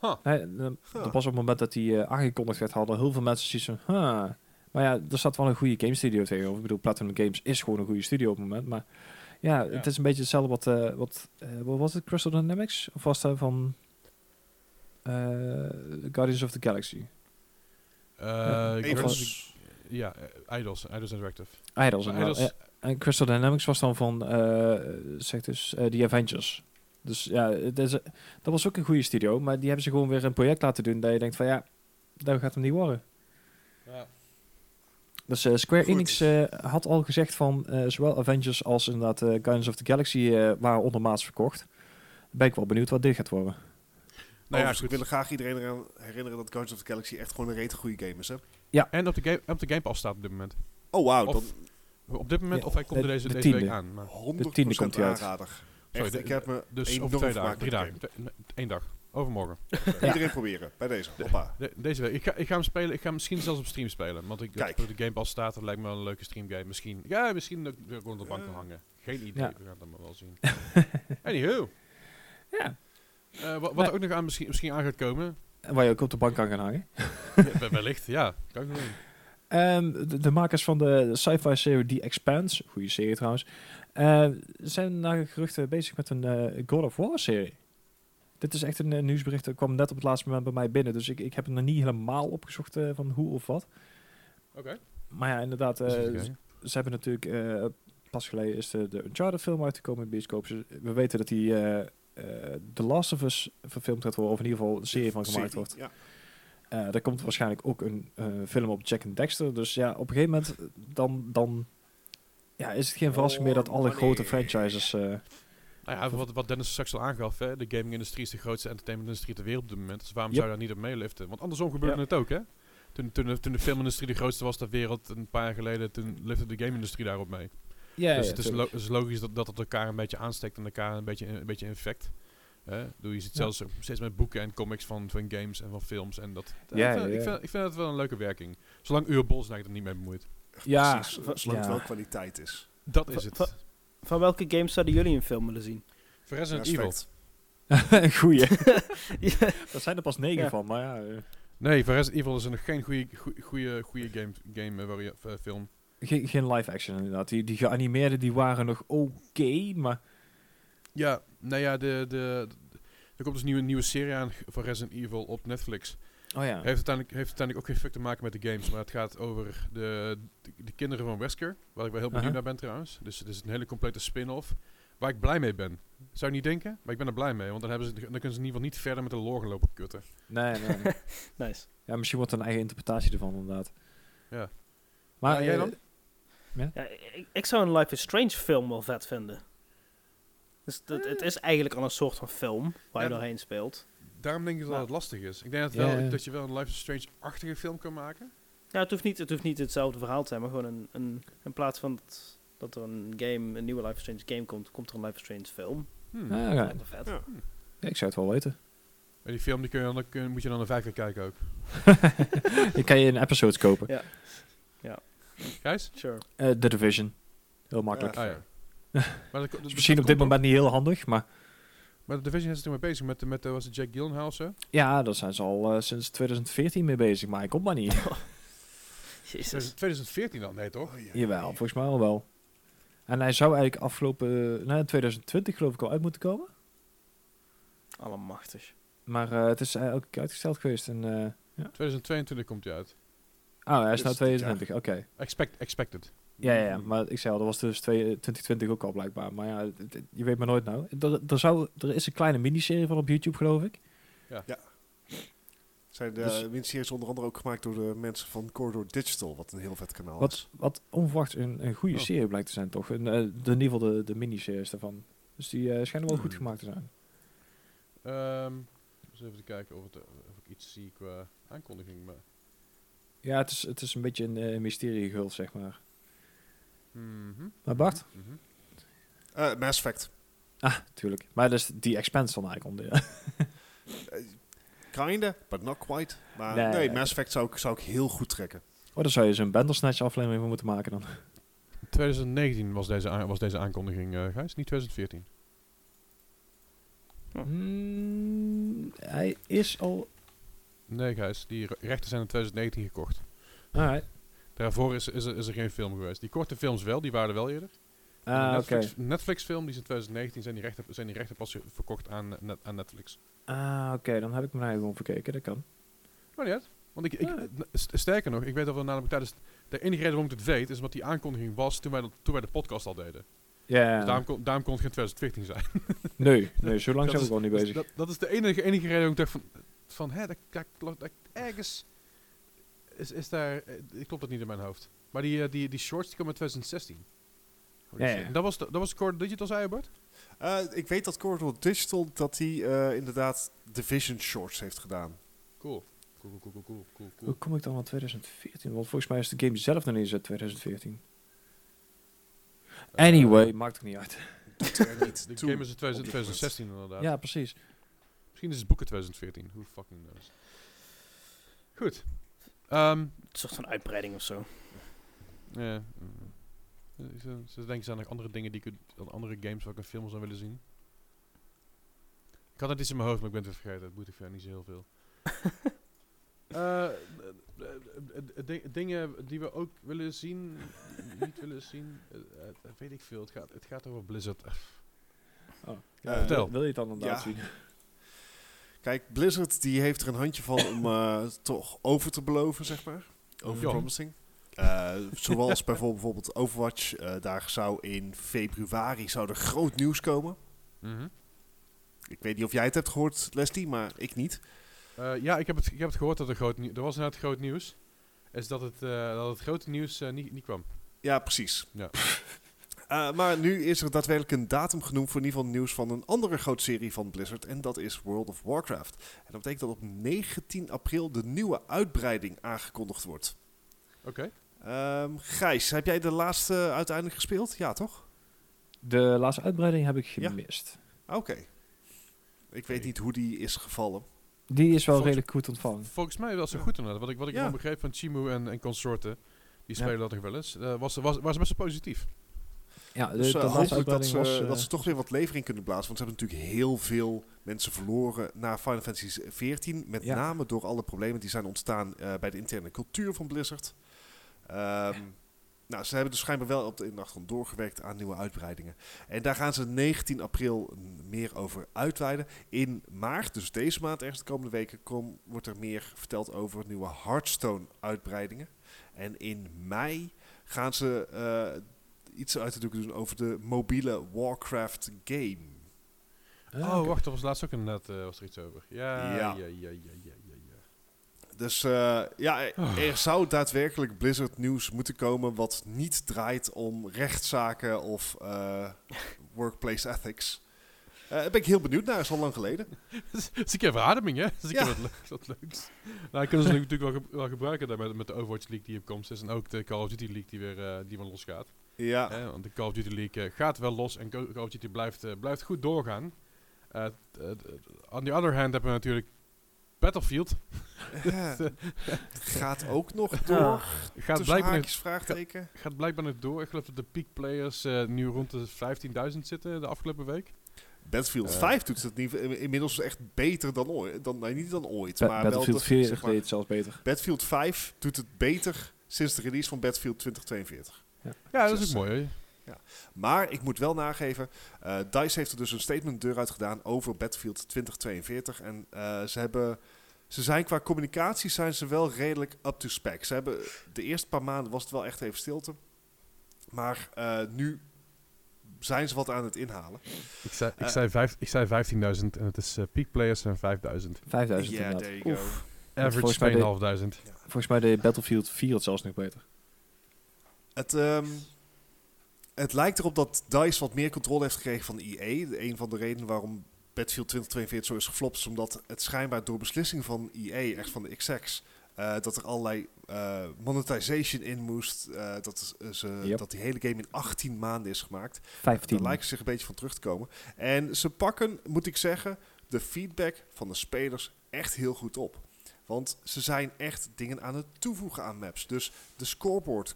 Speaker 2: eh,
Speaker 4: Huh.
Speaker 2: Dat was op het moment dat die eh, aangekondigd werd, hadden heel veel mensen zoiets van... Huh. Maar ja, er staat wel een goede game studio tegenover. Ik bedoel, Platinum Games is gewoon een goede studio op het moment. Maar ja,
Speaker 1: Ja.
Speaker 2: het is een beetje hetzelfde wat... eh, wat, eh, wat was het? Crystal Dynamics? Of was dat van... eh, Guardians of the Galaxy?
Speaker 1: Eh,
Speaker 2: Ja,
Speaker 1: the- ja, eh, Idols, Idols Interactive.
Speaker 2: Idols.
Speaker 1: Idols-
Speaker 2: en Crystal Dynamics was dan van, eh zeg dus, eh The Avengers. Dus ja, het is, dat was ook een goede studio, maar die hebben ze gewoon weer een project laten doen dat je denkt van ja, dat gaat hem niet worden.
Speaker 1: Ja.
Speaker 2: Dus eh, Square
Speaker 4: Goed.
Speaker 2: Enix eh, had al gezegd van eh, zowel Avengers als inderdaad Guardians of the Galaxy eh, waren ondermaats verkocht. Ben ik wel benieuwd wat dit gaat worden.
Speaker 1: Nou ja,
Speaker 4: ik wil graag iedereen eraan herinneren dat Guardians of the Galaxy echt gewoon een rete goede game is. Hè?
Speaker 1: En op de, game, op de Game Pass staat op dit moment.
Speaker 4: Oh wauw, dan
Speaker 1: Op dit moment,
Speaker 2: Ja,
Speaker 1: of hij komt
Speaker 2: de-
Speaker 1: er deze,
Speaker 2: de
Speaker 1: deze week
Speaker 2: tiende.
Speaker 1: aan. Maar,
Speaker 4: 100%
Speaker 2: tiende komt hij uit.
Speaker 1: Sorry, de-
Speaker 4: ik heb me
Speaker 1: dus
Speaker 4: enorm
Speaker 1: over twee dagen, drie dagen, één dag, overmorgen.
Speaker 4: game. Iedereen proberen, bij deze. Hoppa.
Speaker 1: De- deze week. Ik ga, ik ga hem spelen. Ik ga hem misschien zelfs op stream spelen. Want ik
Speaker 4: Kijk.
Speaker 1: op de Game Pass staat. Dat lijkt me wel een leuke streamgame. Misschien. Ja, misschien dat ik gewoon op de bank kan hangen. Geen idee.
Speaker 2: Ja.
Speaker 1: We gaan het allemaal wel zien. Anywho.
Speaker 2: Ja.
Speaker 1: Eh, wa- wat
Speaker 2: Nee.
Speaker 1: er ook nog aan misschien, misschien aan gaat komen.
Speaker 2: En waar je ook op de bank kan gaan hangen.
Speaker 1: ja, we- wellicht, ja. Kan ik.
Speaker 2: Ehm, de, de makers van de sci-fi serie The Expanse, goede serie trouwens, eh, zijn naar geruchten bezig met een eh, God of War serie. Dit is echt een eh, nieuwsbericht, dat kwam net op het laatste moment bij mij binnen, dus ik, ik heb het nog niet helemaal opgezocht van hoe of wat.
Speaker 1: Oké.
Speaker 2: maar ja, inderdaad, eh, ze hebben natuurlijk... eh, pas geleden is de, de Uncharted film uitgekomen in bioscoop. Dus we weten dat die eh, eh, The Last of Us verfilmd gaat worden. Of in ieder geval een serie van gemaakt
Speaker 4: Serie,
Speaker 2: wordt.
Speaker 4: Ja.
Speaker 2: Eh er komt waarschijnlijk ook een eh, film op Jack and Dexter. Dus ja, op een gegeven moment dan, dan ja, is het geen verrassing meer dat alle grote franchises... eh,
Speaker 1: Nou ja, wat, wat Dennis straks al aangaf, hè, de gaming-industrie is de grootste entertainment-industrie ter wereld op dit moment. Dus waarom
Speaker 2: Yep.
Speaker 1: zou je daar niet op meeliften? Want andersom gebeurde
Speaker 3: Ja.
Speaker 1: het ook, hè? Toen, toen, de, toen de filmindustrie de grootste was ter wereld, een paar jaar geleden, toen lifte de game-industrie daarop mee.
Speaker 2: ja,
Speaker 1: dus
Speaker 2: ja,
Speaker 1: het is, lo- is logisch dat, dat het elkaar een beetje aansteekt en elkaar een beetje, een beetje infect. Hè? Doe je ziet
Speaker 2: Ja.
Speaker 1: zelfs steeds met boeken en comics van, van games en van films. En dat,
Speaker 2: Ja,
Speaker 1: ik, vind,
Speaker 2: ja,
Speaker 1: ik, vind, ik vind het wel een leuke werking. Zolang Uwe Bols er niet mee bemoeit.
Speaker 2: Ja,
Speaker 4: Precies, zolang het
Speaker 2: ja.
Speaker 4: wel kwaliteit is.
Speaker 1: Dat is het.
Speaker 3: va- Van welke games zouden jullie een film willen zien?
Speaker 1: Voor Resident
Speaker 4: Ja,
Speaker 1: Evil.
Speaker 2: een goeie.
Speaker 3: ja.
Speaker 2: Dat zijn er pas negen
Speaker 3: Ja.
Speaker 2: van, maar ja... eh,
Speaker 1: Nee, voor Resident Evil is er nog geen goede goede goede game, game eh, film.
Speaker 2: Geen, geen live action inderdaad. Die, die geanimeerde die waren nog oké, maar...
Speaker 1: Ja, nou ja, de, de, de- er komt dus een nieuwe, nieuwe serie aan van Resident Evil op Netflix.
Speaker 2: Oh ja.
Speaker 1: Heeft uiteindelijk, heeft uiteindelijk ook geen fuck te maken met de games, maar het gaat over de, de, de kinderen van Wesker, waar ik wel heel benieuwd naar ben trouwens. Dus het is een hele complete spin-off, waar ik blij mee ben. Zou je niet denken, maar ik ben er blij mee, want dan, hebben ze, dan kunnen ze in ieder geval niet verder met de lore gaan lopen kutten.
Speaker 2: Nee, nee. nee.
Speaker 3: Nice.
Speaker 2: ja, misschien wordt er een eigen interpretatie ervan inderdaad.
Speaker 1: Ja.
Speaker 2: Maar
Speaker 1: Ja, jij
Speaker 2: eh,
Speaker 1: dan?
Speaker 3: Ja, ik, ik zou een Life is Strange film wel vet vinden. Dus dat, het is eigenlijk al een soort van film waar je doorheen speelt.
Speaker 1: Daarom denk ik dat
Speaker 3: Ja.
Speaker 1: het lastig is. Ik denk dat,
Speaker 2: Ja,
Speaker 1: wel,
Speaker 2: ja.
Speaker 1: dat je wel een Life is Strange-achtige film kan maken.
Speaker 3: Ja, het hoeft niet, het hoeft niet hetzelfde verhaal te zijn, maar gewoon een, een, in plaats van dat, dat er een game, een nieuwe Life is Strange game komt, komt er een Life is Strange film.
Speaker 1: Hmm.
Speaker 2: Ah,
Speaker 3: Dat
Speaker 2: ja.
Speaker 3: me vet.
Speaker 4: Ja.
Speaker 2: Ja, ik zou het wel weten.
Speaker 1: En die film die kun je dan, kun- moet je dan een vijf keer kijken ook.
Speaker 2: Die kan je in episodes kopen.
Speaker 3: Ja.
Speaker 1: Gijs?
Speaker 3: Sure.
Speaker 2: Eh, The Division. Heel makkelijk.
Speaker 4: Ja.
Speaker 1: Ah ja. maar dat,
Speaker 2: misschien op dit moment niet heel handig, maar...
Speaker 1: Maar de Division is er toen mee bezig met, de- met de, was het Jack Gyllenhaal?
Speaker 2: Ja, daar zijn ze al eh, sinds 2014 mee bezig, maar hij komt maar niet.
Speaker 3: Jezus.
Speaker 1: 2014 dan? Nee toch?
Speaker 4: Oh, ja.
Speaker 2: Jawel, volgens mij al wel. En hij zou eigenlijk afgelopen... eh, nee, 2020 geloof ik al uit moeten komen.
Speaker 3: Allemachtig.
Speaker 2: Maar eh, het is eh, elke keer uitgesteld geweest. En, eh,
Speaker 1: 2022 komt hij uit.
Speaker 2: oh, hij is nou
Speaker 4: Dus dit
Speaker 2: 22, oké.
Speaker 1: Expect, expected.
Speaker 2: Ja, ja, ja, maar ik zei al, dat was dus twee- 2020 ook al blijkbaar. Maar ja, je weet maar nooit nou. Er, er, zou, er is een kleine miniserie van op YouTube, geloof ik.
Speaker 4: Zijn de
Speaker 2: Dus-
Speaker 4: miniseries onder andere ook gemaakt door de mensen van Corridor Digital, wat een heel vet kanaal
Speaker 2: Wat,
Speaker 4: is.
Speaker 2: wat onverwachts een, een goede
Speaker 1: Oh.
Speaker 2: serie blijkt te zijn, toch? En, eh, de, in ieder geval de, de miniseries daarvan. Dus die eh, schijnen wel goed
Speaker 1: Hmm.
Speaker 2: gemaakt te zijn.
Speaker 1: Ehm eens even te kijken of, het, eh, of ik iets zie qua aankondiging. Maar,
Speaker 2: Ja, het is, het is een beetje een eh, mysterie gehuld, zeg maar.
Speaker 1: Mhm.
Speaker 2: Maar Bart?
Speaker 4: Eh, Mass Effect.
Speaker 2: Ah, tuurlijk. Maar dat is die expense dan eigenlijk onder.
Speaker 4: Eh, kinda, but not quite. Maar
Speaker 2: Nee.
Speaker 4: nee, Mass Effect zou ik, zou ik heel goed trekken.
Speaker 2: Oh, daar zou je zo'n Bandersnatch aflevering van moeten maken dan.
Speaker 1: 2019 was deze, was deze aankondiging, eh Gijs, niet 2014.
Speaker 2: Hmm, hij is al...
Speaker 1: Nee, Gijs, die re- rechten zijn in 2019 gekocht.
Speaker 2: Alright.
Speaker 1: Daarvoor is, is, er, is er geen film geweest. Die korte films wel, die waren er wel eerder.
Speaker 2: Ah.
Speaker 1: Netflix, Netflix film, die is in 2019, zijn die rechten, zijn die rechten pas verkocht aan, net, aan Netflix.
Speaker 2: Ah, oké. Dan heb ik mijn eigen gewoon verkeken. Dat kan.
Speaker 1: Maar niet. Want ik, ik,
Speaker 2: Ja.
Speaker 1: st- sterker nog, ik weet dat we namelijk tijdens... De enige reden waarom ik het weet, is omdat die aankondiging was toen wij, dat- toen wij de podcast al deden.
Speaker 2: Ja.
Speaker 1: Dus daarom, kon, daarom kon het geen 2014 zijn.
Speaker 2: Nee, nee, zo lang zijn we gewoon niet bezig.
Speaker 1: Dat, dat is de enige, enige reden waarom ik dacht van... Van, hè, dat, dat, dat, ergens... Is, is daar... eh, klopt dat niet in mijn hoofd. Maar die, eh, die, die shorts, die komen in 2016. Holy
Speaker 2: Ja.
Speaker 1: Dat was, de- dat was Core Digital, zei je, Bart?
Speaker 4: Eh, ik weet dat Corridor Digital dat die eh, inderdaad Division Shorts heeft gedaan.
Speaker 1: Cool. Cool, cool, cool, cool, cool, cool.
Speaker 2: Hoe kom ik dan aan 2014? Want volgens mij is de game zelf nog niet eens uit 2014. Anyway, maakt ook niet uit.
Speaker 4: Niet
Speaker 1: De game is in
Speaker 4: op
Speaker 1: 2000
Speaker 4: dit moment.
Speaker 1: 2016 inderdaad.
Speaker 2: Ja, precies.
Speaker 1: Misschien is het boeken 2014. Who fucking knows. Goed. Ehm
Speaker 3: Een soort van uitbreiding of zo.
Speaker 1: ja. mm. Eh, Ze, ze denken aan nog andere dingen die ik... aan andere games waar ik een film zou willen zien. Ik had het iets in mijn hoofd, maar ik ben het weer vergeten. Het moet ik verder niet zo heel veel. Eh, eh, eh, ding- dingen die we ook willen zien, niet willen zien, weet ik veel. Het gaat, het gaat over Blizzard.
Speaker 2: Oh.
Speaker 4: Ja,
Speaker 1: vertel.
Speaker 2: Wil, je het dan inderdaad zien?
Speaker 4: Kijk, Blizzard die heeft er een handje van om eh, toch over te beloven, zeg maar. Over
Speaker 1: Ja.
Speaker 4: promising. Eh, zoals bijvoorbeeld, Overwatch. eh, daar zou in februari zou er groot nieuws komen.
Speaker 1: Mhm.
Speaker 4: Ik weet niet of jij het hebt gehoord, Leslie, maar ik niet.
Speaker 1: Ja, ik heb, het, ik heb het gehoord dat er groot nieuws... Er was inderdaad groot nieuws. Is dat het, dat het grote nieuws niet, niet kwam.
Speaker 4: Ja, precies.
Speaker 1: Ja.
Speaker 4: Eh, maar nu is er daadwerkelijk een datum genoemd voor in ieder geval nieuws van een andere grote serie van Blizzard. En dat is World of Warcraft. En dat betekent dat op 19 april de nieuwe uitbreiding aangekondigd wordt.
Speaker 1: Oké.
Speaker 4: Ehm Gijs, heb jij de laatste uiteindelijk gespeeld? Ja, toch?
Speaker 2: De laatste uitbreiding heb ik
Speaker 4: Ja.
Speaker 2: gemist.
Speaker 4: Oké. Ik weet niet hoe die is gevallen.
Speaker 2: Die is wel
Speaker 1: Volgens-
Speaker 2: redelijk goed ontvangen.
Speaker 1: Volgens mij was ze
Speaker 4: Ja.
Speaker 1: goed inderdaad. Wat ik, wat ik
Speaker 4: Ja.
Speaker 1: begreep van Chimu en, en consorten, die
Speaker 2: Ja.
Speaker 1: spelen dat toch wel eens, eh, was, was, was best wel positief.
Speaker 2: Ja, de,
Speaker 4: Dus eh, hopelijk dat ze,
Speaker 2: was...
Speaker 4: dat
Speaker 2: eh,
Speaker 4: ze toch weer wat levering kunnen blazen. Want ze hebben natuurlijk heel veel mensen verloren na Final Fantasy XIV. Met
Speaker 2: Ja.
Speaker 4: name door alle problemen die zijn ontstaan eh, bij de interne cultuur van Blizzard. Ehm, Nou, ze hebben dus schijnbaar wel op de, achtergrond doorgewerkt aan nieuwe uitbreidingen. En daar gaan ze 19 april meer over uitweiden. In maart, dus deze maand, ergens de komende weken, kom, wordt er meer verteld over nieuwe Hearthstone-uitbreidingen. En in mei gaan ze eh, iets uit doeken doen over de mobiele Warcraft game.
Speaker 1: Oh, wacht, er was laatst ook inderdaad uh, was er iets over. Ja,
Speaker 4: Ja.
Speaker 1: ja, ja, ja, ja.
Speaker 4: Dus uh, ja, er,
Speaker 1: Oh.
Speaker 4: er zou daadwerkelijk Blizzard nieuws moeten komen wat niet draait om rechtszaken of uh, workplace ethics. Uh, daar ben ik heel benieuwd naar, is al lang geleden.
Speaker 1: Dat is een keer verademing, hè? Dat is een
Speaker 4: Ja.
Speaker 1: keer wat, le- wat leuks. Nou, kunnen ze natuurlijk wel, ge- wel gebruiken daar met, met de Overwatch League die op komst is. En ook de Call of Duty League die weer, eh, die weer losgaat.
Speaker 4: Ja,
Speaker 1: want de Call of Duty League eh, gaat wel los en Call of Duty blijft, eh, blijft goed doorgaan. Eh, on the other hand hebben we natuurlijk Battlefield.
Speaker 4: Ja, gaat ook nog door.
Speaker 1: Gaat
Speaker 4: Tussen
Speaker 1: blijkbaar, nog,
Speaker 4: haakjes, vraagteken.
Speaker 1: gaat blijkbaar nog door. Ik geloof dat de peak players eh, nu rond de 15.000 zitten de afgelopen week.
Speaker 4: Battlefield
Speaker 1: Eh.
Speaker 4: 5 doet het niet, inmiddels echt beter dan ooit. Dan, nee, niet dan ooit,
Speaker 2: Ba-
Speaker 4: maar
Speaker 2: Battlefield
Speaker 4: wel... dat-
Speaker 2: 4
Speaker 4: zeg maar,
Speaker 2: deed het zelfs beter.
Speaker 4: Battlefield 5 doet het beter sinds de release van Battlefield 2042.
Speaker 1: Ja, dat is ook mooi. hè?
Speaker 4: Maar ik moet wel nageven, eh, DICE heeft er dus een statement de deur uit gedaan over Battlefield 2042. En eh, ze hebben... Ze zijn qua communicatie zijn ze wel redelijk up to spec. Ze hebben de eerste paar maanden was het wel echt even stilte. Maar eh, nu zijn ze wat aan het inhalen.
Speaker 1: Ik zei, ik zei, vijf, ik zei 15.000 en het is peak players en 5.000.
Speaker 2: 5000
Speaker 4: Ja,
Speaker 2: inderdaad.
Speaker 4: there you go.
Speaker 2: Oef.
Speaker 1: Average
Speaker 2: volgens mij
Speaker 1: 2.500.
Speaker 2: Volgens mij deed Battlefield 4 het zelfs nog beter.
Speaker 4: Het, ehm, het lijkt erop dat DICE wat meer controle heeft gekregen van EA. De- Een van de redenen waarom Battlefield 2042 zo is geflopt... is omdat het schijnbaar door beslissing van EA, echt van de execs... eh, dat er allerlei eh, monetization in moest. eh, dat, ze,
Speaker 2: Yep.
Speaker 4: dat die hele game in 18 maanden is gemaakt.
Speaker 2: 15.
Speaker 4: Daar lijken ze zich een beetje van terug te komen. En ze pakken, moet ik zeggen, de feedback van de spelers echt heel goed op. Want ze zijn echt dingen aan het toevoegen aan maps. Dus de scoreboard,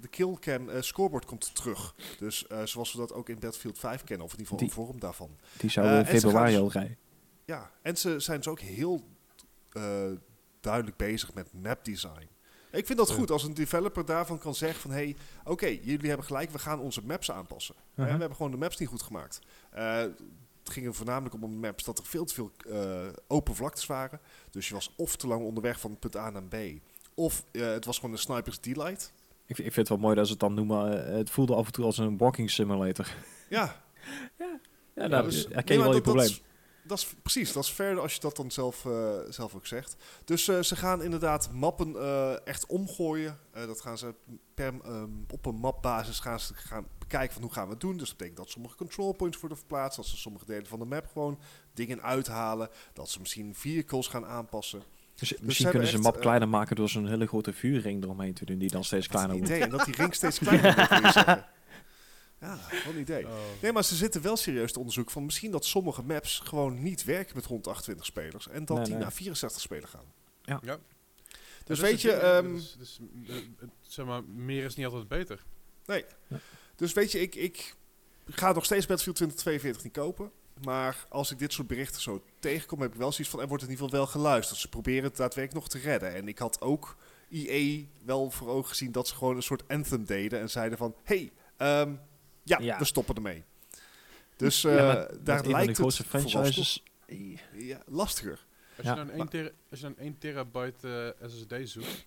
Speaker 4: de, killcam eh, scoreboard komt terug. Dus eh, zoals we dat ook in Battlefield 5 kennen, of in ieder geval
Speaker 2: Die-
Speaker 4: een vorm daarvan.
Speaker 2: Die zou
Speaker 4: Eh,
Speaker 2: in februari al rijden.
Speaker 4: Ja, en ze zijn dus ook heel duidelijk bezig met map design. Ik vind dat goed als een developer daarvan kan zeggen van... hé, hey, oké, jullie hebben gelijk, we gaan onze maps aanpassen.
Speaker 2: Uh-huh.
Speaker 4: we hebben gewoon de maps niet goed gemaakt. Eh, het ging er voornamelijk om de maps dat er veel te veel eh, open vlaktes waren. Dus je was of te lang onderweg van punt A naar B... of eh, het was gewoon een sniper's delight.
Speaker 2: Ik, ik vind het wel mooi dat ze het dan noemen. eh, het voelde af en toe als een walking simulator.
Speaker 4: Ja,
Speaker 2: Ja, nou,
Speaker 4: dus-
Speaker 2: herken
Speaker 4: nee,
Speaker 2: je
Speaker 4: maar
Speaker 2: wel je
Speaker 4: dat- dat
Speaker 2: probleem.
Speaker 4: Dat is precies, dat is verder als je dat dan zelf, eh, zelf ook zegt. Dus eh, ze gaan inderdaad mappen eh, echt omgooien. Eh, dat gaan ze per, ehm, op een mapbasis gaan ze gaan bekijken van hoe gaan we het doen. Dus dat betekent dat sommige control points worden verplaatst. Dat ze sommige delen van de map gewoon dingen uithalen. Dat ze misschien vehicles gaan aanpassen.
Speaker 2: Dus,
Speaker 4: ze
Speaker 2: misschien kunnen ze een map
Speaker 4: eh,
Speaker 2: kleiner maken door zo'n hele grote vuurring eromheen te doen, die dan steeds kleiner wordt.
Speaker 4: idee. En dat die ring steeds kleiner wordt, zeggen. Ja, wel een idee.
Speaker 1: Oh.
Speaker 4: Nee, maar ze zitten wel serieus te onderzoeken van misschien dat sommige maps gewoon niet werken met 128 spelers. En dat
Speaker 2: Nee,
Speaker 4: die
Speaker 2: nee.
Speaker 4: naar 64 spelers gaan.
Speaker 1: Ja.
Speaker 4: Dus
Speaker 1: dat is
Speaker 4: weet je,
Speaker 1: Dus- dus, zeg maar, meer is niet altijd beter.
Speaker 4: Dus weet je, ik, ik ga nog steeds Battlefield 2042 niet kopen. Maar als ik dit soort berichten zo tegenkom, heb ik wel zoiets van, er wordt in ieder geval wel geluisterd. Ze proberen het daadwerkelijk nog te redden. En ik had ook EA wel voor ogen gezien dat ze gewoon een soort anthem deden. En zeiden van, hey, ehm, ja,
Speaker 2: Ja.
Speaker 4: we stoppen ermee. Dus
Speaker 2: Ja,
Speaker 4: eh, daar
Speaker 2: de
Speaker 4: lijkt
Speaker 2: grootste
Speaker 4: het
Speaker 2: franchises.
Speaker 4: ja, lastiger.
Speaker 1: Als
Speaker 2: Ja.
Speaker 1: je dan 1
Speaker 4: Maar-
Speaker 1: tera- als je dan 1 terabyte eh, SSD zoekt,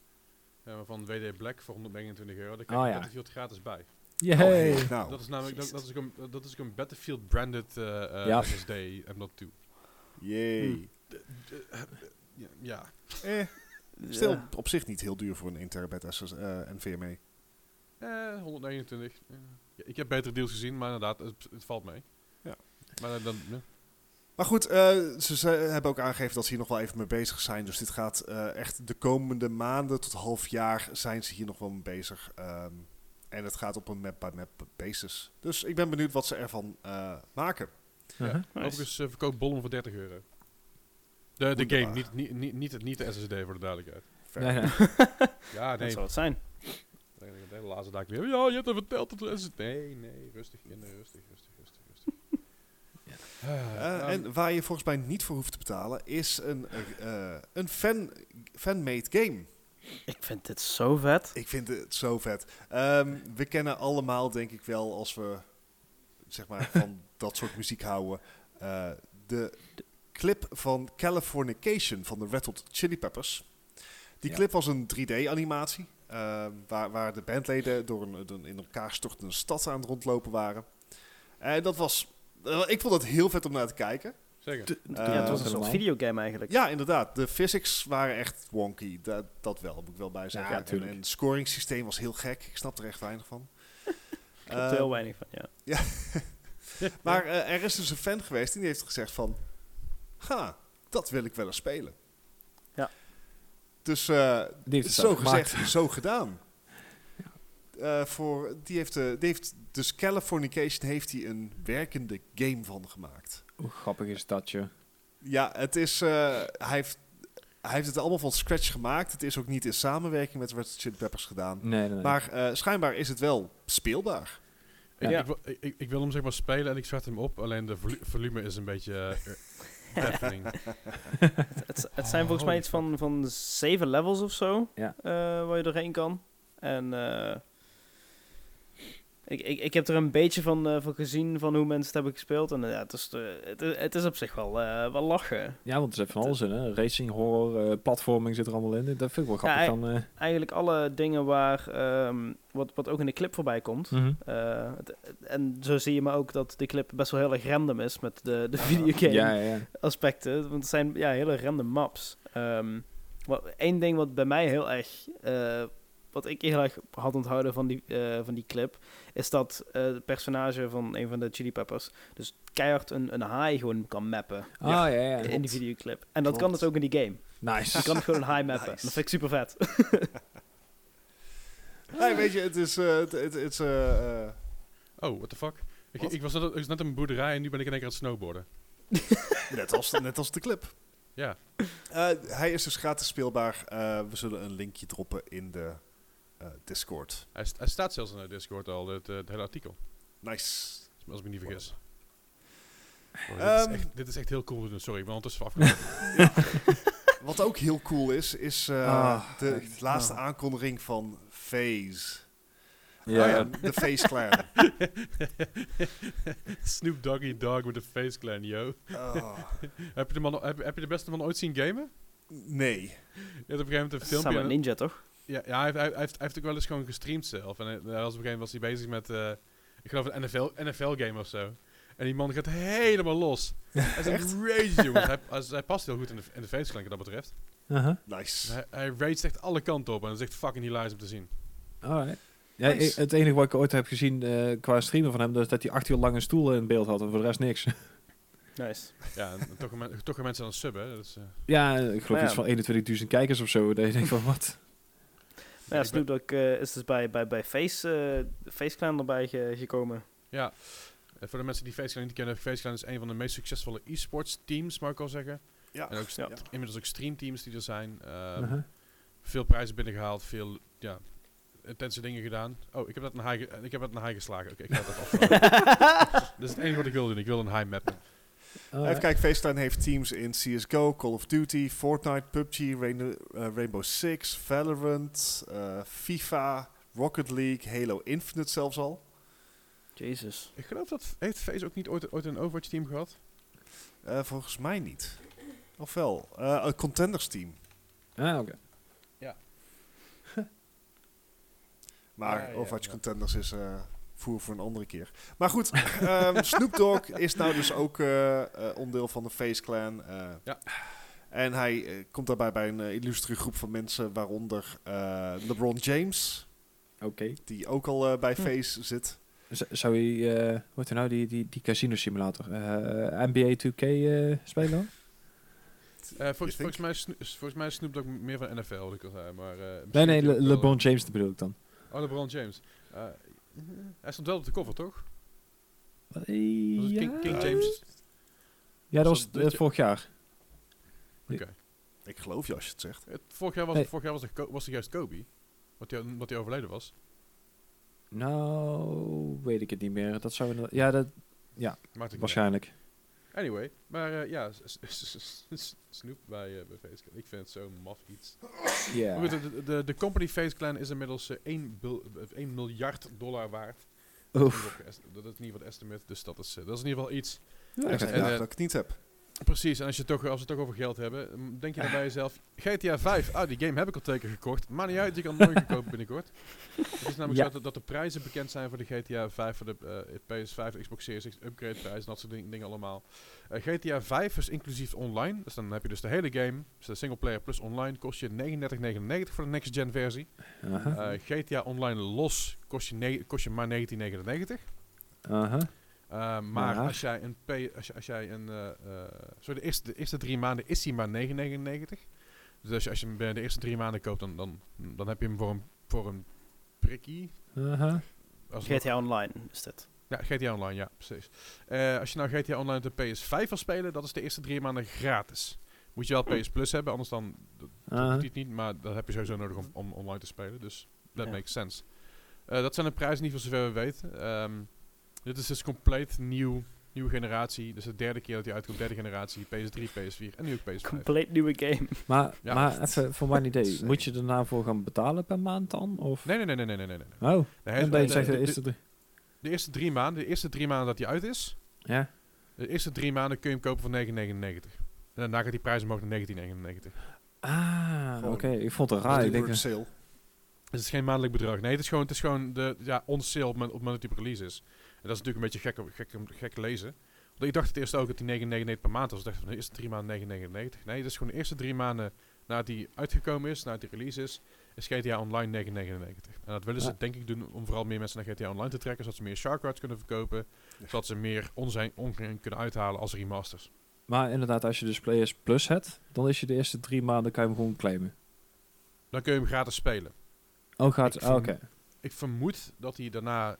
Speaker 1: maar van WD Black voor 129 euro. Daar
Speaker 2: Oh,
Speaker 1: krijg je
Speaker 2: ja.
Speaker 1: Battlefield gratis bij.
Speaker 2: Yay!
Speaker 4: Oh, nou,
Speaker 1: dat is namelijk dat, dat is ook een, dat is een Battlefield branded eh, eh,
Speaker 2: Ja.
Speaker 1: SSD en not 2.
Speaker 4: Yay.
Speaker 1: Ja, ja.
Speaker 4: Eh, stil,
Speaker 3: Ja.
Speaker 4: op zich niet heel duur voor een 1 terabyte SS, eh NVMe.
Speaker 1: Eh, 129. Eh, ja, ik heb betere deals gezien, maar inderdaad, het, het valt mee.
Speaker 4: Ja.
Speaker 1: Maar dan, ja.
Speaker 4: Maar goed, eh, ze, ze hebben ook aangegeven dat ze hier nog wel even mee bezig zijn. Dus dit gaat eh, echt de komende maanden tot half jaar zijn ze hier nog wel mee bezig. Ehm, en het gaat op een map-by-map basis. Dus ik ben benieuwd wat ze ervan eh, maken.
Speaker 2: Uh-huh.
Speaker 3: Nice.
Speaker 1: Overigens uh, verkoopt Bollum voor 30 euro. De, de game, niet, niet, niet, niet, het- niet de SSD voor de duidelijkheid.
Speaker 4: Fair.
Speaker 2: Nee, nee.
Speaker 1: Ja,
Speaker 3: Dat
Speaker 1: nee.
Speaker 3: zou het zijn.
Speaker 1: De hele laatste dag weer. Ja, je hebt er verteld dat de SSD... Nee, nee, rustig, kinderen, rustig, rustig, rustig, rustig. Ah,
Speaker 4: Eh,
Speaker 1: ehm,
Speaker 4: en waar je volgens mij niet voor hoeft te betalen, is een, eh, een fan, fan-made game.
Speaker 3: Ik vind dit zo vet.
Speaker 4: Ik vind het zo vet. Ehm, we kennen allemaal, denk ik wel, als we zeg maar van dat soort muziek houden, eh, de clip van Californication van de Red Hot Chili Peppers. Die
Speaker 2: Ja.
Speaker 4: clip was een 3D-animatie, eh, waar, waar de bandleden door een, door een in elkaar stortende stad aan het rondlopen waren. En dat was, eh, ik vond het heel vet om naar te kijken.
Speaker 1: Zeker.
Speaker 3: Ja, het was een soort videogame eigenlijk.
Speaker 4: Ja, inderdaad. De physics waren echt wonky. Dat, dat wel, moet ik wel bij zeggen.
Speaker 2: Ja,
Speaker 4: en, en het scoringssysteem was heel gek. Ik snap er echt weinig van.
Speaker 3: Ik heb er
Speaker 4: Eh,
Speaker 3: heel weinig van, ja.
Speaker 4: Maar eh, er is dus een fan geweest die heeft gezegd van... Ha, dat wil ik wel eens spelen.
Speaker 3: Ja.
Speaker 4: Dus eh,
Speaker 2: het
Speaker 4: zo gezegd, zo gedaan. Eh, voor, die, heeft, eh, die heeft, dus Californication heeft hij een werkende game van gemaakt.
Speaker 2: Hoe grappig is dat, je?
Speaker 4: Ja, het is, eh, hij, heeft, hij heeft het allemaal van scratch gemaakt. Het is ook niet in samenwerking met Red Chili Peppers gedaan.
Speaker 2: Nee, nee, nee.
Speaker 4: Maar eh, schijnbaar is het wel speelbaar.
Speaker 1: Ik,
Speaker 3: Ja.
Speaker 1: ik, wil- ik, ik, ik wil hem zeg maar spelen en ik start hem op. Alleen de volu- volume is een beetje... deafening.
Speaker 3: Het, het zijn
Speaker 1: Oh,
Speaker 3: volgens mij
Speaker 1: holy
Speaker 3: iets van, van zeven levels of zo.
Speaker 2: Ja.
Speaker 3: eh, waar je doorheen kan. En eh, ik, ik, ik heb er een beetje van, eh, van gezien van hoe mensen het hebben gespeeld. En eh, ja, het, is, eh, het, is- het is op zich wel, wel lachen.
Speaker 2: Ja, want er zit van alles in, hè. Racing, horror, platforming zit er allemaal in. Dat vind ik wel grappig
Speaker 3: Ja,
Speaker 2: van... eh,
Speaker 3: Eigenlijk alle dingen waar, ehm, wat, wat ook in de clip voorbij komt.
Speaker 2: mhm.
Speaker 3: Het- en zo zie je maar ook dat de clip best wel heel erg random is met de, de videogame
Speaker 2: Ja, ja, ja.
Speaker 3: aspecten. Want het zijn ja, hele random maps. Ehm wat, één ding wat bij mij heel erg... wat ik heel erg had onthouden van die, eh, van die clip... is dat eh, het personage van een van de Chili Peppers... dus keihard een, een haai gewoon kan mappen
Speaker 2: Ah, ja, ja.
Speaker 3: in die videoclip. En dat kan dus ook in die game.
Speaker 2: Nice.
Speaker 3: Je kan gewoon een haai mappen.
Speaker 4: Nice.
Speaker 3: Dat vind ik super vet.
Speaker 4: Nee, weet je, het is... eh, het het- het is eh, eh,
Speaker 1: Oh, what the fuck? Ik, ik, was net, ik was net een boerderij en nu ben ik in één keer aan het snowboarden.
Speaker 4: net, als, net als de clip.
Speaker 1: Ja.
Speaker 4: Eh, hij is dus gratis speelbaar. Eh, we zullen een linkje droppen in de Discord.
Speaker 1: Hij, st- hij staat zelfs in de Discord al, het, eh, het hele artikel.
Speaker 4: Nice.
Speaker 1: Als ik me niet vergis. Oh, dit,
Speaker 4: Ehm.
Speaker 1: is echt, dit is echt heel cool. Sorry, ik ben ondertussen afgelopen.
Speaker 4: Wat ook heel cool is, is eh,
Speaker 2: Ah,
Speaker 4: de
Speaker 2: echt.
Speaker 4: laatste
Speaker 2: Ah.
Speaker 4: aankondiging van FaZe.
Speaker 2: Ja,
Speaker 4: Eh,
Speaker 2: ja.
Speaker 4: de FaZe Clan.
Speaker 1: Snoop Doggy Dog met de Face Clan, yo.
Speaker 4: Oh,
Speaker 1: heb, je de man, heb, heb je de beste man ooit zien gamen?
Speaker 4: nee.
Speaker 1: Je hebt op een gegeven moment een filmpje...
Speaker 3: Samen
Speaker 1: en-
Speaker 3: Ninja, toch?
Speaker 1: Ja, ja hij, heeft, hij, heeft, hij heeft ook wel eens gewoon gestreamd zelf. En hij, hij was op een gegeven moment was hij bezig met, eh, ik geloof een NFL, NFL-game of zo. En die man gaat helemaal los. Hij is
Speaker 4: Echt?
Speaker 1: een rage, jongens. Hij, hij, hij past heel goed in de, in de face wat dat betreft.
Speaker 2: Uh-huh.
Speaker 4: Nice.
Speaker 1: Hij, hij rage echt alle kanten op en dat is echt fucking hilarisch om te zien.
Speaker 2: Alright. Ja,
Speaker 4: Nice.
Speaker 2: het enige wat ik ooit heb gezien eh, qua streamen van hem, is dat hij acht uur lang een stoel in beeld had en voor de rest niks.
Speaker 3: Nice.
Speaker 1: Ja, en toch, gaan men- mensen aan het subben. hè. Dat is, eh,
Speaker 2: ja, ik geloof
Speaker 3: ja.
Speaker 2: iets van 21.000 kijkers of zo. Dat je denkt van, wat?
Speaker 3: Nou ja, Snoop Dogg eh, is dus bij, bij, bij Face, eh Face Clan erbij ge- gekomen.
Speaker 1: Ja, Eh, voor de mensen die FaceClan niet kennen, FaceClan is een van de meest succesvolle e-sports teams, mag ik al zeggen.
Speaker 4: Ja.
Speaker 1: En ook
Speaker 3: Ja.
Speaker 1: inmiddels ook streamteams die er zijn. Ehm,
Speaker 2: Uh-huh.
Speaker 1: Veel prijzen binnengehaald, veel ja, intense dingen gedaan. Oh, ik heb dat een high, ge- ik heb dat een high geslagen. Oké, ik ga dat afvallen. dat is het enige wat ik wil doen. Ik wil een high mappen.
Speaker 4: Even kijken, Clan heeft teams in CSGO, Call of Duty, Fortnite, PUBG, Rain- eh, Rainbow Six, Valorant, eh, FIFA, Rocket League, Halo Infinite zelfs al.
Speaker 3: Jezus.
Speaker 1: Ik geloof dat heeft Face ook niet ooit, ooit een Overwatch team gehad.
Speaker 4: Eh, volgens mij niet. Of wel? Eh, een contenders team.
Speaker 2: Ah, oké.
Speaker 4: Maar
Speaker 1: Ja, ja,
Speaker 4: Overwatch
Speaker 1: ja.
Speaker 4: Contenders is eh, voer voor een andere keer. Maar goed, ehm, Snoop Dogg is nou dus ook eh, eh, onderdeel van de Face Clan. eh.
Speaker 1: Ja.
Speaker 4: En hij komt daarbij bij een uh, illustre groep van mensen, waaronder eh, LeBron James,
Speaker 2: Oké.
Speaker 4: die ook al bij
Speaker 2: Hm.
Speaker 4: Face zit.
Speaker 2: Z- Zou je, eh hoe heet er nou, die, die, die casino simulator, eh, NBA 2K eh, spelen dan?
Speaker 1: Eh, volgens,
Speaker 4: think?
Speaker 1: volgens, mij is Sno- volgens mij is Snoop Dogg meer van NFL, wat ik al zei. Maar, eh,
Speaker 2: Nee, nee, Le- LeBron James bedoel ik dan.
Speaker 1: Oh, LeBron James. Hij stond wel op de cover, toch? Was het
Speaker 2: ja.
Speaker 1: King, King James?
Speaker 2: Ja, dat
Speaker 1: Was dat dit
Speaker 2: eh, vorig jaar.
Speaker 1: Oké.
Speaker 4: Ik geloof je als je het zegt.
Speaker 1: Het- Vorig jaar was,
Speaker 2: Nee.
Speaker 1: vorig jaar was, het, Ko- was het juist Kobe. Wat hij, wat hij overleden was.
Speaker 2: Nou, weet ik het niet meer. Dat zou ja, dat
Speaker 1: het uit.
Speaker 2: waarschijnlijk.
Speaker 1: Anyway, maar eh, ja, Snoop bij, eh bij Face Clan. Ik vind het zo maf iets. Goed, de, de, de company Face Clan is inmiddels 1, bil- eh, 1 miljard dollar waard.
Speaker 2: Oef.
Speaker 1: Dat is in ieder geval het estimate, dus dat is, dat is in ieder geval iets.
Speaker 2: Ja,
Speaker 4: ik
Speaker 1: en,
Speaker 4: dat ik het niet heb.
Speaker 1: Precies, en als, je toch, als we het toch over geld hebben, denk je dan bij jezelf, GTA 5, ah die game heb ik al teken gekocht, maar niet uit, je kan nooit kopen binnenkort. Het is namelijk
Speaker 2: Ja.
Speaker 1: zo dat, dat de prijzen bekend zijn voor de GTA 5, voor de eh, PS5, de Xbox Series X, upgrade prijzen en dat soort ding- dingen allemaal. Eh, GTA 5 is inclusief online, dus dan heb je dus de hele game, dus de singleplayer plus online, kost je 39,99 voor de next gen versie.
Speaker 2: Aha.
Speaker 1: Eh, GTA Online los kost je, kost je maar 19,99.
Speaker 2: Aha.
Speaker 1: Uh, maar als jij een P, als, jij een, eh, eh, sorry, de eerste, de eerste drie maanden is hij maar 9,99. Dus als je, als je hem binnen de eerste drie maanden koopt, dan, dan, dan heb je hem voor een, voor een prikkie. Het
Speaker 3: GTA Online is dit.
Speaker 1: ja, GTA Online, ja, precies. Eh, als je nou GTA Online op de PS5 wil spelen, dat is de eerste drie maanden gratis. Moet je wel PS Plus hebben, anders dan dat
Speaker 2: Aha.
Speaker 1: doet hij het niet. Maar dat heb je sowieso nodig om, om online te spelen. Dus that
Speaker 3: Ja.
Speaker 1: makes sense. Eh, dat zijn de prijzen niet voor zover we weten. Ehm, dit is dus compleet nieuw, nieuwe generatie. Dus de derde keer dat hij uitkomt, derde generatie. PS3, PS4 en nu ook PS5.
Speaker 3: Compleet nieuwe game.
Speaker 2: Maar,
Speaker 1: Ja.
Speaker 2: maar even voor mijn idee.
Speaker 4: Insane.
Speaker 2: Moet je er nou voor gaan betalen per maand dan? Of?
Speaker 1: Nee, nee, nee, nee, nee, nee. nee. nee.
Speaker 2: Oh, en
Speaker 1: de-
Speaker 2: je
Speaker 1: de-
Speaker 2: zegt de
Speaker 1: de-
Speaker 2: eerste drie.
Speaker 1: de eerste drie maanden, de eerste drie maanden dat hij uit is,
Speaker 2: Ja?
Speaker 1: de eerste drie maanden kun je hem kopen voor 9,99. En daarna gaat die prijs omhoog naar 19,99.
Speaker 2: Ah, oké. Ik vond het raar. Ik denk,
Speaker 4: bird sale.
Speaker 1: Het is geen maandelijk bedrag. Nee, het is gewoon, het is gewoon de, ja, on sale op het moment dat die release is. Dat is natuurlijk een beetje gek, gek, gek lezen. Want ik dacht het eerst ook dat die 9,99 per maand was. Ik dacht van de eerste drie maanden 9,99. Nee, het is gewoon de eerste drie maanden nadat die uitgekomen is, nadat die release is, is GTA Online 9,99. En dat willen ze
Speaker 2: Ja.
Speaker 1: denk ik doen om vooral meer mensen naar GTA Online te trekken, zodat ze meer Shark kunnen verkopen.
Speaker 4: Ja.
Speaker 1: Zodat ze meer onzijn ongein kunnen uithalen als remasters.
Speaker 2: maar inderdaad, als je dus Players Plus hebt, dan is je de eerste drie maanden kan je hem gewoon claimen.
Speaker 1: Dan kun je hem gratis spelen.
Speaker 2: Oh, gaat...
Speaker 1: Ik
Speaker 2: ah, Oké.
Speaker 1: Ik vermoed dat hij daarna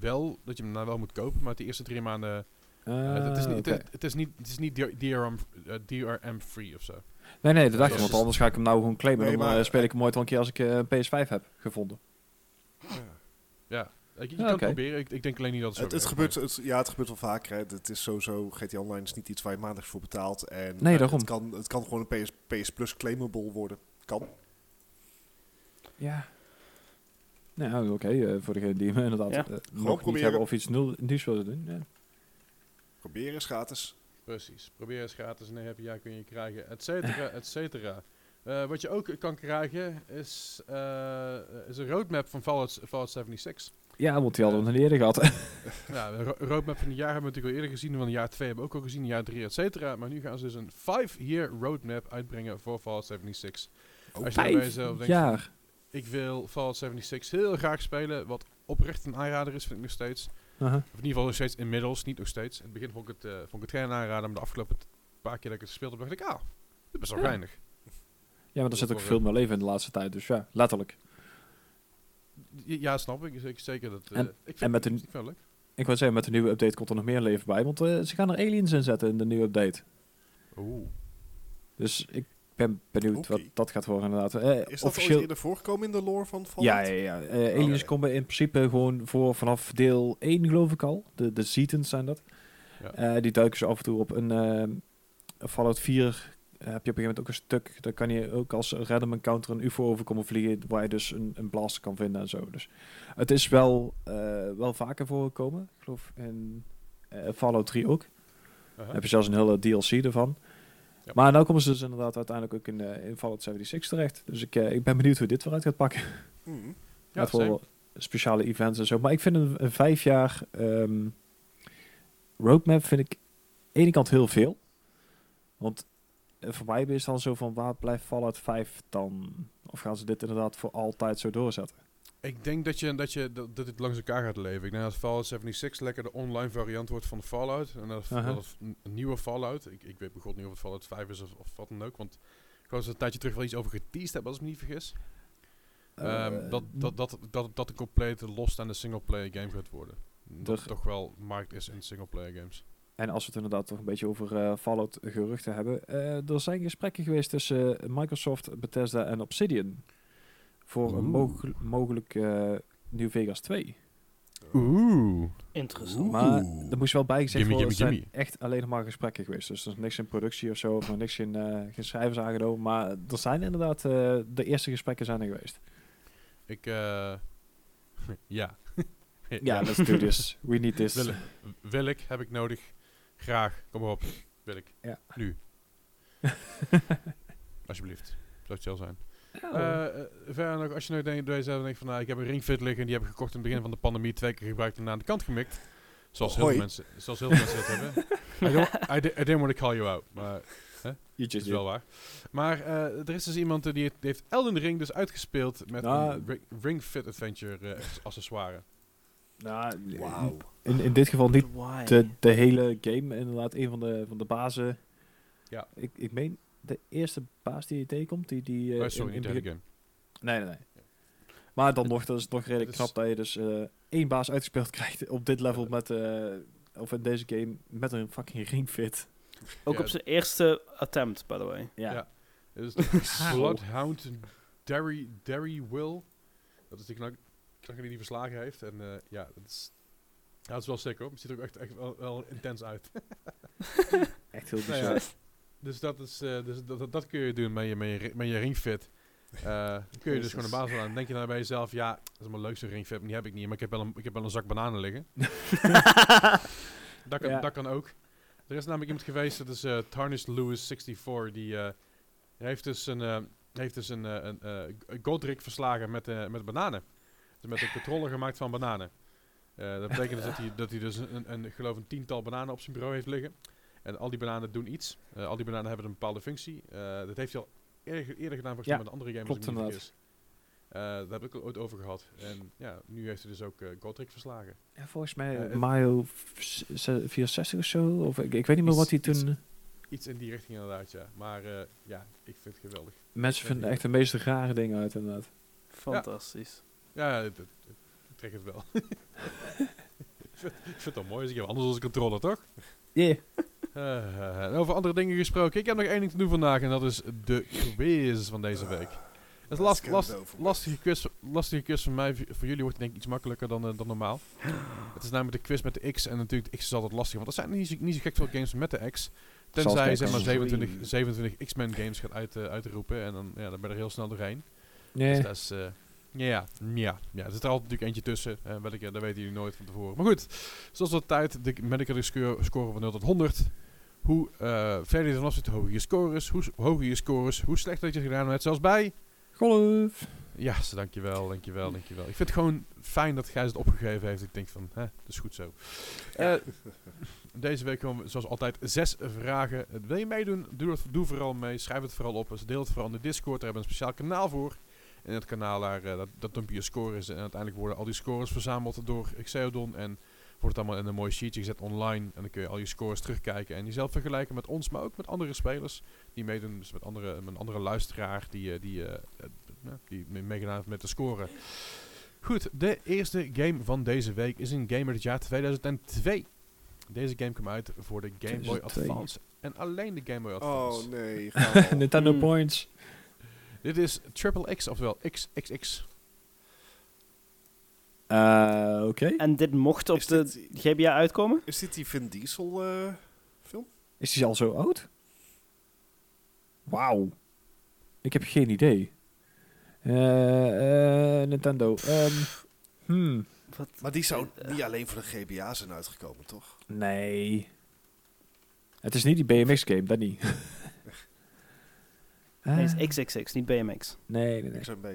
Speaker 1: wel, dat je hem daarna wel moet kopen, maar die eerste drie maanden Uh, het, is niet,
Speaker 2: Ah, oké.
Speaker 1: het, het is niet, het is niet DRM, eh, DRM free of zo.
Speaker 2: Nee, nee, dat dacht ik.
Speaker 1: Ja,
Speaker 2: Want anders ga ik hem nou gewoon claimen.
Speaker 4: Nee,
Speaker 2: dan
Speaker 4: maar-
Speaker 2: eh, speel ik hem ooit wel een keer als ik eh, een PS5 heb gevonden.
Speaker 1: Ja, ik, je
Speaker 2: Ja,
Speaker 1: kan
Speaker 2: oké.
Speaker 1: het proberen. Ik, ik denk alleen niet dat het zo
Speaker 4: Het, gebeurt, het, ja, het gebeurt wel vaker. Hè. Het is sowieso, GTA Online is niet iets waar je maandelijks voor betaalt. En,
Speaker 2: Nee,
Speaker 4: eh,
Speaker 2: daarom.
Speaker 4: Het kan, het kan gewoon een PS, PS Plus claimable worden. Kan.
Speaker 2: Ja. Nou, oké. eh, voor degene die me inderdaad
Speaker 3: Ja.
Speaker 2: eh, nog niet
Speaker 4: proberen.
Speaker 2: hebben of iets nul- nieuws willen doen. Ja.
Speaker 4: Proberen is gratis.
Speaker 1: Precies. Probeer eens gratis en een happy jaar kun je krijgen, et cetera, et cetera. Eh, wat je ook kan krijgen is, eh, is een roadmap van Fallout, Fallout 76.
Speaker 2: ja, want die hadden we nog niet eerder gehad.
Speaker 1: ja, de ro- roadmap van het jaar hebben we natuurlijk al eerder gezien. Van jaar 2 hebben we ook al gezien, jaar 3, et cetera. Maar nu gaan ze dus een 5-year roadmap uitbrengen voor Fallout 76.
Speaker 4: Oh,
Speaker 1: Als je bij
Speaker 2: Vijf
Speaker 1: jezelf denkt,
Speaker 2: jaar.
Speaker 1: Ik wil Fallout 76 heel graag spelen. Wat oprecht een aanrader is, vind ik nog steeds.
Speaker 2: Aha.
Speaker 1: Of in ieder geval nog steeds inmiddels, niet nog steeds. In het begin vond ik het, eh, vond ik het geen aanrader, maar de afgelopen paar keer dat ik het gespeeld heb, dacht ik, ah, dit is best wel
Speaker 2: Ja.
Speaker 1: geinig.
Speaker 2: Ja, maar er zit ook veel meer leven in de laatste tijd. Dus ja, letterlijk.
Speaker 1: Ja, snap ik. Zeker, zeker dat. eh,
Speaker 2: En-
Speaker 1: ik vind
Speaker 2: en met
Speaker 1: ik het leuk.
Speaker 2: Ik wou zeggen, met de nieuwe update komt er nog meer leven bij. Want eh, ze gaan er aliens in zetten in de nieuwe update.
Speaker 1: Oeh.
Speaker 2: Dus ik ben benieuwd wat dat gaat worden inderdaad. Eh,
Speaker 4: Is dat
Speaker 2: officieel...
Speaker 4: ooit eerder voorgekomen in de lore van Fallout?
Speaker 2: Ja, ja, ja. Eh, aliens komen in principe gewoon voor vanaf deel 1 geloof ik al. De, de zijn dat.
Speaker 1: Ja.
Speaker 2: Eh, die duiken ze af en toe op. Een eh, Fallout 4 eh, heb je op een gegeven moment ook een stuk. Daar kan je ook als random encounter een UFO over komen vliegen. Waar je dus een, een blaster kan vinden en zo. Dus het is wel, wel vaker voorgekomen. Ik geloof in Fallout 3 ook. Dan heb je zelfs een hele DLC ervan.
Speaker 1: Ja.
Speaker 2: Maar nu komen ze dus inderdaad uiteindelijk ook in, eh, in Fallout 76 terecht. Dus ik, eh, ik ben benieuwd hoe dit vooruit gaat pakken.
Speaker 4: Mhm.
Speaker 1: Ja,
Speaker 2: voor speciale events en zo. Maar ik vind een, een vijf jaar ehm, roadmap vind ik aan de ene kant heel veel. Want eh, voor mij is het dan zo van waar blijft Fallout 5 dan? Of gaan ze dit inderdaad voor altijd zo doorzetten?
Speaker 1: Ik denk dat, je, dat, je, dat, dat het langs elkaar gaat leven. Ik denk dat Fallout 76 lekker de online variant wordt van Fallout. En dat, een, nieuwe Fallout. Ik, ik weet begot niet of het Fallout 5 is of, of wat dan ook. Want ik was een tijdje terug wel iets over geteased hebben, als ik me niet vergis. Ehm,
Speaker 2: Eh,
Speaker 1: dat, dat, dat, dat, dat een complete losstaande singleplayer game gaat worden. Dat het toch wel markt is in singleplayer games.
Speaker 2: En als we het inderdaad toch een beetje over eh, Fallout geruchten hebben. eh, er zijn gesprekken geweest tussen Microsoft, Bethesda en Obsidian. Voor een mogelijk eh New Vegas 2.
Speaker 1: Oeh.
Speaker 3: Interessant.
Speaker 2: Maar er moest wel bij gezegd
Speaker 1: Gimme,
Speaker 2: worden, het zijn echt alleen nog maar gesprekken geweest. Dus er is niks in productie of zo, of niks in, eh, geen schrijvers aangenomen. Maar er zijn inderdaad, eh, de eerste gesprekken zijn er geweest.
Speaker 1: Ik, eh ja.
Speaker 2: Ja, let's do this. We need this.
Speaker 1: Wil, wil ik, heb ik nodig. Graag, kom maar op. Wil ik.
Speaker 2: Ja.
Speaker 1: Nu. Alsjeblieft. Zou het zijn.
Speaker 2: Ja,
Speaker 1: Eh, eh, verder nog, als je nou denkt, deze zelf denkt van, nou, ik heb een ringfit liggen, die heb ik gekocht in het begin van de pandemie, twee keer gebruikt en aan de kant gemikt. Zoals heel veel mensen, zoals heel veel mensen dat hebben. I, don't, I, di- I didn't want to call you out, maar
Speaker 2: you
Speaker 1: dat
Speaker 2: just
Speaker 1: is wel waar. Maar eh, er is dus iemand die heeft, die heeft Elden Ring dus uitgespeeld met
Speaker 2: Nou,
Speaker 1: een ri- Ring Fit Adventure eh, accessoire.
Speaker 2: Nou,
Speaker 4: Wauw.
Speaker 2: in, in dit geval niet de, de hele game. Inderdaad, een van de, van de bazen.
Speaker 1: Ja.
Speaker 2: Ik, ik meen de eerste baas die je tegenkomt. Die, die, eh,
Speaker 1: oh, sorry,
Speaker 2: in- begin-. Nee, nee, nee. Maar dan nog, dat is nog redelijk
Speaker 1: Het is-
Speaker 2: knap dat je dus eh, één baas uitgespeeld krijgt op dit level met, eh, of in deze game, met een fucking ringfit.
Speaker 3: Ook
Speaker 1: Ja,
Speaker 3: op zijn eerste attempt, by the way.
Speaker 2: Ja.
Speaker 1: Ja. Dus Bloodhound Derry, Derry Will. Dat is die knak, knakker die die verslagen heeft. En eh, ja, dat is, ja, dat is wel sick hoor. Het ziet er ook echt, echt wel, wel intens uit.
Speaker 2: Echt heel
Speaker 1: Nou
Speaker 2: bizar.
Speaker 1: ja, dus dat, is, eh, dus dat, dat, dat kun je doen met je, met je, ri- met je ringfit. Dan kun je dus gewoon een baas aan. Dan denk je dan bij jezelf, ja, dat is mijn leukste ringfit, maar die heb ik niet. Maar ik heb wel een, ik heb wel een zak bananen liggen. dat, kan,
Speaker 2: Ja.
Speaker 1: dat kan ook. Er is namelijk iemand geweest, dat is eh Tarnished Lewis 64, die heeft dus een, heeft dus een, een Godric verslagen met, met bananen. Dus met een controller gemaakt van bananen. Dat betekent dus dat hij, dat hij dus een, een, geloof een tiental bananen op zijn bureau heeft liggen. En al die bananen doen iets. Eh, al die bananen hebben een bepaalde functie. Eh, dat heeft hij al eerder, eerder gedaan volgens
Speaker 2: Ja,
Speaker 1: mij met een andere game.
Speaker 2: klopt inderdaad.
Speaker 1: Eh, daar heb ik al ooit over gehad. En ja, nu heeft hij dus ook uh, Godric verslagen.
Speaker 2: Ja, volgens mij Mario v- z- 64 of zo. Of, ik, ik weet niet meer wat hij
Speaker 1: iets-
Speaker 2: toen...
Speaker 1: Iets in die richting inderdaad, ja. Maar eh, ja, ik vind het geweldig.
Speaker 2: Mensen vinden echt de meest rare dingen uit, inderdaad.
Speaker 3: Fantastisch.
Speaker 1: Ja, ik trek het wel. ik, vind, ik vind het wel mooi als ik heb anders als een controller, toch?
Speaker 2: Yeah.
Speaker 1: Eh, eh, over andere dingen gesproken. Ik heb nog één ding te doen vandaag en dat is de quiz van deze week. Het is last, last, lastige, quiz, lastige quiz van mij. Voor jullie wordt het denk ik iets makkelijker dan, eh, dan normaal. Het is namelijk de quiz met de X en natuurlijk de X is altijd lastig. Want er zijn niet zo, niet zo gek veel games met de X. Tenzij je zeg maar
Speaker 3: X.
Speaker 1: 27, 27 X-Men games gaat uit, uitroepen en dan, ja, dan ben je er heel snel doorheen.
Speaker 2: Nee.
Speaker 1: Dus dat is... eh, ja, ja, ja, er zit er altijd natuurlijk eentje tussen. eh welke, dat weten jullie nooit van tevoren. Maar goed, zoals altijd, de medical score, score van 0 tot 100. Hoe eh, verder je vanaf zit, hoe hoger je score is. Hoe hoger je score is, hoe slecht dat je het gedaan hebt. Zelfs bij...
Speaker 2: Golf.
Speaker 1: Ja, ze- dankjewel, dankjewel, dankjewel. Ik vind het gewoon fijn dat Gijs het opgegeven heeft. Ik denk van, hè, dat is goed zo. Eh, deze week komen we zoals altijd zes vragen. Wil je meedoen? Doe, dat, doe vooral mee. Schrijf het vooral op. Dus deel het vooral in de Discord. Daar hebben we een speciaal kanaal voor. In het kanaal daar, eh, dat, dat dump je je scores. En uiteindelijk worden al die scores verzameld door Xeodon. En wordt het allemaal in een mooi sheetje gezet online. En dan kun je al je scores terugkijken. En jezelf vergelijken met ons, maar ook met andere spelers. Die meedoen. Dus met andere, met een andere luisteraar die, eh, die, eh, eh, die mee- meegedaan heeft met de scoren. Goed, de eerste game van deze week is een game uit het jaar 2002. Deze game kwam uit voor de Game Boy
Speaker 2: 2002.
Speaker 1: Advance. En alleen de Game Boy Advance.
Speaker 4: Oh nee.
Speaker 2: Nintendo
Speaker 3: Mm.
Speaker 2: Points.
Speaker 1: Dit is Triple X, oftewel XXX.
Speaker 2: Eh, Oké.
Speaker 3: En dit mocht op
Speaker 4: Is
Speaker 3: de
Speaker 4: dit-
Speaker 3: GBA uitkomen?
Speaker 4: Is dit die Vin Diesel eh, film?
Speaker 2: Is die al zo oud? Wauw. Ik heb geen idee. Eh, eh, Nintendo. Ehm, hmm.
Speaker 3: Wat?
Speaker 4: Maar die zou niet alleen voor de GBA zijn uitgekomen, toch?
Speaker 2: Nee. Het is niet die BMX game, dat niet.
Speaker 3: Nee, het is XXX, niet BMX.
Speaker 2: Nee, nee, nee.
Speaker 4: XMB.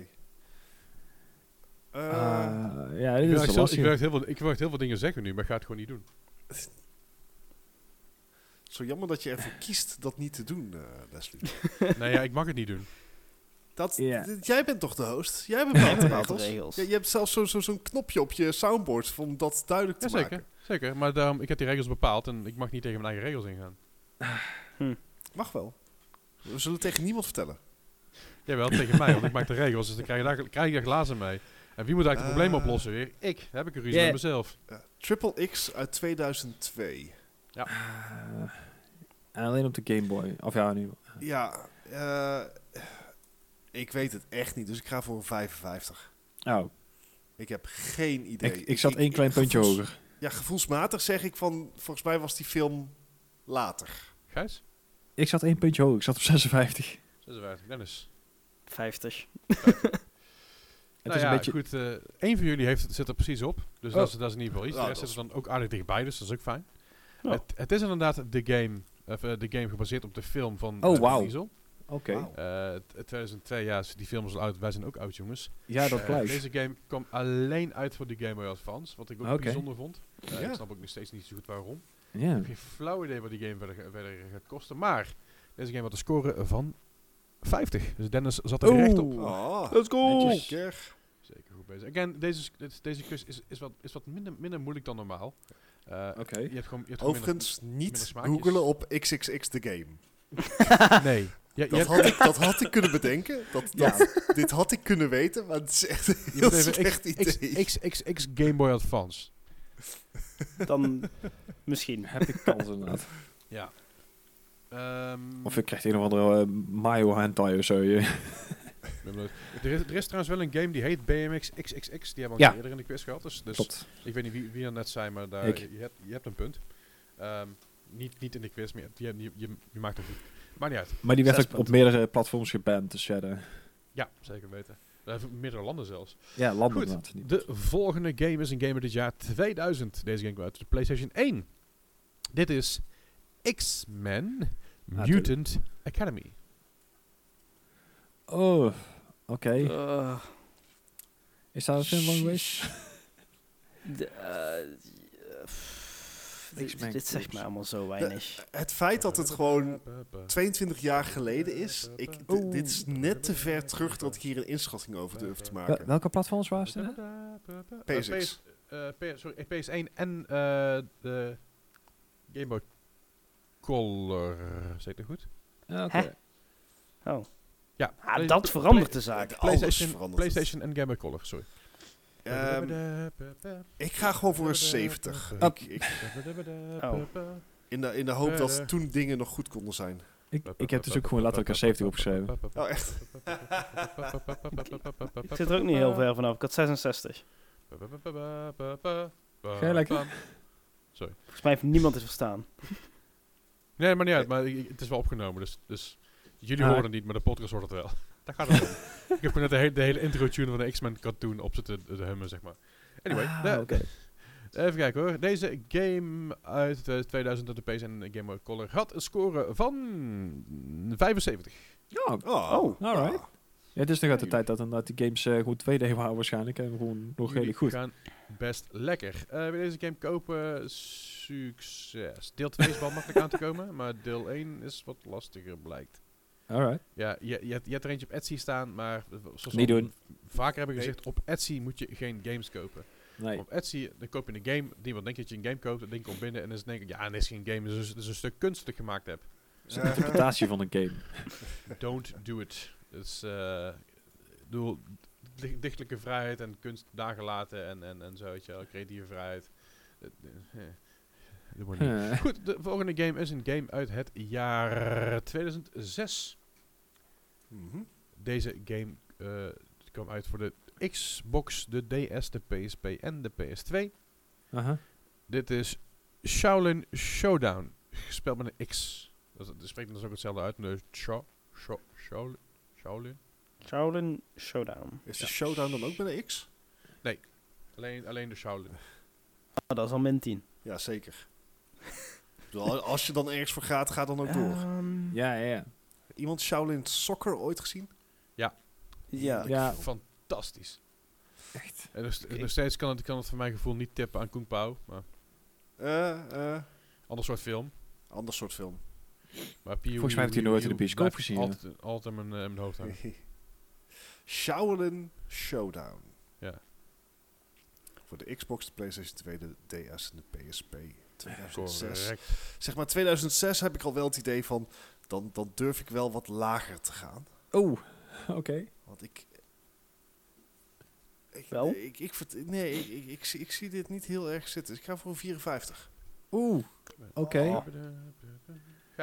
Speaker 2: Uh,
Speaker 4: Eh,
Speaker 2: ja,
Speaker 1: Ik
Speaker 2: dit is
Speaker 1: zo- ik, wil heel veel, ik wil echt heel veel dingen zeggen nu, maar ik ga het gewoon niet doen.
Speaker 4: zo jammer dat je ervoor kiest dat niet te doen, eh, Leslie.
Speaker 1: nee, ja, ik mag het niet doen.
Speaker 4: Dat, Jij bent toch de host? Jij bepaalt de regels.
Speaker 3: regels.
Speaker 4: Ja, je hebt zelfs zo'n zo, zo'n knopje op je soundboard om dat duidelijk te
Speaker 1: Ja, zeker.
Speaker 4: maken.
Speaker 1: Zeker, maar daarom, ik heb die regels bepaald en ik mag niet tegen mijn eigen regels ingaan.
Speaker 4: Mag wel. We zullen tegen niemand vertellen.
Speaker 1: Jawel, tegen mij, want ik maak de regels, dus dan krijg je daar, krijg je daar glazen mee. En wie moet eigenlijk het probleem
Speaker 4: Ah.
Speaker 1: oplossen weer? Ik. Heb ik een ruzie
Speaker 2: Yeah.
Speaker 1: met mezelf.
Speaker 4: Ja, Triple X uit 2002.
Speaker 2: Eh, en alleen op de Game Boy. Of ja, nu.
Speaker 4: Ja, eh, ik weet het echt niet, dus ik ga voor een 55.
Speaker 2: Oh,
Speaker 4: Ik heb geen idee.
Speaker 2: ik, ik zat één klein puntje
Speaker 4: gevoels-
Speaker 2: hoger.
Speaker 4: Ja, gevoelsmatig zeg ik van, volgens mij was die film later.
Speaker 1: Gijs?
Speaker 2: Ik zat één puntje hoger. Ik zat op 56.
Speaker 1: 56. Dennis.
Speaker 3: 50.
Speaker 2: Het
Speaker 1: nou
Speaker 2: is
Speaker 1: ja,
Speaker 2: een beetje...
Speaker 1: goed. eh één van jullie heeft, zit er precies op. Dus
Speaker 2: Oh.
Speaker 1: dat, is, dat is in ieder geval iets.
Speaker 4: Nou,
Speaker 1: de rest
Speaker 4: dat
Speaker 1: zit er dan ook aardig dichtbij, dus dat is ook fijn.
Speaker 3: Oh.
Speaker 1: Het, het is inderdaad de game, of, eh, de game gebaseerd op de film van
Speaker 2: Oh,
Speaker 1: eh,
Speaker 2: wauw.
Speaker 1: Diesel.
Speaker 2: Oké.
Speaker 4: Wauw.
Speaker 1: Eh, t- 2002, ja, is- die film is al oud. Wij zijn ook oud, jongens.
Speaker 2: Ja, dat
Speaker 1: Eh,
Speaker 2: blijft.
Speaker 1: deze game kwam alleen uit voor de Game Boy Advance, wat ik ook bijzonder vond. Eh,
Speaker 4: Ja.
Speaker 1: Ik snap ook nog steeds niet zo goed waarom. Ik
Speaker 2: Ja.
Speaker 1: heb geen flauw idee wat die game verder, ga- verder gaat kosten. Maar deze game had een score van 50. Dus Dennis zat er recht op.
Speaker 4: Oh,
Speaker 2: Let's go!
Speaker 4: netjes.
Speaker 1: Bezig. Again, deze, deze quiz is, is, wat, is wat minder, minder moeilijk dan normaal. Eh,
Speaker 2: Oké.
Speaker 1: Je hebt gewoon, je hebt
Speaker 4: Overigens,
Speaker 1: minder
Speaker 4: niet
Speaker 1: smaakjes.
Speaker 4: googelen op XXX the game.
Speaker 1: minder- nee. Ja,
Speaker 4: Dat had, ik, dat had ik kunnen bedenken. Dat, dat, Dit had ik kunnen weten, maar het is echt een
Speaker 1: je
Speaker 4: heel slecht
Speaker 1: X,
Speaker 4: idee.
Speaker 1: X, X, X, X Game Boy Advance.
Speaker 3: Dan misschien.
Speaker 2: Heb ik kans inderdaad.
Speaker 1: Ja. Ehm,
Speaker 2: Of je krijgt een of andere eh, Mayo hentai of zo.
Speaker 1: Er, is, er is trouwens wel een game die heet BMX XXX. Die hebben we al
Speaker 2: Ja.
Speaker 1: eerder in de quiz gehad. Dus, dus ik weet niet wie, wie er net zei, maar daar, je, hebt, je hebt een punt. Ehm, niet, niet in de quiz, maar je, je, je, maakt het goed. Maar niet uit.
Speaker 2: Maar die werd
Speaker 3: Zes
Speaker 2: ook op meerdere platforms geband. Dus ja, de,
Speaker 1: Ja, zeker weten. We hebben meerdere landen zelfs.
Speaker 2: ja landen
Speaker 1: Goed,
Speaker 2: inderdaad. Niet.
Speaker 1: De volgende game is een game uit het jaar 2000. Deze game kwam uit de PlayStation 1. Dit is X-Men Mutant Academy.
Speaker 2: Oh, oké.
Speaker 3: Uh,
Speaker 2: Is daar een film van geweest?
Speaker 3: de, eh, dit, dit zegt me allemaal zo weinig.
Speaker 4: Het feit dat het gewoon 22 jaar geleden is, ik,
Speaker 2: Oeh.
Speaker 4: dit is net te ver terug dat ik hier een inschatting over durf te
Speaker 2: Wel-
Speaker 4: maken.
Speaker 2: welke platforms waren het? dan?
Speaker 1: Eh,
Speaker 4: PSX.
Speaker 1: PS, PS, sorry, PS1 en eh, de Game Boy Color. Zeg ik dat goed?
Speaker 2: Ja, oké.
Speaker 3: Hè? Oh.
Speaker 1: Ja,
Speaker 3: Ah,
Speaker 1: Play-
Speaker 3: dat
Speaker 1: Play-
Speaker 3: verandert de zaak.
Speaker 4: Alles
Speaker 1: PlayStation,
Speaker 4: verandert
Speaker 1: PlayStation en Game Boy Color, sorry.
Speaker 4: Ehm, ik ga gewoon voor een 70.
Speaker 2: Oh.
Speaker 4: Ik, ik,
Speaker 3: Oh.
Speaker 4: in, de, in de hoop dat toen dingen nog goed konden zijn.
Speaker 2: Ik, ik heb dus ook gewoon letterlijk een 70 opgeschreven.
Speaker 4: Oh, echt?
Speaker 3: Ik zit er ook niet heel ver vanaf. Ik had 66.
Speaker 2: Ga je lekker?
Speaker 3: Volgens mij heeft niemand het verstaan.
Speaker 1: Nee, maar niet uit. Maar ik- ik- het is wel opgenomen, dus, dus jullie
Speaker 2: Ah.
Speaker 1: horen het niet, maar de podcast hoort het wel. Daar gaat het om. ik heb net de, hele- de hele intro-tune van de X-Men cartoon op zitten te hummen, zeg maar. Anyway,
Speaker 2: Ah,
Speaker 1: de-
Speaker 2: oké.
Speaker 1: even kijken hoor. Deze game uit eh, 2000 op de PS en Game Boy Color had een score van 75.
Speaker 2: Ja,
Speaker 4: Oh,
Speaker 3: Oh,
Speaker 2: alright. Ja, het is nog uit de tijd dat inderdaad die games eh goed 2D waren waarschijnlijk. En gewoon nog redelijk goed.
Speaker 1: gaan best lekker. Eh wil je deze game kopen? Succes. Deel 2 is wel makkelijk aan te komen, maar deel 1 is wat lastiger blijkt.
Speaker 2: Alright.
Speaker 1: Ja, je, je, hebt, je hebt er eentje op Etsy staan, maar zoals
Speaker 2: Niet doen.
Speaker 1: vaker hebben
Speaker 4: Nee.
Speaker 1: gezegd, op Etsy moet je geen games kopen.
Speaker 2: Nee.
Speaker 1: Op Etsy, dan koop je een game, niemand denkt dat je een game koopt, dat ding komt binnen en dan denk ik, ja, dit is geen game, dit is, dit is een stuk kunst dat ik gemaakt heb.
Speaker 2: Het is een interpretatie van een game.
Speaker 1: Don't do it. Dus, eh ik bedoel, dicht- dichtelijke vrijheid en kunst daar gelaten en, en, en zo, weet je wel, creatieve vrijheid. Eh. Eh, Goed, de volgende game is een game uit het jaar 2006.
Speaker 4: Mhm.
Speaker 1: Deze game eh, kwam uit voor de Xbox, de DS, de PSP en de PS2.
Speaker 2: aha.
Speaker 1: Dit is Shaolin Showdown, gespeeld met een X. Dat, dat spreekt dus ook hetzelfde uit. De Sha, Sha, Shaolin, Shaolin.
Speaker 3: Shaolin Showdown.
Speaker 4: Is de showdown dan ook met een X?
Speaker 1: Alleen, alleen de Shaolin.
Speaker 3: Oh, dat is al min 10.
Speaker 4: Ja, zeker. Bedoel, Als je dan ergens voor gaat, ga dan ook door.
Speaker 3: Ehm,
Speaker 2: Ja, ja, ja.
Speaker 4: Iemand Shaolin Soccer ooit gezien?
Speaker 3: Ja.
Speaker 2: Ja,
Speaker 1: Fantastisch.
Speaker 2: echt.
Speaker 1: En dus, nog steeds kan het, kan het voor mijn gevoel niet tippen aan Kung Pao. Maar
Speaker 4: Eh, eh,
Speaker 1: ander soort film.
Speaker 4: ander soort film.
Speaker 1: Maar
Speaker 2: Volgens mij heeft hij nooit in de bioscoop gezien?
Speaker 1: Altijd, altijd in mijn, in mijn hoofd.
Speaker 4: Shaolin Showdown.
Speaker 1: Ja.
Speaker 4: Voor de Xbox, de PlayStation 2, de DS en de PSP. 2006.
Speaker 1: Correct.
Speaker 4: Zeg maar 2006 heb ik al wel het idee van... Dan, dan durf ik wel wat lager te gaan.
Speaker 2: Oh, oké.
Speaker 4: Want ik... ik
Speaker 3: Wel?
Speaker 4: Ik, ik, nee, ik, ik, ik, zie- ik zie dit niet heel erg zitten. Dus ik ga voor een 54.
Speaker 2: Oeh, oké.
Speaker 4: Oh.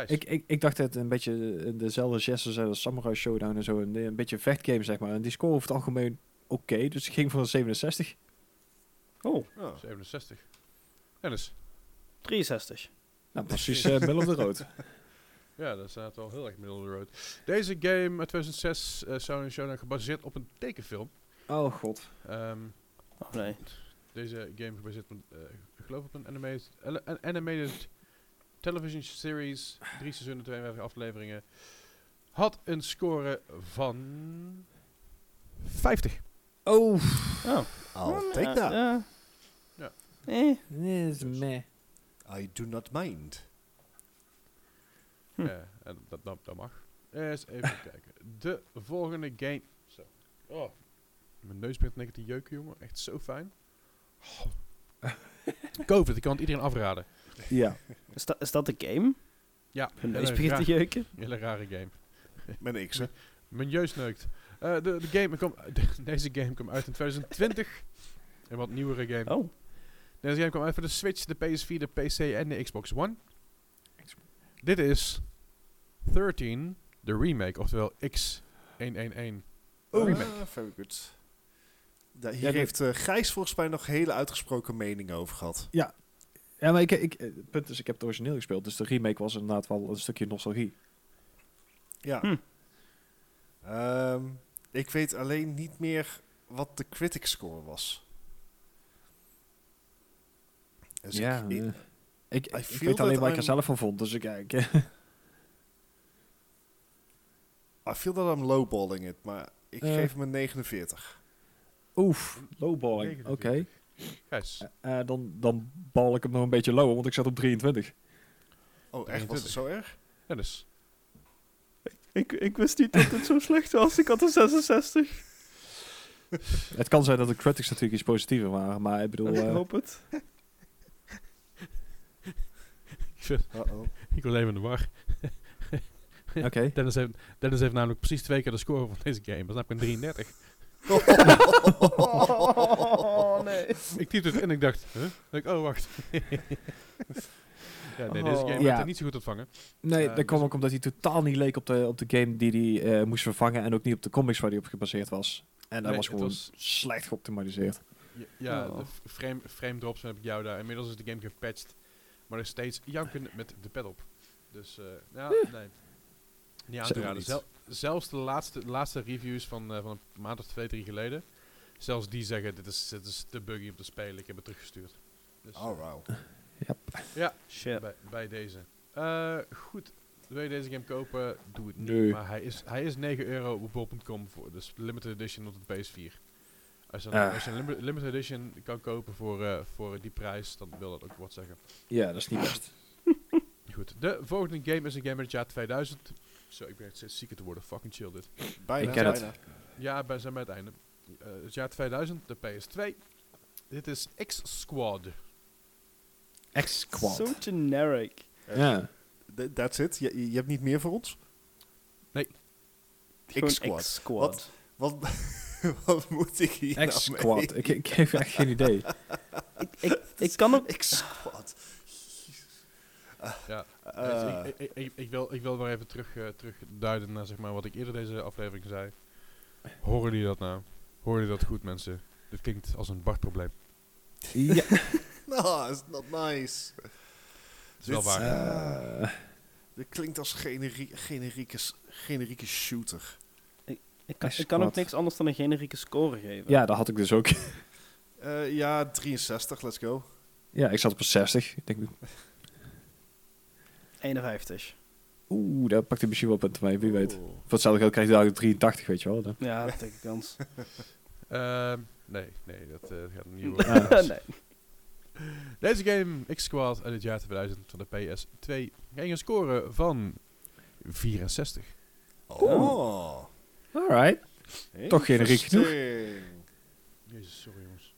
Speaker 2: Ik, ik, ik dacht dat het een beetje eh, dezelfde gestes als Samurai Showdown en zo. Een, een beetje vechtgame, zeg maar. En die score over het algemeen oké. dus ik ging voor een 67.
Speaker 3: Oh,
Speaker 4: Oh.
Speaker 1: 67. Dennis.
Speaker 3: 63.
Speaker 2: Nou, precies eh middle of the road.
Speaker 1: Ja, dat staat wel heel erg middle of the road. Deze game uit 2006 eh zou een show gebaseerd op een tekenfilm.
Speaker 2: Oh god.
Speaker 1: Ehm,
Speaker 3: Oh nee.
Speaker 1: deze game gebaseerd op, een, eh, ik geloof op een animated, animated television series. Drie seizoenen, 52 afleveringen. Had een score van 50.
Speaker 2: Oh.
Speaker 3: Oh.
Speaker 4: I'll take
Speaker 3: Ja,
Speaker 4: that.
Speaker 3: ja. Eh.
Speaker 2: Nee, is meh.
Speaker 4: I do not mind.
Speaker 3: Hm.
Speaker 1: Ja, en dat, dat, dat mag. Eens even kijken. De volgende game. Zo. Oh. Mijn neus begint lekker te jeuken, jongen. Echt zo fijn. Oh. COVID, ik kan het iedereen afraden.
Speaker 2: Ja.
Speaker 3: Is, dat, is dat de game?
Speaker 1: Ja, hele
Speaker 3: neus begint te jeuken?
Speaker 1: hele rare game.
Speaker 4: Mijn X, hè?
Speaker 1: Mijn jeus neukt. Eh, de, de game kwam, deze game kwam uit in 2020. Een wat nieuwere game.
Speaker 3: Oh.
Speaker 1: Deze game kwam uit voor de Switch, de PS4, de PC en de Xbox One. Dit is 13, de remake, oftewel X111.
Speaker 2: Oh.
Speaker 4: Ah, very good. Da- hier
Speaker 2: Ja,
Speaker 4: heeft eh, Gijs volgens mij nog hele uitgesproken meningen over gehad.
Speaker 2: Ja, maar ik, ik, eh, het punt is, ik heb het origineel gespeeld. Dus de remake was inderdaad wel een stukje nostalgie.
Speaker 4: Ja.
Speaker 3: Hm.
Speaker 4: Ehm, ik weet alleen niet meer wat de critic score was. Dus
Speaker 2: ja,
Speaker 4: ik, ik,
Speaker 2: eh, ik,
Speaker 4: I
Speaker 2: ik weet alleen wat ik er zelf van vond. Dus ik, ja, ik
Speaker 4: I feel that I'm lowballing it, maar ik
Speaker 2: Eh.
Speaker 4: geef hem een 49.
Speaker 2: Oef, lowballing. Oké.
Speaker 1: 49. Gijs.
Speaker 2: Eh, eh, dan, dan bal ik hem nog een beetje lower, want ik zat op 23.
Speaker 4: Oh, echt? Was het zo erg?
Speaker 1: Dennis.
Speaker 3: Ik, ik wist niet dat het zo slecht was. Ik had een 66.
Speaker 2: Het kan zijn dat de critics natuurlijk iets positiever waren, maar ik bedoel...
Speaker 3: ik
Speaker 2: eh,
Speaker 3: hoop het.
Speaker 4: Uh-oh.
Speaker 1: Ik wil even in de war.
Speaker 2: Oké.
Speaker 1: Dennis heeft, Dennis heeft namelijk precies twee keer de score van deze game. Dat is namelijk een 33.
Speaker 3: Oh, nee.
Speaker 1: ik typte het in en ik dacht, huh? Ik, oh, wacht. ja, nee, deze game
Speaker 3: Oh.
Speaker 1: werd
Speaker 2: Ja.
Speaker 1: er niet zo goed ontvangen.
Speaker 2: Nee,
Speaker 1: Ja,
Speaker 2: dat
Speaker 1: dus-
Speaker 2: kwam ook omdat hij totaal niet leek op de, op de game die hij eh, moest vervangen en ook niet op de comics waar hij op gebaseerd was. En dat
Speaker 1: Nee,
Speaker 2: was gewoon
Speaker 1: was-
Speaker 2: slecht geoptimaliseerd.
Speaker 1: Ja, ja
Speaker 3: Oh.
Speaker 1: de frame, frame drops heb ik jou daar. Inmiddels is de game gepatcht. Maar nog steeds janken met de pet op. Dus, eh ja, nee. Niet aan te raden. Zel- zelfs de laatste, de laatste reviews van, eh, van een maand of twee, drie geleden. Zelfs die zeggen, dit is, dit is te buggy om te spelen. Ik heb het teruggestuurd. Dus,
Speaker 4: Oh, wow.
Speaker 1: ja,
Speaker 3: Shit.
Speaker 1: bij, bij deze. Eh, goed. Wil je deze game kopen? Doe het niet.
Speaker 2: Nee.
Speaker 1: Maar hij is, hij is 9 euro op bol.com voor. Dus limited edition op de PS4. Als je, als je een limi- limited edition kan kopen voor, eh, voor die prijs, dan wil dat ook wat zeggen.
Speaker 2: Ja, dat is niet best.
Speaker 1: Goed. De volgende game is een game uit het jaar 2000. Zo, ik ben echt steeds zieker te worden. Fucking chill dit.
Speaker 4: Bijna,
Speaker 2: Ik ken het.
Speaker 1: Ja, wij zijn bij het einde. Eh, het jaar 2000, de PS2. Dit is X-Squad.
Speaker 2: X-Quad.
Speaker 3: Zo generic.
Speaker 2: Ja.
Speaker 4: Th- That's it? Je, je hebt niet meer voor ons?
Speaker 3: Gewoon
Speaker 4: X-Squad.
Speaker 3: X-Squad.
Speaker 4: Wat, wat moet ik hier nou
Speaker 2: X-Quad.
Speaker 4: mee?
Speaker 2: ik, ik heb echt geen idee.
Speaker 3: Ik, ik, ik kan ook...
Speaker 4: X-Squad.
Speaker 1: Ja.
Speaker 4: Eh,
Speaker 1: Dus ik, ik, wil, ik wil weer even terug, eh, terugduiden naar zeg maar, wat ik eerder deze aflevering zei. Horen jullie dat nou? Horen jullie dat goed, mensen? Dit klinkt als een Bart-probleem.
Speaker 2: Ja.
Speaker 4: no, it's not nice.
Speaker 1: Het is wel waar.
Speaker 2: Eh,
Speaker 4: Dit klinkt als generi generieke, generieke shooter.
Speaker 3: Ik kan, ik
Speaker 2: X-Squad.
Speaker 3: kan ook niks anders dan een generieke score geven.
Speaker 2: ja, dat had ik dus ook.
Speaker 4: Eh, ja, 63, let's go.
Speaker 2: ja, ik zat op een 60. Ik denk,
Speaker 3: 51.
Speaker 2: Oeh, daar pakt hij misschien wel punten mee, wie weet.
Speaker 4: Oeh.
Speaker 2: Voor hetzelfde geld krijgt hij daar 83, weet je wel. Dan.
Speaker 3: Ja, dat denk ik kans.
Speaker 1: Ehm, nee, nee, dat eh, gaat niet
Speaker 2: Ah.
Speaker 1: worden.
Speaker 3: nee.
Speaker 1: Deze game, X-Squad uit het jaar 2000 van de PS2, ging een score van 64.
Speaker 4: Oh.
Speaker 2: Alright. Toch generiek genoeg.
Speaker 4: Interesting.
Speaker 1: Jezus, sorry jongens.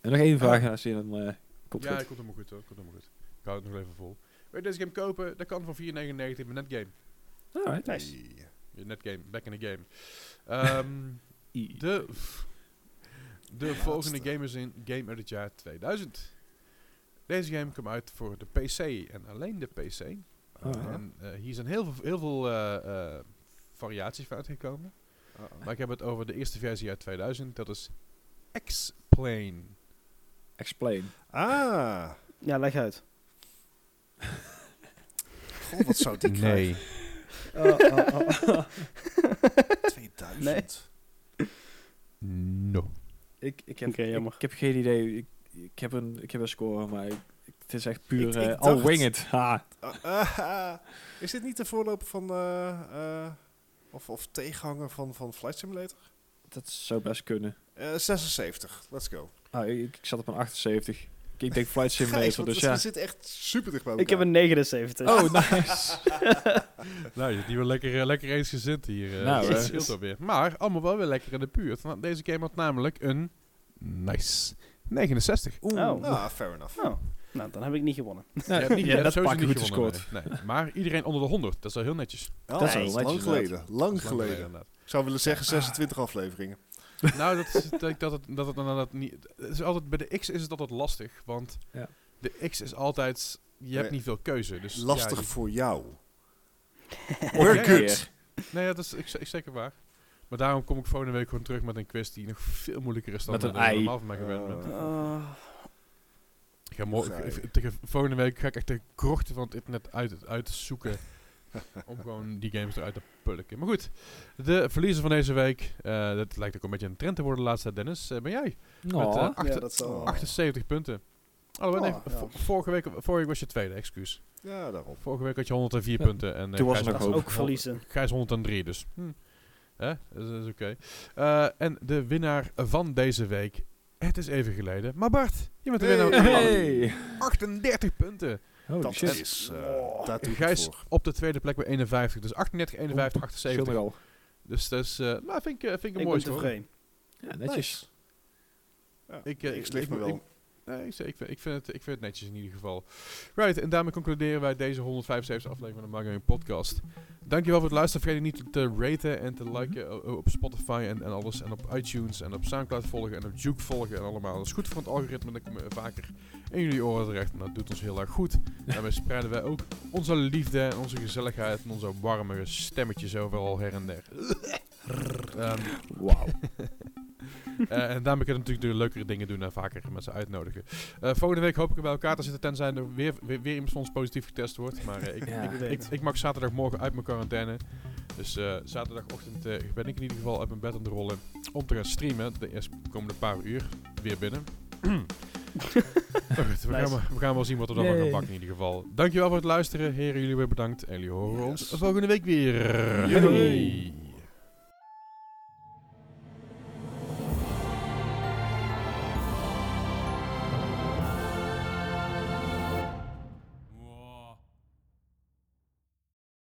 Speaker 2: En nog één vraag, als je dan eh, komt
Speaker 1: ja,
Speaker 2: goed.
Speaker 1: het komt helemaal goed hoor, komt helemaal goed. Ik hou het nog even vol. Wil je deze game kopen? Dat kan voor 4,99 met Netgame.
Speaker 2: Alright.
Speaker 3: Nice.
Speaker 1: Ja, Netgame, back in the game. Ehm, de de volgende game is een game uit het jaar 2000. Deze game kwam uit voor de PC en alleen de PC. En eh, hier zijn heel veel, heel veel eh, eh, variaties van uitgekomen.
Speaker 4: Uh-oh.
Speaker 1: Maar ik heb het over de eerste versie uit 2000. Dat is X-Plane.
Speaker 2: Explain.
Speaker 4: Ah.
Speaker 3: Ja, leg uit.
Speaker 4: God, wat zou die krijgen?
Speaker 3: Oh, oh, oh.
Speaker 4: 2000.
Speaker 1: No.
Speaker 2: Ik, ik, heb,
Speaker 3: Oké,
Speaker 2: ik, heb geen idee. Ik, ik, heb een, ik heb een score, maar ik, ik- het is echt puur
Speaker 4: Ik-
Speaker 2: eh,
Speaker 4: ik
Speaker 2: all
Speaker 4: dacht-
Speaker 2: wing it. Ha.
Speaker 4: Ah, is dit niet de voorloper van... eh, eh, of, of tegenhanger van, van Flight Simulator?
Speaker 2: Dat zou best kunnen.
Speaker 4: Eh, 76. Let's go.
Speaker 2: Ah, ik, ik zat op een 78. Ik, denk Flight Simulator, dus ja.
Speaker 4: zitten echt super dicht bij
Speaker 3: Ik heb een 79.
Speaker 2: Oh, nice.
Speaker 1: Nou, je zit hier wel lekker, eh, lekker eensgezind hier. eh,
Speaker 2: Nou,
Speaker 1: dat
Speaker 2: eh.
Speaker 1: scheelt. Maar allemaal wel weer lekker in de buurt. Want deze game had namelijk een... Nice. 69.
Speaker 2: Oeh.
Speaker 3: Oh.
Speaker 4: Ah, fair enough.
Speaker 3: Oh, nou, dan heb ik niet gewonnen.
Speaker 2: Nou,
Speaker 1: Ja, niet-
Speaker 2: ja, dat pak je
Speaker 1: niet
Speaker 2: goed gescoord.
Speaker 1: Nee. Nee. Maar iedereen onder de 100. Dat is wel heel netjes.
Speaker 4: Oh,
Speaker 2: Dat is
Speaker 4: dat
Speaker 2: wel
Speaker 4: is
Speaker 2: netjes,
Speaker 4: lang geleden. Lang
Speaker 1: Dat
Speaker 4: geleden.
Speaker 1: inderdaad.
Speaker 4: Ik zou willen zeggen 26 afleveringen.
Speaker 1: nou, dat is, ik denk dat het, dat het, dat niet... Het is altijd, bij de X is het altijd lastig. Want
Speaker 2: Ja.
Speaker 1: de X is altijd... Je hebt
Speaker 4: Nee.
Speaker 1: niet veel keuze. Dus,
Speaker 4: Lastig
Speaker 1: ja, je-
Speaker 4: voor jou. We're good.
Speaker 1: Nee, ja, dat is ik, ik, zeker waar. Maar daarom kom ik volgende week gewoon terug met een quiz die nog veel moeilijker is dan
Speaker 2: Met een
Speaker 1: dat normaal van mij gewend ben.
Speaker 4: Uh,
Speaker 3: Oh,
Speaker 1: ga morgen, tegen volgende week ga ik echt de krochten van het internet uit, uitzoeken. om gewoon die games eruit te pulken. Maar goed, de verliezer van deze week. eh, dat lijkt ook een beetje een trend te worden de laatste Dennis. eh, ben jij? Met eh,
Speaker 2: Oh.
Speaker 1: achter-
Speaker 4: ja, dat zal.
Speaker 1: 78 punten. Oh, nee,
Speaker 3: Oh, ja.
Speaker 1: vorige, week, vorige week was je tweede, excuus.
Speaker 4: Ja, daarom.
Speaker 1: Vorige week had je 104
Speaker 2: Ja,
Speaker 1: punten. En,
Speaker 2: toen was hoop.
Speaker 3: ook verliezen.
Speaker 1: Gijs 103, dus. Hm. Hè? Dat is, oké. Eh, en de winnaar van deze week. Het is even geleden. Maar Bart, je bent de
Speaker 4: Hey.
Speaker 1: winnaar.
Speaker 2: Hey.
Speaker 1: 38 punten.
Speaker 2: Holy
Speaker 4: dat
Speaker 2: shit.
Speaker 4: is... eh doe ik het
Speaker 1: Gijs op de tweede plek bij 51. Dus 38, 51,
Speaker 2: Scheelt
Speaker 1: 78.
Speaker 2: nogal.
Speaker 1: Dus dat is, eh, nou, vind ik, eh, vind ik een
Speaker 3: Ik
Speaker 1: mooi
Speaker 3: ben
Speaker 1: score.
Speaker 3: tevreden.
Speaker 2: Ja, netjes.
Speaker 4: Ja,
Speaker 1: Ik,
Speaker 4: ik
Speaker 1: ik-
Speaker 4: slecht
Speaker 1: ik-
Speaker 4: me wel.
Speaker 1: ik- Nee, ik, ik, vind, ik, vind het, ik vind het netjes in ieder geval. Right, en daarmee concluderen wij deze 175 aflevering van de Mario Podcast. Dankjewel voor het luisteren. Vergeet niet te raten en te liken o- op Spotify en, en alles. En op iTunes en op Soundcloud volgen en op Juke volgen en allemaal. Dat is goed voor het algoritme. Dan komen we vaker in jullie oren terecht. En dat doet ons heel erg goed. Daarmee spreiden wij ook onze liefde en onze gezelligheid en onze warme stemmetjes overal her en der. Ehm,
Speaker 2: Wauw.
Speaker 1: eh, en daarmee kunnen we natuurlijk de leukere dingen doen en vaker met ze uitnodigen. Eh, volgende week hoop ik er bij elkaar te zitten, tenzij er weer, weer, weer iemand van ons positief getest wordt. Maar eh, ik,
Speaker 2: Ja.
Speaker 1: ik, ik, ik mag zaterdagmorgen uit mijn quarantaine. Dus zaterdagochtend ben ik in ieder geval uit mijn bed aan het rollen om te gaan streamen. De eerste komende paar uur weer binnen. Goed, we,
Speaker 3: Nice.
Speaker 1: gaan, we gaan wel zien wat we dan nog gaan
Speaker 2: Yay.
Speaker 1: bakken in ieder geval. Dankjewel voor het luisteren. Heren, jullie weer bedankt. En jullie horen ons volgende week weer.